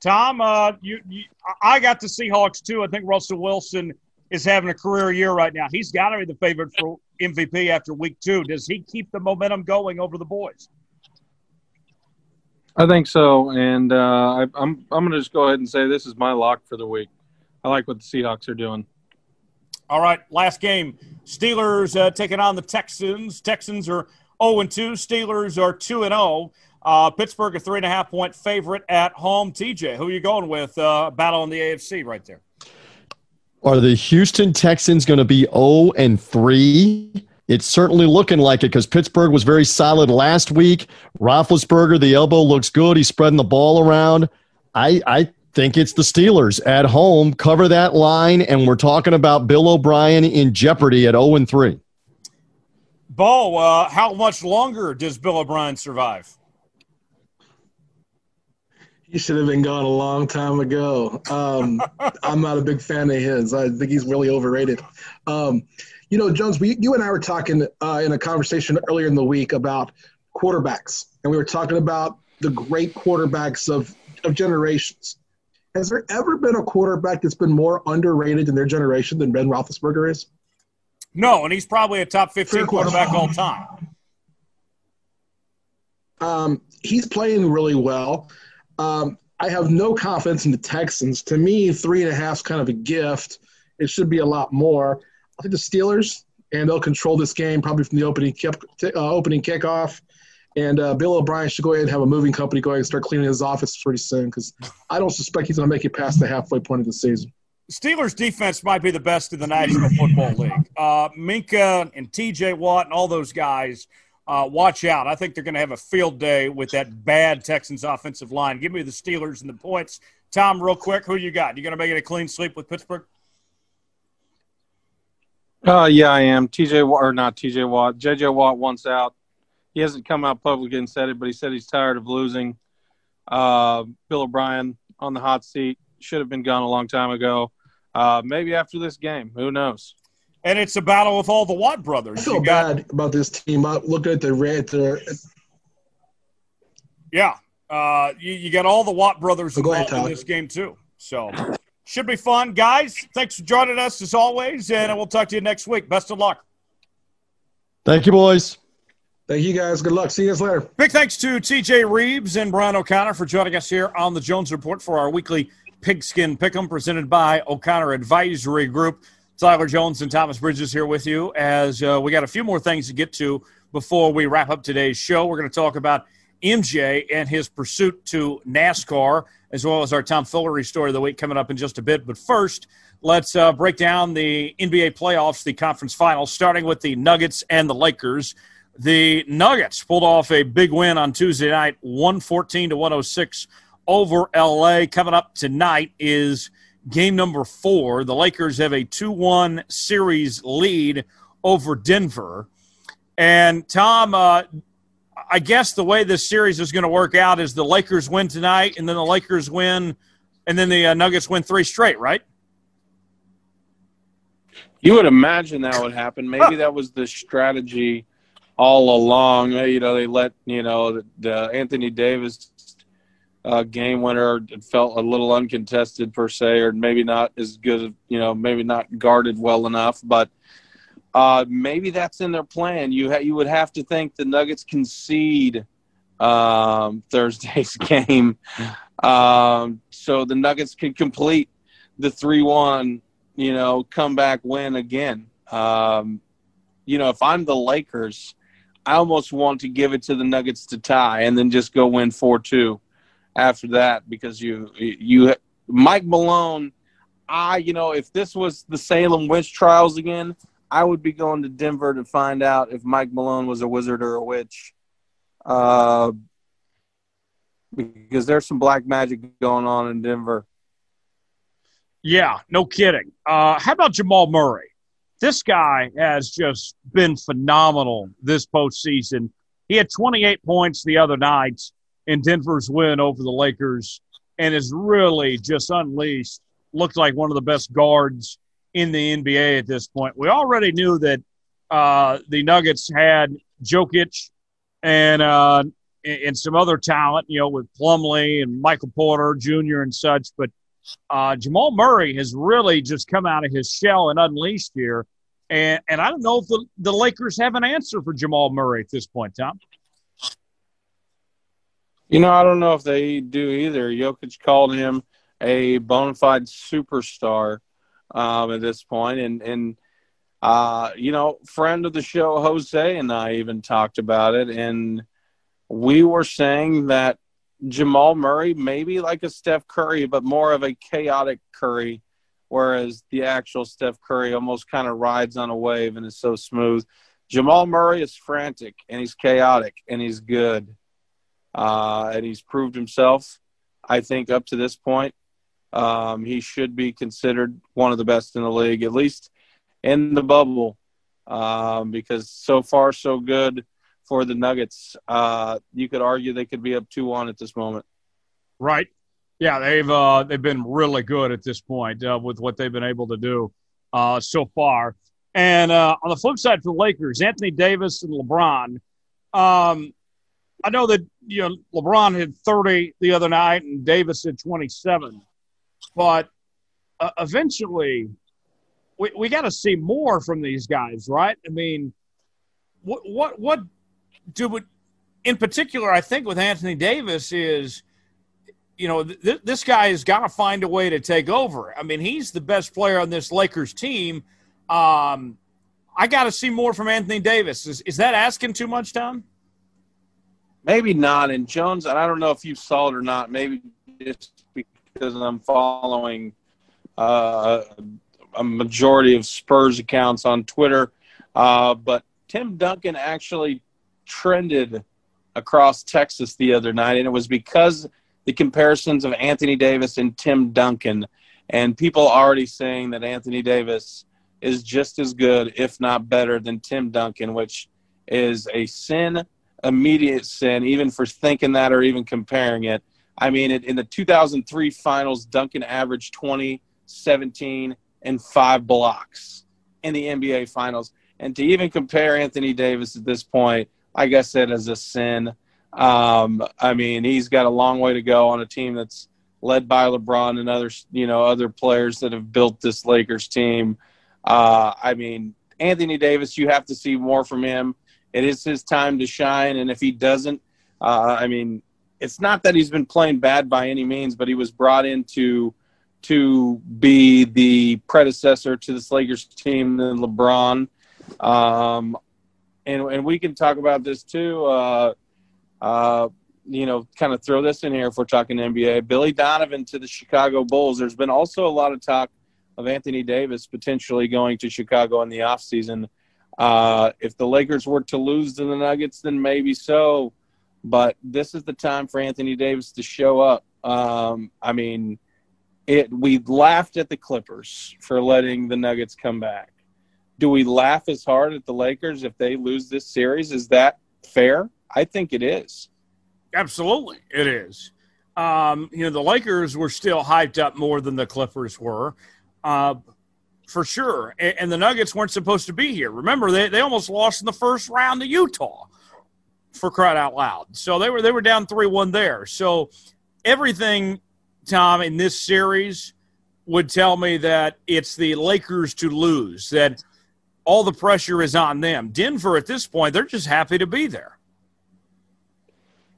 Tom, uh, you, you, I got the Seahawks too. I think Russell Wilson is having a career year right now. He's got to be the favorite for MVP after week two. Does he keep the momentum going over the boys? I think so, and uh, I, I'm I'm going to just go ahead and say this is my lock for the week. I like what the Seahawks are doing. All right, last game. Steelers uh, taking on the Texans. Texans are 0 2. Steelers are 2 and 0. Uh, Pittsburgh, a three and a half point favorite at home. TJ, who are you going with? Uh, battle in the AFC right there. Are the Houston Texans going to be 0 and 3? It's certainly looking like it because Pittsburgh was very solid last week. Roethlisberger, the elbow looks good. He's spreading the ball around. I, I think it's the Steelers at home. Cover that line, and we're talking about Bill O'Brien in jeopardy at 0 and 3. Bo, uh, how much longer does Bill O'Brien survive? He should have been gone a long time ago. Um, I'm not a big fan of his. I think he's really overrated. Um, you know, Jones, we, you and I were talking uh, in a conversation earlier in the week about quarterbacks, and we were talking about the great quarterbacks of, of generations. Has there ever been a quarterback that's been more underrated in their generation than Ben Roethlisberger is? No, and he's probably a top 15 quarterback all time. Um, he's playing really well. Um, I have no confidence in the Texans. To me, three and a half is kind of a gift. It should be a lot more. I think the Steelers, and they'll control this game probably from the opening kick, uh, opening kickoff. And uh, Bill O'Brien should go ahead and have a moving company go ahead and start cleaning his office pretty soon because I don't suspect he's going to make it past the halfway point of the season. Steelers defense might be the best in the National Football League. Uh, Minkah and T.J. Watt and all those guys, uh, watch out. I think they're going to have a field day with that bad Texans offensive line. Give me the Steelers and the points. Tom, real quick, who you got? You going to make it a clean sweep with Pittsburgh? Uh, yeah, I am. TJ Watt or not TJ Watt. JJ Watt wants out he hasn't come out publicly and said it, but he said he's tired of losing. Uh, Bill O'Brien on the hot seat should have been gone a long time ago. Uh, maybe after this game, who knows? And it's a battle with all the Watt brothers. I feel got, bad about this team. I look at the red. There. Yeah, uh, you, you, got all the Watt brothers involved ahead, in this game too. So should be fun, guys. Thanks for joining us as always, and we'll talk to you next week. Best of luck. Thank you, boys. Thank you guys. Good luck. See you guys later. Big thanks to TJ Reeves and Brian O'Connor for joining us here on the Jones Report for our weekly Pigskin Pick'em presented by O'Connor Advisory Group. Tyler Jones and Thomas Bridges here with you as uh, we got a few more things to get to before we wrap up today's show. We're going to talk about MJ and his pursuit to NASCAR, as well as our Tom Fillery story of the week coming up in just a bit. But first, let's uh, break down the NBA playoffs, the conference finals, starting with the Nuggets and the Lakers. The Nuggets pulled off a big win on Tuesday night, 114 to 106 over LA. Coming up tonight is game number four. The Lakers have a 2 1 series lead over Denver. And Tom, uh, I guess the way this series is going to work out is the Lakers win tonight, and then the Lakers win, and then the uh, Nuggets win three straight, right? You would imagine that would happen. Maybe that was the strategy all along. You know, they let you know the, the Anthony Davis uh, game winner felt a little uncontested per se, or maybe not as good. You know, maybe not guarded well enough, but. Uh, maybe that's in their plan. You ha- you would have to think the Nuggets concede um, Thursday's game, um, so the Nuggets can complete the three one you know, comeback win again. Um, you know, if I'm the Lakers, I almost want to give it to the Nuggets to tie and then just go win four two after that because you you Mike Malone. I you know if this was the Salem witch trials again, I would be going to Denver to find out if Mike Malone was a wizard or a witch. Uh, because there's some black magic going on in Denver. Yeah, no kidding. Uh, how about Jamal Murray? This guy has just been phenomenal this postseason. He had 28 points the other night in Denver's win over the Lakers and has really just unleashed, looked like one of the best guards in the NBA at this point. We already knew that uh, the Nuggets had Jokic and uh, and some other talent, you know, with Plumlee and Michael Porter Jr. and such. But uh, Jamal Murray has really just come out of his shell and unleashed here. And, and I don't know if the, the Lakers have an answer for Jamal Murray at this point, Tom. You know, I don't know if they do either. Jokic called him a bona fide superstar um, at this point, and and uh, you know, friend of the show Jose and I even talked about it, and we were saying that Jamal Murray maybe like a Steph Curry, but more of a chaotic Curry, whereas the actual Steph Curry almost kind of rides on a wave and is so smooth. Jamal Murray is frantic and he's chaotic and he's good, uh, and he's proved himself. I think up to this point, um, he should be considered one of the best in the league, at least in the bubble, um, because so far so good for the Nuggets. Uh, you could argue they could be up two one at this moment. Right. Yeah, they've uh, they've been really good at this point uh, with what they've been able to do uh, so far. And uh, on the flip side for the Lakers, Anthony Davis and LeBron. Um, I know that you know LeBron had 30 the other night and Davis had 27, but uh, eventually we, we got to see more from these guys, right? I mean, what what what do we, in particular, I think with Anthony Davis is, you know, th- this guy has got to find a way to take over. I mean, he's the best player on this Lakers team. Um, I got to see more from Anthony Davis. Is, is that asking too much, Tom? Maybe not. And Jones, and I don't know if you saw it or not. Maybe just because I'm following uh, a majority of Spurs accounts on Twitter, uh, but Tim Duncan actually trended across Texas the other night, and it was because the comparisons of Anthony Davis and Tim Duncan, and people already saying that Anthony Davis is just as good, if not better, than Tim Duncan, which is a sin, immediate sin, even for thinking that or even comparing it. I mean, in the 2003 finals, Duncan averaged 20, 17, and five blocks in the NBA finals. And to even compare Anthony Davis at this point, I guess as a sin. Um, I mean, he's got a long way to go on a team that's led by LeBron and other, you know, other players that have built this Lakers team. Uh, I mean, Anthony Davis, you have to see more from him. It is his time to shine, and if he doesn't, uh, I mean, it's not that he's been playing bad by any means, but he was brought in to to be the predecessor to this Lakers team than LeBron. Um, and and we can talk about this too. Uh, uh, you know, kind of throw this in here if we're talking NBA. Billy Donovan to the Chicago Bulls. There's been also a lot of talk of Anthony Davis potentially going to Chicago in the offseason. Uh, if the Lakers were to lose to the Nuggets, then maybe so. But this is the time for Anthony Davis to show up. Um, I mean, it. We laughed at the Clippers for letting the Nuggets come back do we laugh as hard at the Lakers if they lose this series? Is that fair? I think it is. Absolutely, it is. Um, you know, the Lakers were still hyped up more than the Clippers were, uh, for sure. And, and, the Nuggets weren't supposed to be here. Remember, they, they almost lost in the first round to Utah, for crying out loud. So they were they were down three one there. So everything, Tom, in this series would tell me that it's the Lakers to lose. That all the pressure is on them. Denver at this point, they're just happy to be there.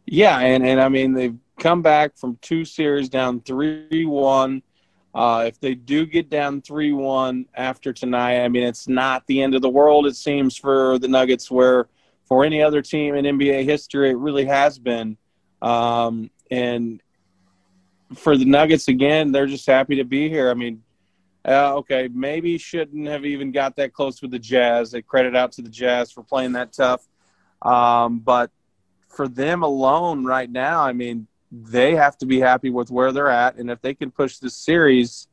Yeah, and, and I mean they've come back from two series down three one. Uh, if they do get down 3 1 after tonight, I mean, it's not the end of the world, it seems, for the Nuggets, where for any other team in NBA history, it really has been. Um, and for the Nuggets, again, they're just happy to be here. I mean, uh, okay, maybe shouldn't have even got that close with the Jazz. They credit out to the Jazz for playing that tough. Um, but for them alone right now, I mean, they have to be happy with where they're at. And if they can push this series,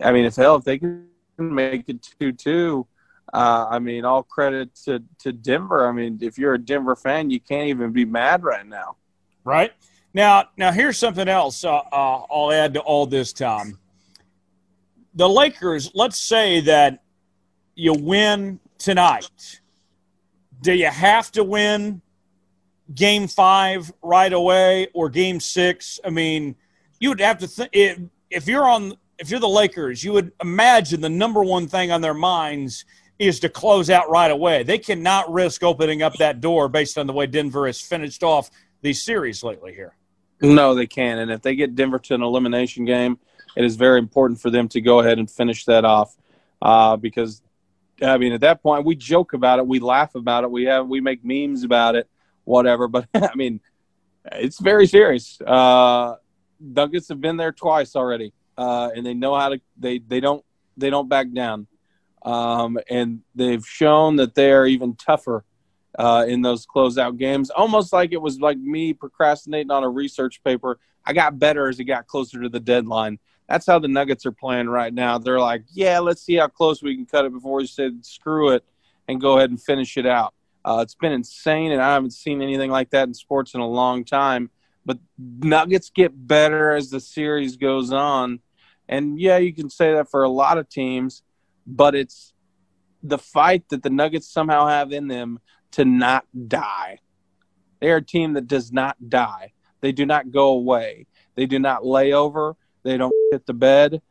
I mean, if hell, if they can make it 2 2, uh, I mean, all credit to, to Denver. I mean, if you're a Denver fan, you can't even be mad right now. Right. Now, now here's something else uh, uh, I'll add to all this, Tom. The Lakers, let's say that you win tonight. Do you have to win game five right away or game six? I mean, you would have to think if, you're on if you're the Lakers, you would imagine the number one thing on their minds is to close out right away. They cannot risk opening up that door based on the way Denver has finished off these series lately here. No, they can't. And if they get Denver to an elimination game, it is very important for them to go ahead and finish that off. Uh, because, I mean, at that point, we joke about it, we laugh about it, we have we make memes about it, whatever. But I mean, it's very serious. Uh, Nuggets have been there twice already, uh, and they know how to. They they don't they don't back down, um, and they've shown that they are even tougher uh, in those closeout games. Almost like it was like me procrastinating on a research paper. I got better as it got closer to the deadline. That's how the Nuggets are playing right now. They're like, yeah, let's see how close we can cut it before we said screw it and go ahead and finish it out. Uh, it's been insane, and I haven't seen anything like that in sports in a long time. But Nuggets get better as the series goes on. And yeah, you can say that for a lot of teams, but it's the fight that the Nuggets somehow have in them to not die. They are a team that does not die. They do not go away. They do not lay over. They don't hit the bed.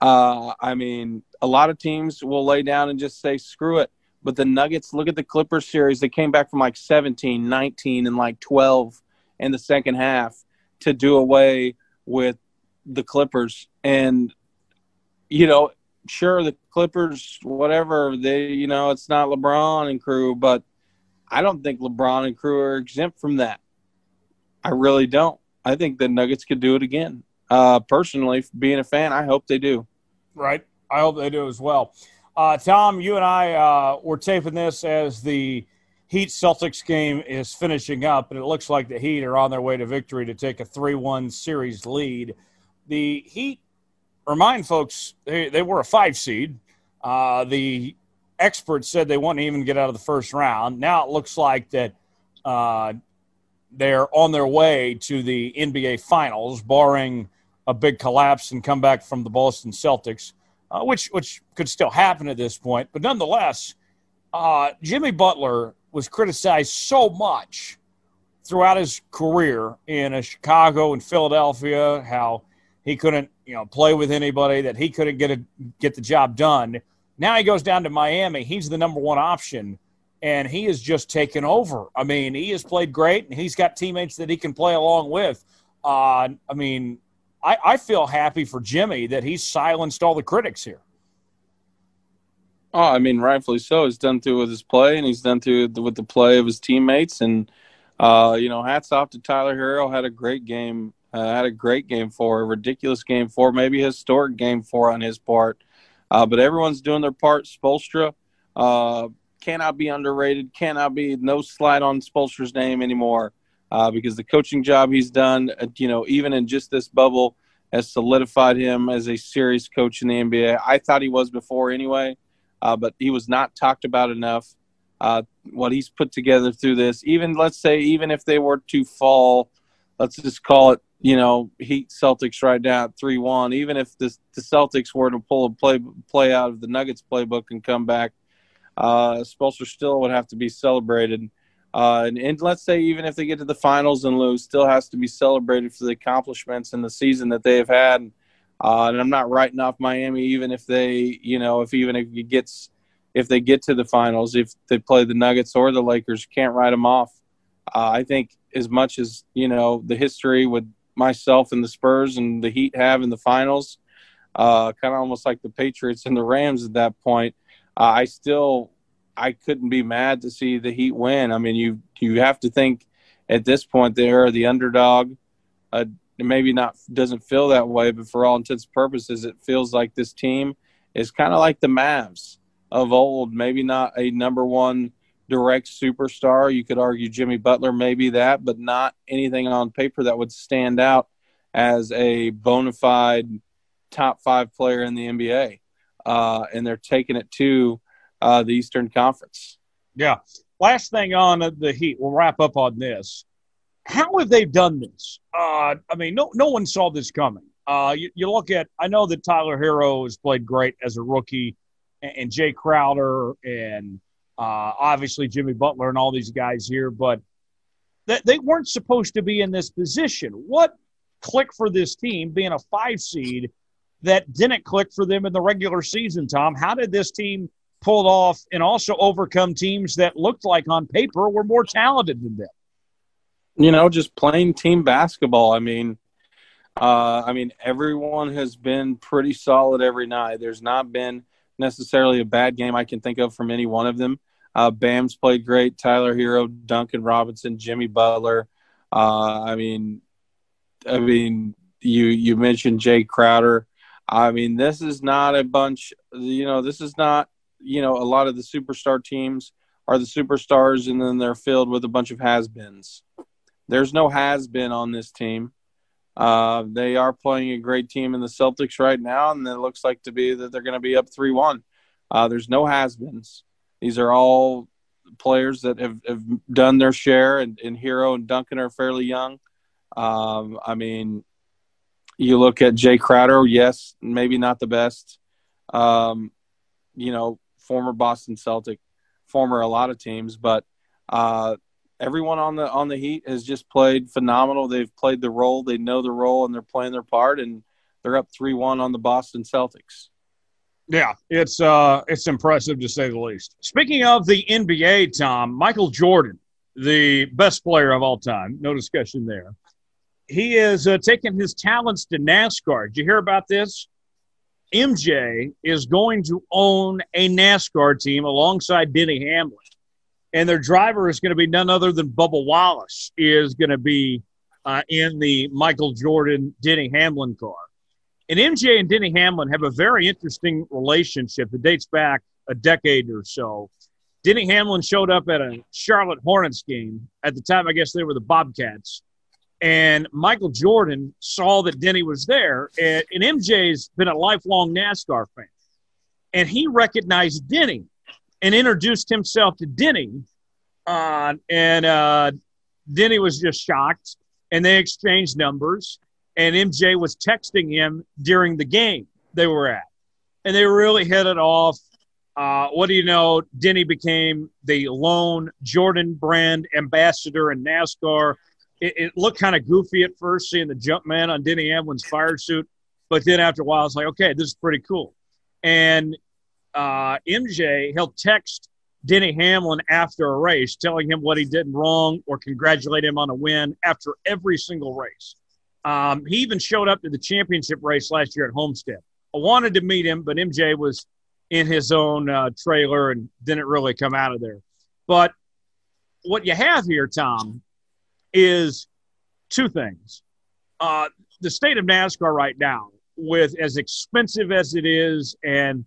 Uh, I mean, a lot of teams will lay down and just say, screw it. But the Nuggets, look at the Clippers series. They came back from like 17, 19, and like 12 in the second half to do away with the Clippers. And, you know, sure, the Clippers, whatever, they, you know, it's not LeBron and crew, but – I don't think LeBron and crew are exempt from that. I really don't. I think the Nuggets could do it again. Uh, personally, being a fan, I hope they do. Right. I hope they do as well. Uh, Tom, you and I uh, were taping this as the Heat Celtics game is finishing up, and it looks like the Heat are on their way to victory to take a 3 1 series lead. The Heat, remind folks, they, they were a five seed. Uh, the experts said they wouldn't even get out of the first round. Now it looks like that uh, they're on their way to the NBA Finals, barring a big collapse and comeback from the Boston Celtics, uh, which which could still happen at this point. But nonetheless, uh, Jimmy Butler was criticized so much throughout his career in uh, Chicago and Philadelphia, how he couldn't you know play with anybody, that he couldn't get a, get the job done now he goes down to Miami. He's the number one option, and he has just taken over. I mean, he has played great, and he's got teammates that he can play along with. Uh, I mean, I, I feel happy for Jimmy that he's silenced all the critics here. Oh, I mean, rightfully so. He's done through with his play, and he's done through with the play of his teammates. And uh, you know, hats off to Tyler Herro. Had a great game. Uh, had a great game for a ridiculous game for maybe historic game for on his part. Uh, but everyone's doing their part. Spoelstra uh, cannot be underrated. Cannot be no slide on Spoelstra's name anymore uh, because the coaching job he's done, uh, you know, even in just this bubble, has solidified him as a serious coach in the NBA. I thought he was before anyway, uh, but he was not talked about enough. Uh, what he's put together through this, even let's say, even if they were to fall, let's just call it you know, Heat Celtics right now three one. Even if the the Celtics were to pull a play play out of the Nuggets playbook and come back, uh, Spoelstra still would have to be celebrated. Uh, and, and, let's say even if they get to the finals and lose, still has to be celebrated for the accomplishments and the season that they have had. Uh, and I'm not writing off Miami, even if they, you know, if even if it gets, if they get to the finals, if they play the Nuggets or the Lakers, can't write them off. Uh, I think as much as you know the history with myself and the Spurs and the Heat have in the finals. uh, kind of almost like the Patriots and the Rams at that point. Uh, I still I couldn't be mad to see the Heat win. I mean, you you have to think at this point they are the underdog. Uh, maybe not doesn't feel that way, but for all intents and purposes, it feels like this team is kind of like the Mavs of old. Maybe not a number one direct superstar. You could argue Jimmy Butler, maybe that, but not anything on paper that would stand out as a bona fide top five player in the NBA. Uh, and they're taking it to uh, the Eastern Conference. Yeah. Last thing on the Heat, we'll wrap up on this. How have they done this? Uh, I mean, no, no one saw this coming. Uh, you, you, look at, I know that Tyler Herro has played great as a rookie, and, and Jae Crowder, and uh, obviously Jimmy Butler, and all these guys here, but they, they weren't supposed to be in this position. What clicked for this team being a five seed that didn't click for them in the regular season, Tom? How did this team pull off and also overcome teams that looked like on paper were more talented than them? You know, just playing team basketball. I mean, uh, I mean, everyone has been pretty solid every night. There's not been necessarily a bad game I can think of from any one of them. Uh, Bam's played great. Tyler Herro, Duncan Robinson, Jimmy Butler. Uh, I mean, I mean, you you mentioned Jae Crowder. I mean, this is not a bunch. You know, this is not. You know, a lot of the superstar teams are the superstars, and then they're filled with a bunch of has-beens. There's no has-been on this team. Uh, they are playing a great team in the Celtics right now, and it looks like to be that they're going to be up three one. Uh, there's no has-beens. These are all players that have, have done their share, and, and Herro and Duncan are fairly young. Um, I mean, you look at Jae Crowder, yes, maybe not the best. Um, you know, former Boston Celtic, former a lot of teams, but uh, everyone on the on the Heat has just played phenomenal. They've played the role, they know the role, and they're playing their part, and they're up three one on the Boston Celtics. Yeah, it's uh, it's impressive to say the least. Speaking of the NBA, Tom Michael Jordan, the best player of all time, no discussion there. He is uh, taking his talents to NASCAR. Did you hear about this? MJ is going to own a NASCAR team alongside Denny Hamlin and their driver is going to be none other than Bubba Wallace is going to be uh, in the Michael Jordan Denny Hamlin car. And MJ and Denny Hamlin have a very interesting relationship that dates back a decade or so. Denny Hamlin showed up at a Charlotte Hornets game. At the time, I guess they were the Bobcats. And Michael Jordan saw that Denny was there. And, and MJ's been a lifelong NASCAR fan. And he recognized Denny and introduced himself to Denny. Uh, and uh, Denny was just shocked, and they exchanged numbers. And MJ was texting him during the game they were at, and they really hit it off. Uh, what do you know? Denny became the lone Jordan brand ambassador in NASCAR. It, it looked kind of goofy at first, seeing the jump man on Denny Hamlin's fire suit, but then after a while, it's like, okay, this is pretty cool. And uh, MJ, he'll text Denny Hamlin after a race, telling him what he did wrong or congratulate him on a win after every single race. Um, he even showed up to the championship race last year at Homestead. I wanted to meet him, but MJ was in his own uh, trailer and didn't really come out of there. But what you have here, Tom, is two things. Uh, the state of NASCAR right now, with as expensive as it is and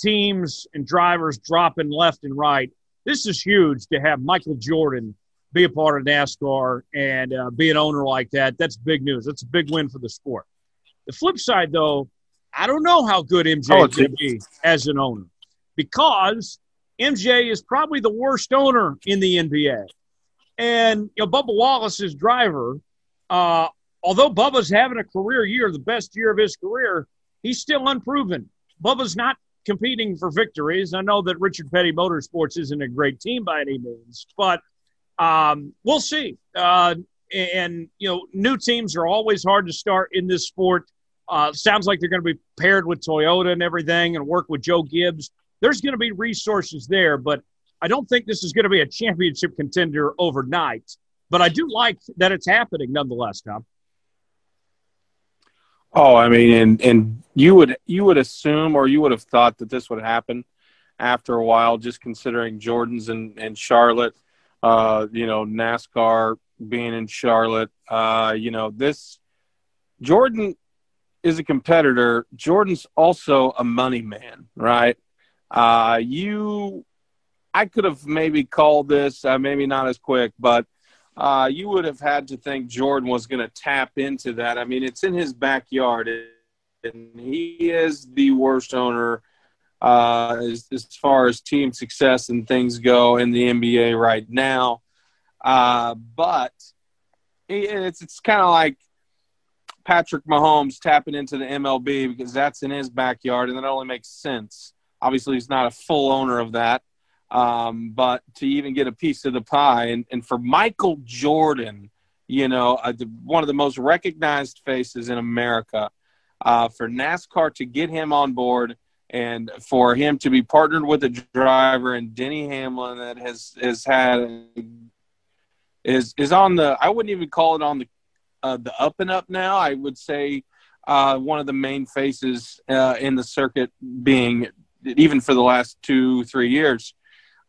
teams and drivers dropping left and right. This is huge to have Michael Jordan be a part of NASCAR and uh, be an owner like that. That's big news. That's a big win for the sport. The flip side, though, I don't know how good MJ oh, can be as an owner because MJ is probably the worst owner in the NBA. And you know, Bubba Wallace's driver, uh, although Bubba's having a career year, the best year of his career, he's still unproven. Bubba's not competing for victories. I know that Richard Petty Motorsports isn't a great team by any means, but um, we'll see. Uh, and, you know, new teams are always hard to start in this sport. Uh, sounds like they're going to be paired with Toyota and everything and work with Joe Gibbs. There's going to be resources there, but I don't think this is going to be a championship contender overnight. But I do like that it's happening nonetheless, Tom. Oh, I mean, and and you would you would assume or you would have thought that this would happen after a while, just considering Jordan's and and Charlotte, uh, you know, NASCAR being in Charlotte, uh, you know, this Jordan is a competitor. Jordan's also a money man, right? Uh, you, I could have maybe called this, uh, maybe not as quick, but uh, you would have had to think Jordan was going to tap into that. I mean, it's in his backyard, and he is the worst owner uh, as, as far as team success and things go in the NBA right now. Uh, but it's it's kind of like Patrick Mahomes tapping into the MLB because that's in his backyard, and that only makes sense. Obviously, he's not a full owner of that, um, but to even get a piece of the pie, and, and for Michael Jordan, you know, uh, one of the most recognized faces in America, uh, for NASCAR to get him on board and for him to be partnered with a driver and Denny Hamlin that has has had is is on the I wouldn't even call it on the uh, the up and up now. I would say uh, one of the main faces uh, in the circuit, being even for the last two three years,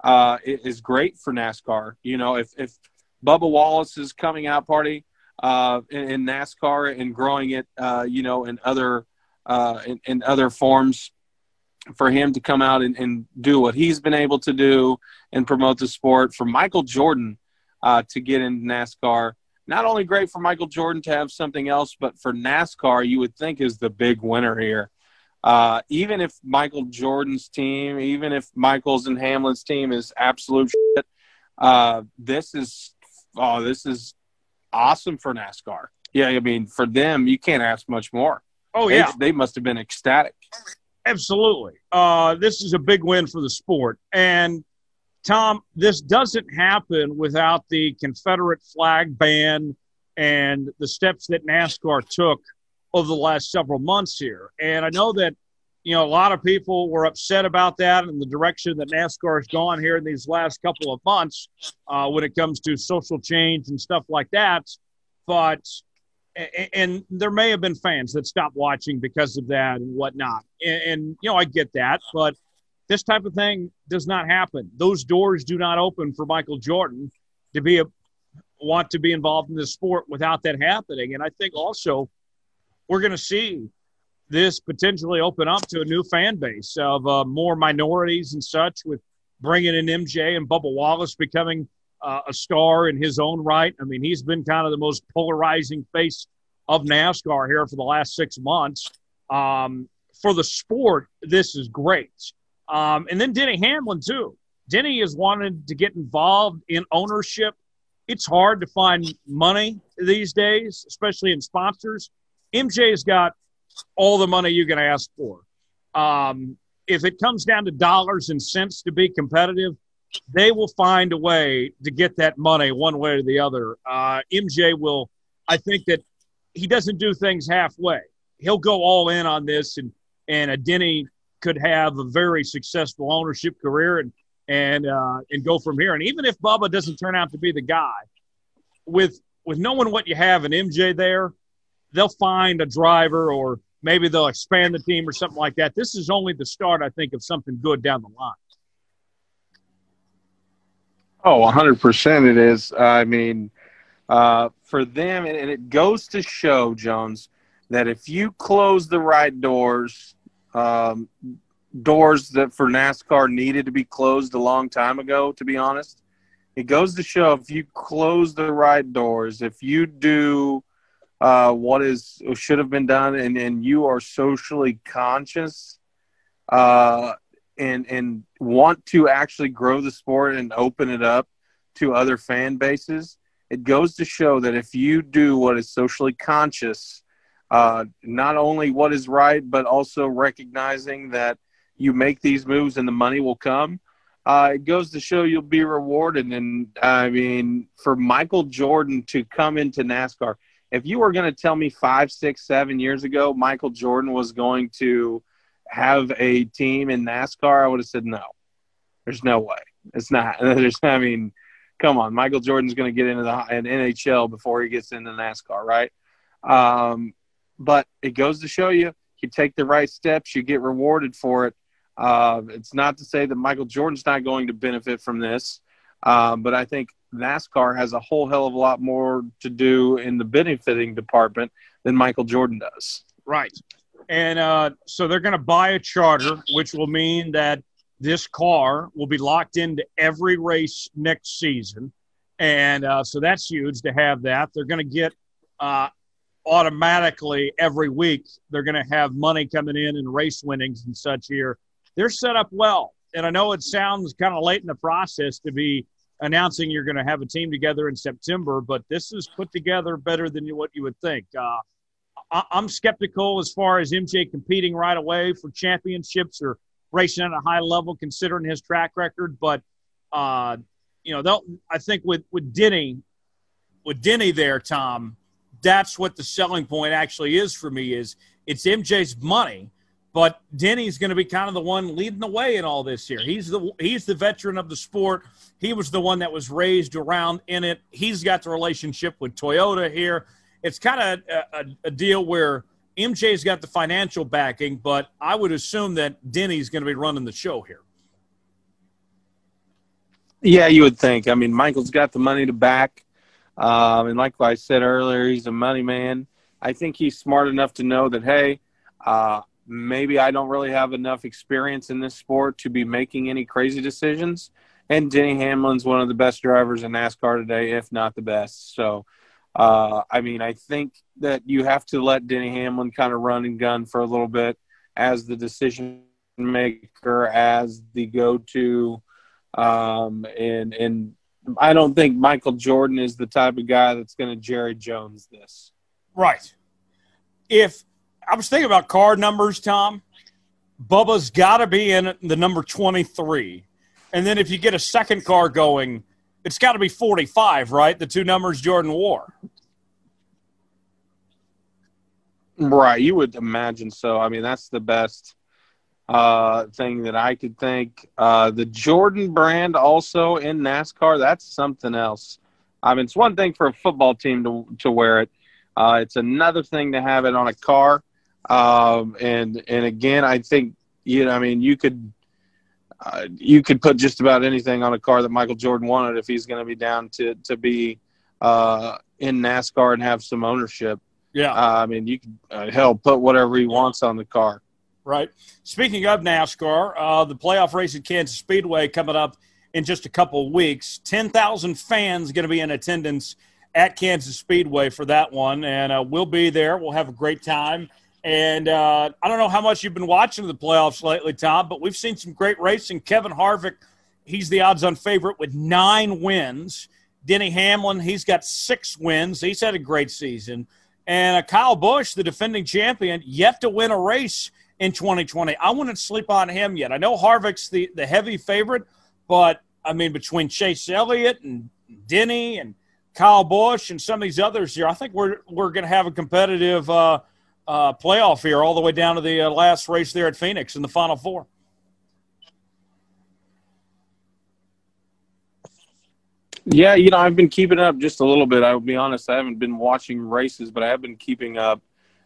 uh, is great for NASCAR. You know, if if Bubba Wallace's coming out party uh, in, in, NASCAR and growing it, uh, you know, in other in, in, other forms. For him to come out and, and do what he's been able to do and promote the sport, for Michael Jordan to get in NASCAR, not only great for Michael Jordan to have something else, but for NASCAR, you would think is the big winner here. Uh, even if Michael Jordan's team, even if Michael's and Hamlin's team is absolute shit, uh, this is oh, this is awesome for NASCAR. Yeah, I mean, for them, you can't ask much more. Oh yeah, they, they must have been ecstatic. Absolutely. Uh, this is a big win for the sport, and Tom, this doesn't happen without the Confederate flag ban and the steps that NASCAR took over the last several months here. And I know that, you know, a lot of people were upset about that and the direction that NASCAR has gone here in these last couple of months uh, when it comes to social change and stuff like that. But, and there may have been fans that stopped watching because of that and whatnot. And, and you know, I get that. But this type of thing does not happen. Those doors do not open for Michael Jordan to be a want to be involved in this sport without that happening. And I think also we're going to see this potentially open up to a new fan base of uh, more minorities and such with bringing in MJ and Bubba Wallace becoming uh, a star in his own right. I mean, he's been kind of the most polarizing face of NASCAR here for the last six months. Um, for the sport, this is great. Um, and then Denny Hamlin, too. Denny has wanted to get involved in ownership. It's hard to find money these days, especially in sponsors. MJ's got all the money you can ask for. Um, if it comes down to dollars and cents to be competitive, they will find a way to get that money one way or the other. Uh, MJ will, I think that he doesn't do things halfway. He'll go all in on this, and and a Denny could have a very successful ownership career and and uh, and go from here. And even if Bubba doesn't turn out to be the guy, with with knowing what you have in MJ there, they'll find a driver or maybe they'll expand the team or something like that. This is only the start, I think, of something good down the line. Oh, 100% it is. I mean, uh, for them, and it goes to show, Jones, that if you close the right doors um, doors that for NASCAR needed to be closed a long time ago, to be honest. It goes to show if you close the right doors, if you do uh, what is should have been done, and, and you are socially conscious uh, and and want to actually grow the sport and open it up to other fan bases, it goes to show that if you do what is socially conscious uh, not only what is right, but also recognizing that you make these moves and the money will come. Uh, it goes to show you'll be rewarded. And I mean, for Michael Jordan to come into NASCAR, if you were going to tell me five, six, seven years ago Michael Jordan was going to have a team in NASCAR, I would have said no. There's no way. It's not. There's. I mean, come on. Michael Jordan's going to get into the NHL before he gets into NASCAR, right? Um, but it goes to show you, you take the right steps, you get rewarded for it. Uh, it's not to say that Michael Jordan's not going to benefit from this, um, but I think NASCAR has a whole hell of a lot more to do in the benefiting department than Michael Jordan does. Right. And uh, so they're going to buy a charter, which will mean that this car will be locked into every race next season. And uh, so that's huge to have that. They're going to get uh, automatically every week, they're going to have money coming in and race winnings and such here. They're set up well. And I know it sounds kind of late in the process to be announcing you're going to have a team together in September, but this is put together better than what you would think. Uh, I- am skeptical as far as MJ competing right away for championships or racing at a high level, considering his track record. But uh, you know. I think with with Denny, with Denny there, Tom, that's what the selling point actually is for me. Is it's MJ's money, but Denny's going to be kind of the one leading the way in all this here. He's the he's the veteran of the sport. He was the one that was raised around in it. He's got the relationship with Toyota here. It's kind of a, a, a deal where MJ's got the financial backing, but I would assume that Denny's going to be running the show here. Yeah, you would think. I mean, Michael's got the money to back. Um, and like I said earlier, he's a money man. I think he's smart enough to know that, hey, uh, maybe I don't really have enough experience in this sport to be making any crazy decisions. And Denny Hamlin's one of the best drivers in NASCAR today, if not the best. So, uh, I mean, I think that you have to let Denny Hamlin kind of run and gun for a little bit as the decision maker, as the go to. Um, and, and I don't think Michael Jordan is the type of guy that's going to Jerry Jones this. Right. If I was thinking about card numbers, Tom, Bubba's got to be in the number 23. And then if you get a second car going, it's got to be 45, right? The two numbers Jordan wore. Right. You would imagine so. I mean, that's the best uh, thing that I could think. Uh, the Jordan brand also in NASCAR, that's something else. I mean, it's one thing for a football team to, to wear it. Uh, it's another thing to have it on a car. Um, and, and again, I think, you know, I mean, you could, uh, you could put just about anything on a car that Michael Jordan wanted if he's going to be down to, to be uh, in NASCAR and have some ownership. Yeah. Uh, I mean, you can, uh, hell, put whatever he wants on the car. Right. Speaking of NASCAR, uh, the playoff race at Kansas Speedway coming up in just a couple of weeks. 10,000 fans going to be in attendance at Kansas Speedway for that one, and uh, we'll be there. We'll have a great time. And uh, I don't know how much you've been watching the playoffs lately, Tom, but we've seen some great racing. Kevin Harvick, he's the odds on favorite with nine wins. Denny Hamlin, he's got six wins. He's had a great season. And uh, Kyle Busch, the defending champion, yet to win a race in 2020. I wouldn't sleep on him yet. I know Harvick's the, the heavy favorite, but I mean, between Chase Elliott and Denny and Kyle Busch and some of these others here, I think we're, we're going to have a competitive uh, uh, playoff here all the way down to the uh, last race there at Phoenix in the Final Four. Yeah, you know, I've been keeping up just a little bit. I will be honest, I haven't been watching races, but I have been keeping up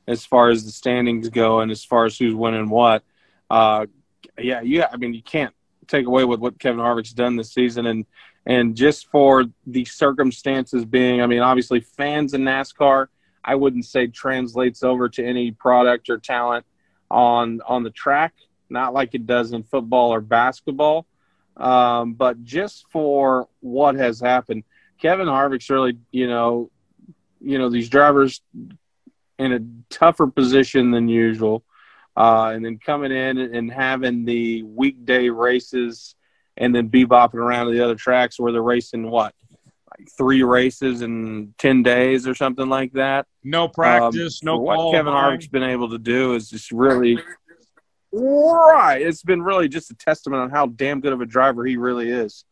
as far as the standings go and as far as who's winning what. Uh, yeah, yeah. I mean, you can't take away with what Kevin Harvick's done this season, and and just for the circumstances being, I mean, obviously fans in NASCAR, I wouldn't say translates over to any product or talent on on the track, not like it does in football or basketball. Um, but just for what has happened, Kevin Harvick's really, you know, you know, these drivers in a tougher position than usual. Uh, and then coming in and having the weekday races and then bebopping around to the other tracks where they're racing what like three races in 10 days or something like that no practice um, no what kevin harvick's been able to do is just really right it's been really just a testament on how damn good of a driver he really is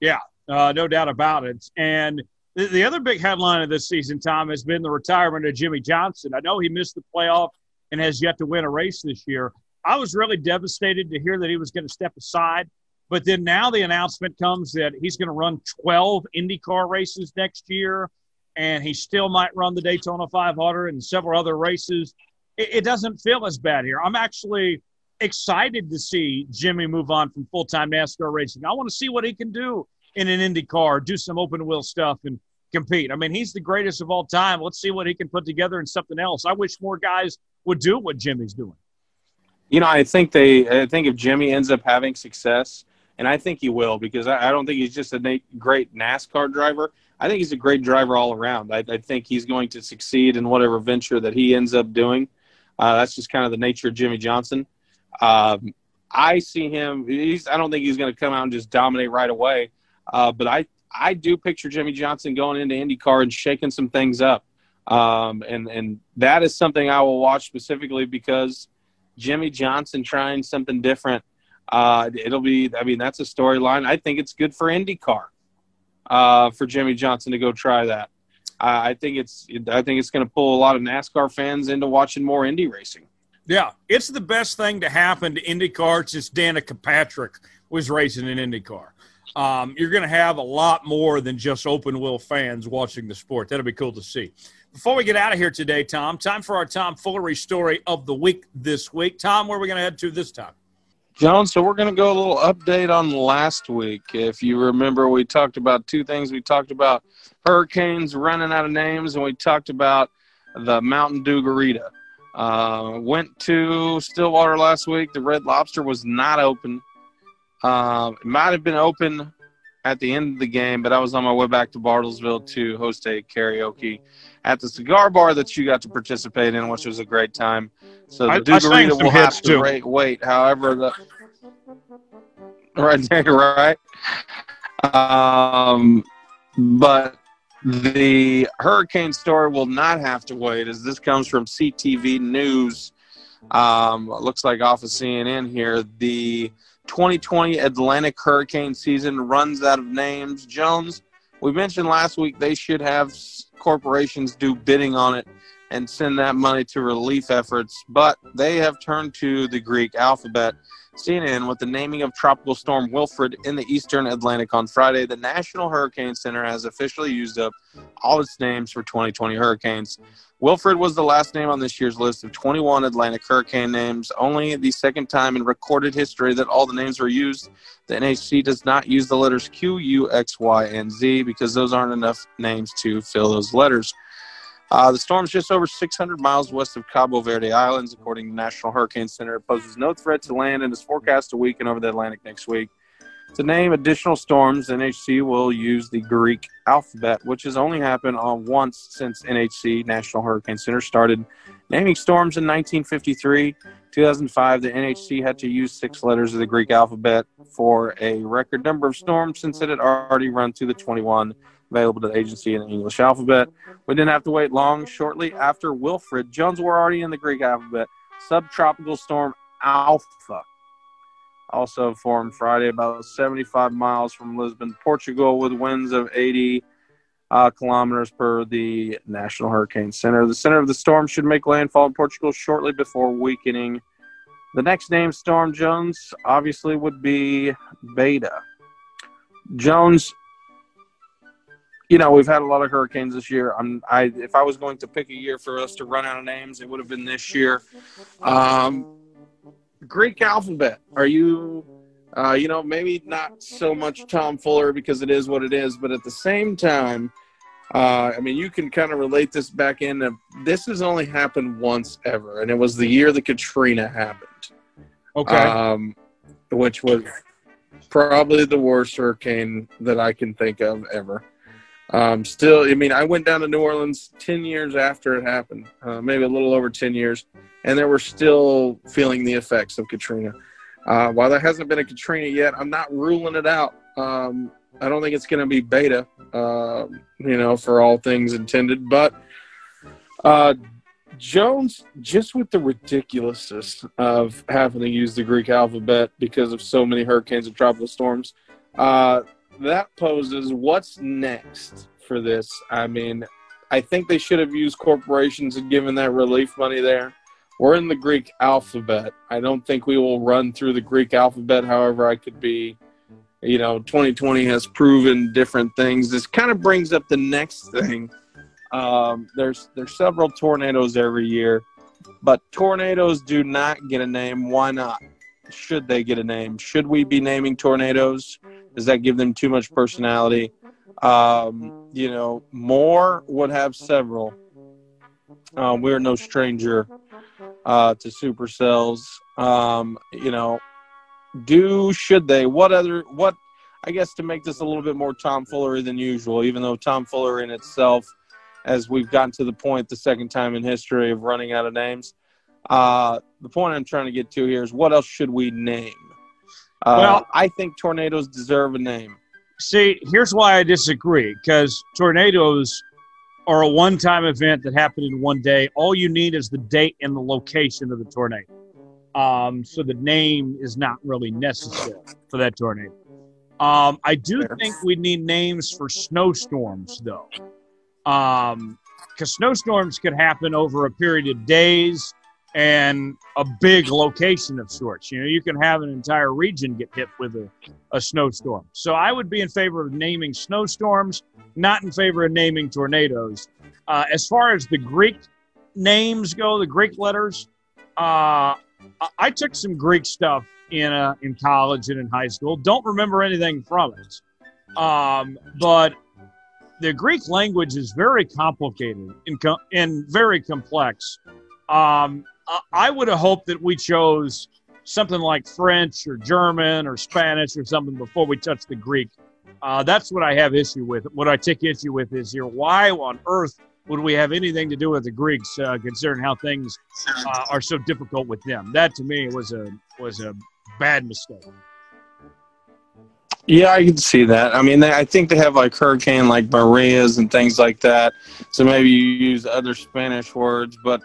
yeah uh, no doubt about it and the, the other big headline of this season, Tom, has been the retirement of Jimmie Johnson. I know he missed the playoff and has yet to win a race this year. I was really devastated to hear that he was going to step aside. But then now the announcement comes that he's going to run 12 IndyCar races next year. and he still might run the Daytona 500 and several other races. It, it doesn't feel as bad here. I'm actually excited to see Jimmie move on from full time NASCAR racing. I want to see what he can do in an IndyCar, do some open wheel stuff, and compete. I mean, he's the greatest of all time. Let's see what he can put together in something else. I wish more guys would do what Jimmie's doing. You know, I think they. I think if Jimmie ends up having success, and I think he will, because I, I don't think he's just a great NASCAR driver. I think he's a great driver all around. I, I think he's going to succeed in whatever venture that he ends up doing. Uh, that's just kind of the nature of Jimmie Johnson. Um, I see him. I don't think he's going to come out and just dominate right away. Uh, but I, I do picture Jimmie Johnson going into IndyCar and shaking some things up. Um, and and that is something I will watch specifically because Jimmie Johnson trying something different. Uh, it'll be. I mean, that's a storyline. I think it's good for IndyCar uh, for Jimmie Johnson to go try that. I think it's. I think it's going to pull a lot of NASCAR fans into watching more Indy racing. Yeah, it's the best thing to happen to IndyCar since Danica Patrick was racing in IndyCar. Um, you're going to have a lot more than just open wheel fans watching the sport. That'll be cool to see. Before we get out of here today, Tom, time for our Tom Foolery story of the week this week. Tom, where are we going to head to this time? John, so we're going to go a little update on last week. If you remember, we talked about two things. We talked about hurricanes running out of names, and we talked about the Mountain Dewgarita. Uh, went to Stillwater last week. The Red Lobster was not open. Uh, it might have been open at the end of the game, but I was on my way back to Bartlesville to host a karaoke at the cigar bar that you got to participate in, which was a great time. So the Dewgarita will have to rate, wait. However, the right there, right. Um, but the hurricane story will not have to wait, as this comes from CTV News. Um, looks like off of CNN here. The 2020 Atlantic hurricane season runs out of names. Jones, we mentioned last week they should have corporations do bidding on it and send that money to relief efforts, but they have turned to the Greek alphabet. CNN with the naming of Tropical Storm Wilfred in the eastern Atlantic on Friday, the National Hurricane Center has officially used up all its names for 2020 hurricanes. Wilfred was the last name on this year's list of 21 Atlantic hurricane names, only the second time in recorded history that all the names were used. The NHC does not use the letters Q, U, X, Y, and Z because those aren't enough names to fill those letters. Uh, the storm's just over 600 miles west of Cabo Verde Islands, according to the National Hurricane Center. It poses no threat to land and is forecast to weaken over the Atlantic next week. To name additional storms, NHC will use the Greek alphabet, which has only happened on once since NHC National Hurricane Center started naming storms in 1953. 2005, the NHC had to use six letters of the Greek alphabet for a record number of storms since it had already run through the 21 available to the agency in the English alphabet. We didn't have to wait long. Shortly after Wilfred, Jones were already in the Greek alphabet. Subtropical storm Alpha also formed Friday about 75 miles from Lisbon, Portugal, with winds of 80 uh, kilometers per the National Hurricane Center. The center of the storm should make landfall in Portugal shortly before weakening. The next name, Storm Jones, obviously would be Beta. Jones you know, we've had a lot of hurricanes this year. I'm, I, if I was going to pick a year for us to run out of names, it would have been this year. Um, Greek alphabet. Are you, uh, you know, maybe not so much Tom Fuller because it is what it is, but at the same time, uh, I mean, you can kind of relate this back into this has only happened once ever, and it was the year that Katrina happened. Okay. Um, which was probably the worst hurricane that I can think of ever. Um, still, I mean, I went down to New Orleans 10 years after it happened, uh, maybe a little over 10 years, and they were still feeling the effects of Katrina. Uh, while there hasn't been a Katrina yet, I'm not ruling it out. Um, I don't think it's going to be beta, uh, you know, for all things intended. But uh, Jones, just with the ridiculousness of having to use the Greek alphabet because of so many hurricanes and tropical storms, uh, that poses what's next for this. I mean, I think they should have used corporations and given that relief money there. We're in the Greek alphabet. I don't think we will run through the Greek alphabet. However, I could be, you know, 2020 has proven different things. This kind of brings up the next thing Um, there's there's several tornadoes every year, but tornadoes do not get a name. Why not? Should they get a name? Should we be naming tornadoes? Does that give them too much personality? Um, you know, more would have several. Uh, we're no stranger uh, to supercells. Um, you know, do should they? What other what? I guess to make this a little bit more tomfoolery than usual, even though tomfoolery in itself, as we've gotten to the point the second time in history of running out of names. Uh, the point I'm trying to get to here is what else should we name? Uh, well, I think tornadoes deserve a name. See, here's why I disagree because tornadoes are a one time event that happened in one day. All you need is the date and the location of the tornado. Um, so the name is not really necessary for that tornado. Um, I do Fair. think we need names for snowstorms, though, because um, snowstorms could happen over a period of days and a big location of sorts. You know, you can have an entire region get hit with a, a snowstorm. So I would be in favor of naming snowstorms, not in favor of naming tornadoes. Uh, as far as the Greek names go, the Greek letters, uh, I took some Greek stuff in uh, in college and in high school. Don't remember anything from it, um, but the Greek language is very complicated and, co- and very complex. Um, I would have hoped that we chose something like French or German or Spanish or something before we touch the Greek. Uh, that's what I have issue with. What I take issue with is here, why on earth would we have anything to do with the Greeks, uh, considering how things uh, are so difficult with them? That to me was a was a bad mistake. Yeah, I can see that. I mean, they, I think they have like hurricane, like Marias and things like that. So maybe you use other Spanish words, but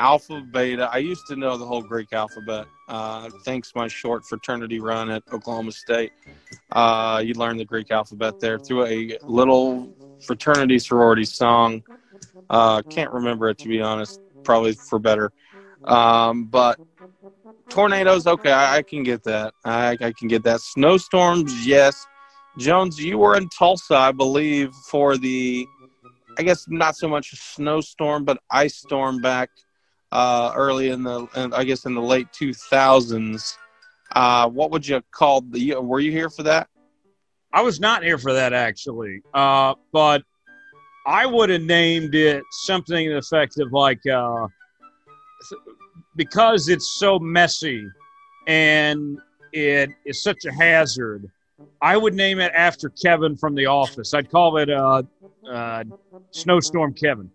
Alpha, Beta. I used to know the whole Greek alphabet. Uh, thanks my short fraternity run at Oklahoma State. Uh, you learned the Greek alphabet there through a little fraternity sorority song. Uh, can't remember it to be honest. Probably for better. Um, but tornadoes, okay, I, I can get that. I, I can get that. Snowstorms, yes. Jones, you were in Tulsa, I believe, for the, I guess not so much a snowstorm, but ice storm back uh, early in the, I guess in the late 2000s. Uh, what would you call the? Were you here for that? I was not here for that actually, uh, but I would have named it something in the effect of like uh, because it's so messy and it is such a hazard. I would name it after Kevin from The Office. I'd call it uh, uh, Snowstorm Kevin.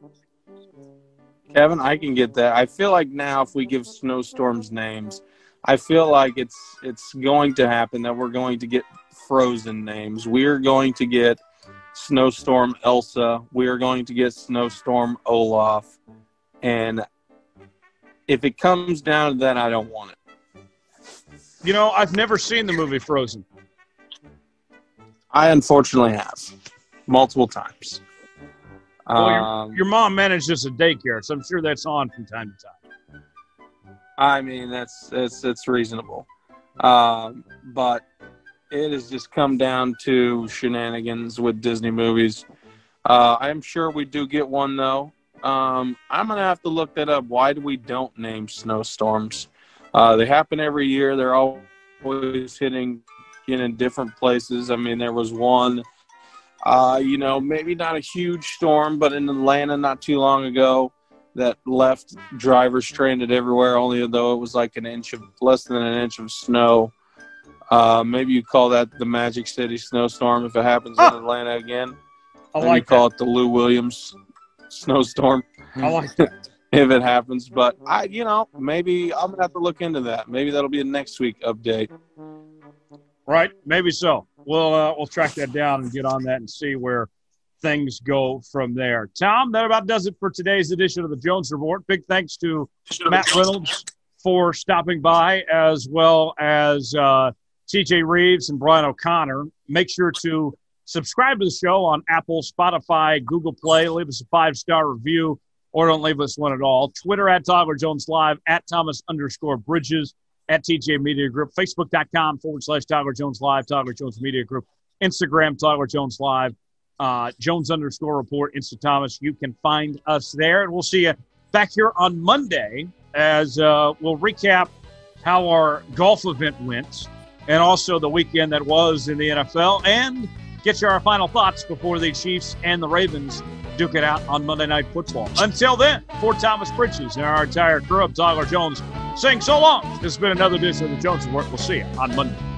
Kevin, I can get that. I feel like now if we give snowstorms names, I feel like it's it's going to happen that we're going to get frozen names. We're going to get snowstorm Elsa. We are going to get snowstorm Olaf. And if it comes down to that, I don't want it. You know, I've never seen the movie Frozen. I unfortunately have multiple times. Well, your, um, your, mom manages a daycare, so I'm sure that's on from time to time. I mean, that's that's that's reasonable, um, but it has just come down to shenanigans with Disney movies. Uh, I'm sure we do get one though. Um, I'm gonna have to look that up. Why do we don't name snowstorms? Uh, they happen every year. They're always hitting in different places. I mean, there was one uh, you know, maybe not a huge storm, but in Atlanta not too long ago that left drivers stranded everywhere, only though it was like an inch of less than an inch of snow. Uh, maybe you call that the Magic City snowstorm if it happens in Atlanta again. I like you call it the Lou Williams snowstorm. I like that. if it happens, but I, you know, maybe I'm gonna have to look into that. Maybe that'll be a next week update. Right, maybe so. We'll uh, we'll track that down and get on that and see where things go from there. Tom, that about does it for today's edition of the Jones Report. Big thanks to Matt Reynolds for stopping by, as well as uh, TJ Reeves and Brian O'Connor. Make sure to subscribe to the show on Apple, Spotify, Google Play. Leave us a five star review or don't leave us one at all. Twitter at Tyler Jones Live, at Thomas underscore Bridges at TJ Media Group, Facebook.com forward slash Tyler Jones Live, Tyler Jones Media Group, Instagram, Tyler Jones Live, uh, Jones underscore report, Insta Thomas. You can find us there. And we'll see you back here on Monday as uh, we'll recap how our golf event went and also the weekend that was in the NFL and get you our final thoughts before the Chiefs and the Ravens duke it out on Monday Night Football. Until then, for Thomas Bridges and our entire crew of Tyler Jones saying so long. This has been another edition of the Jones Report. We'll see you on Monday.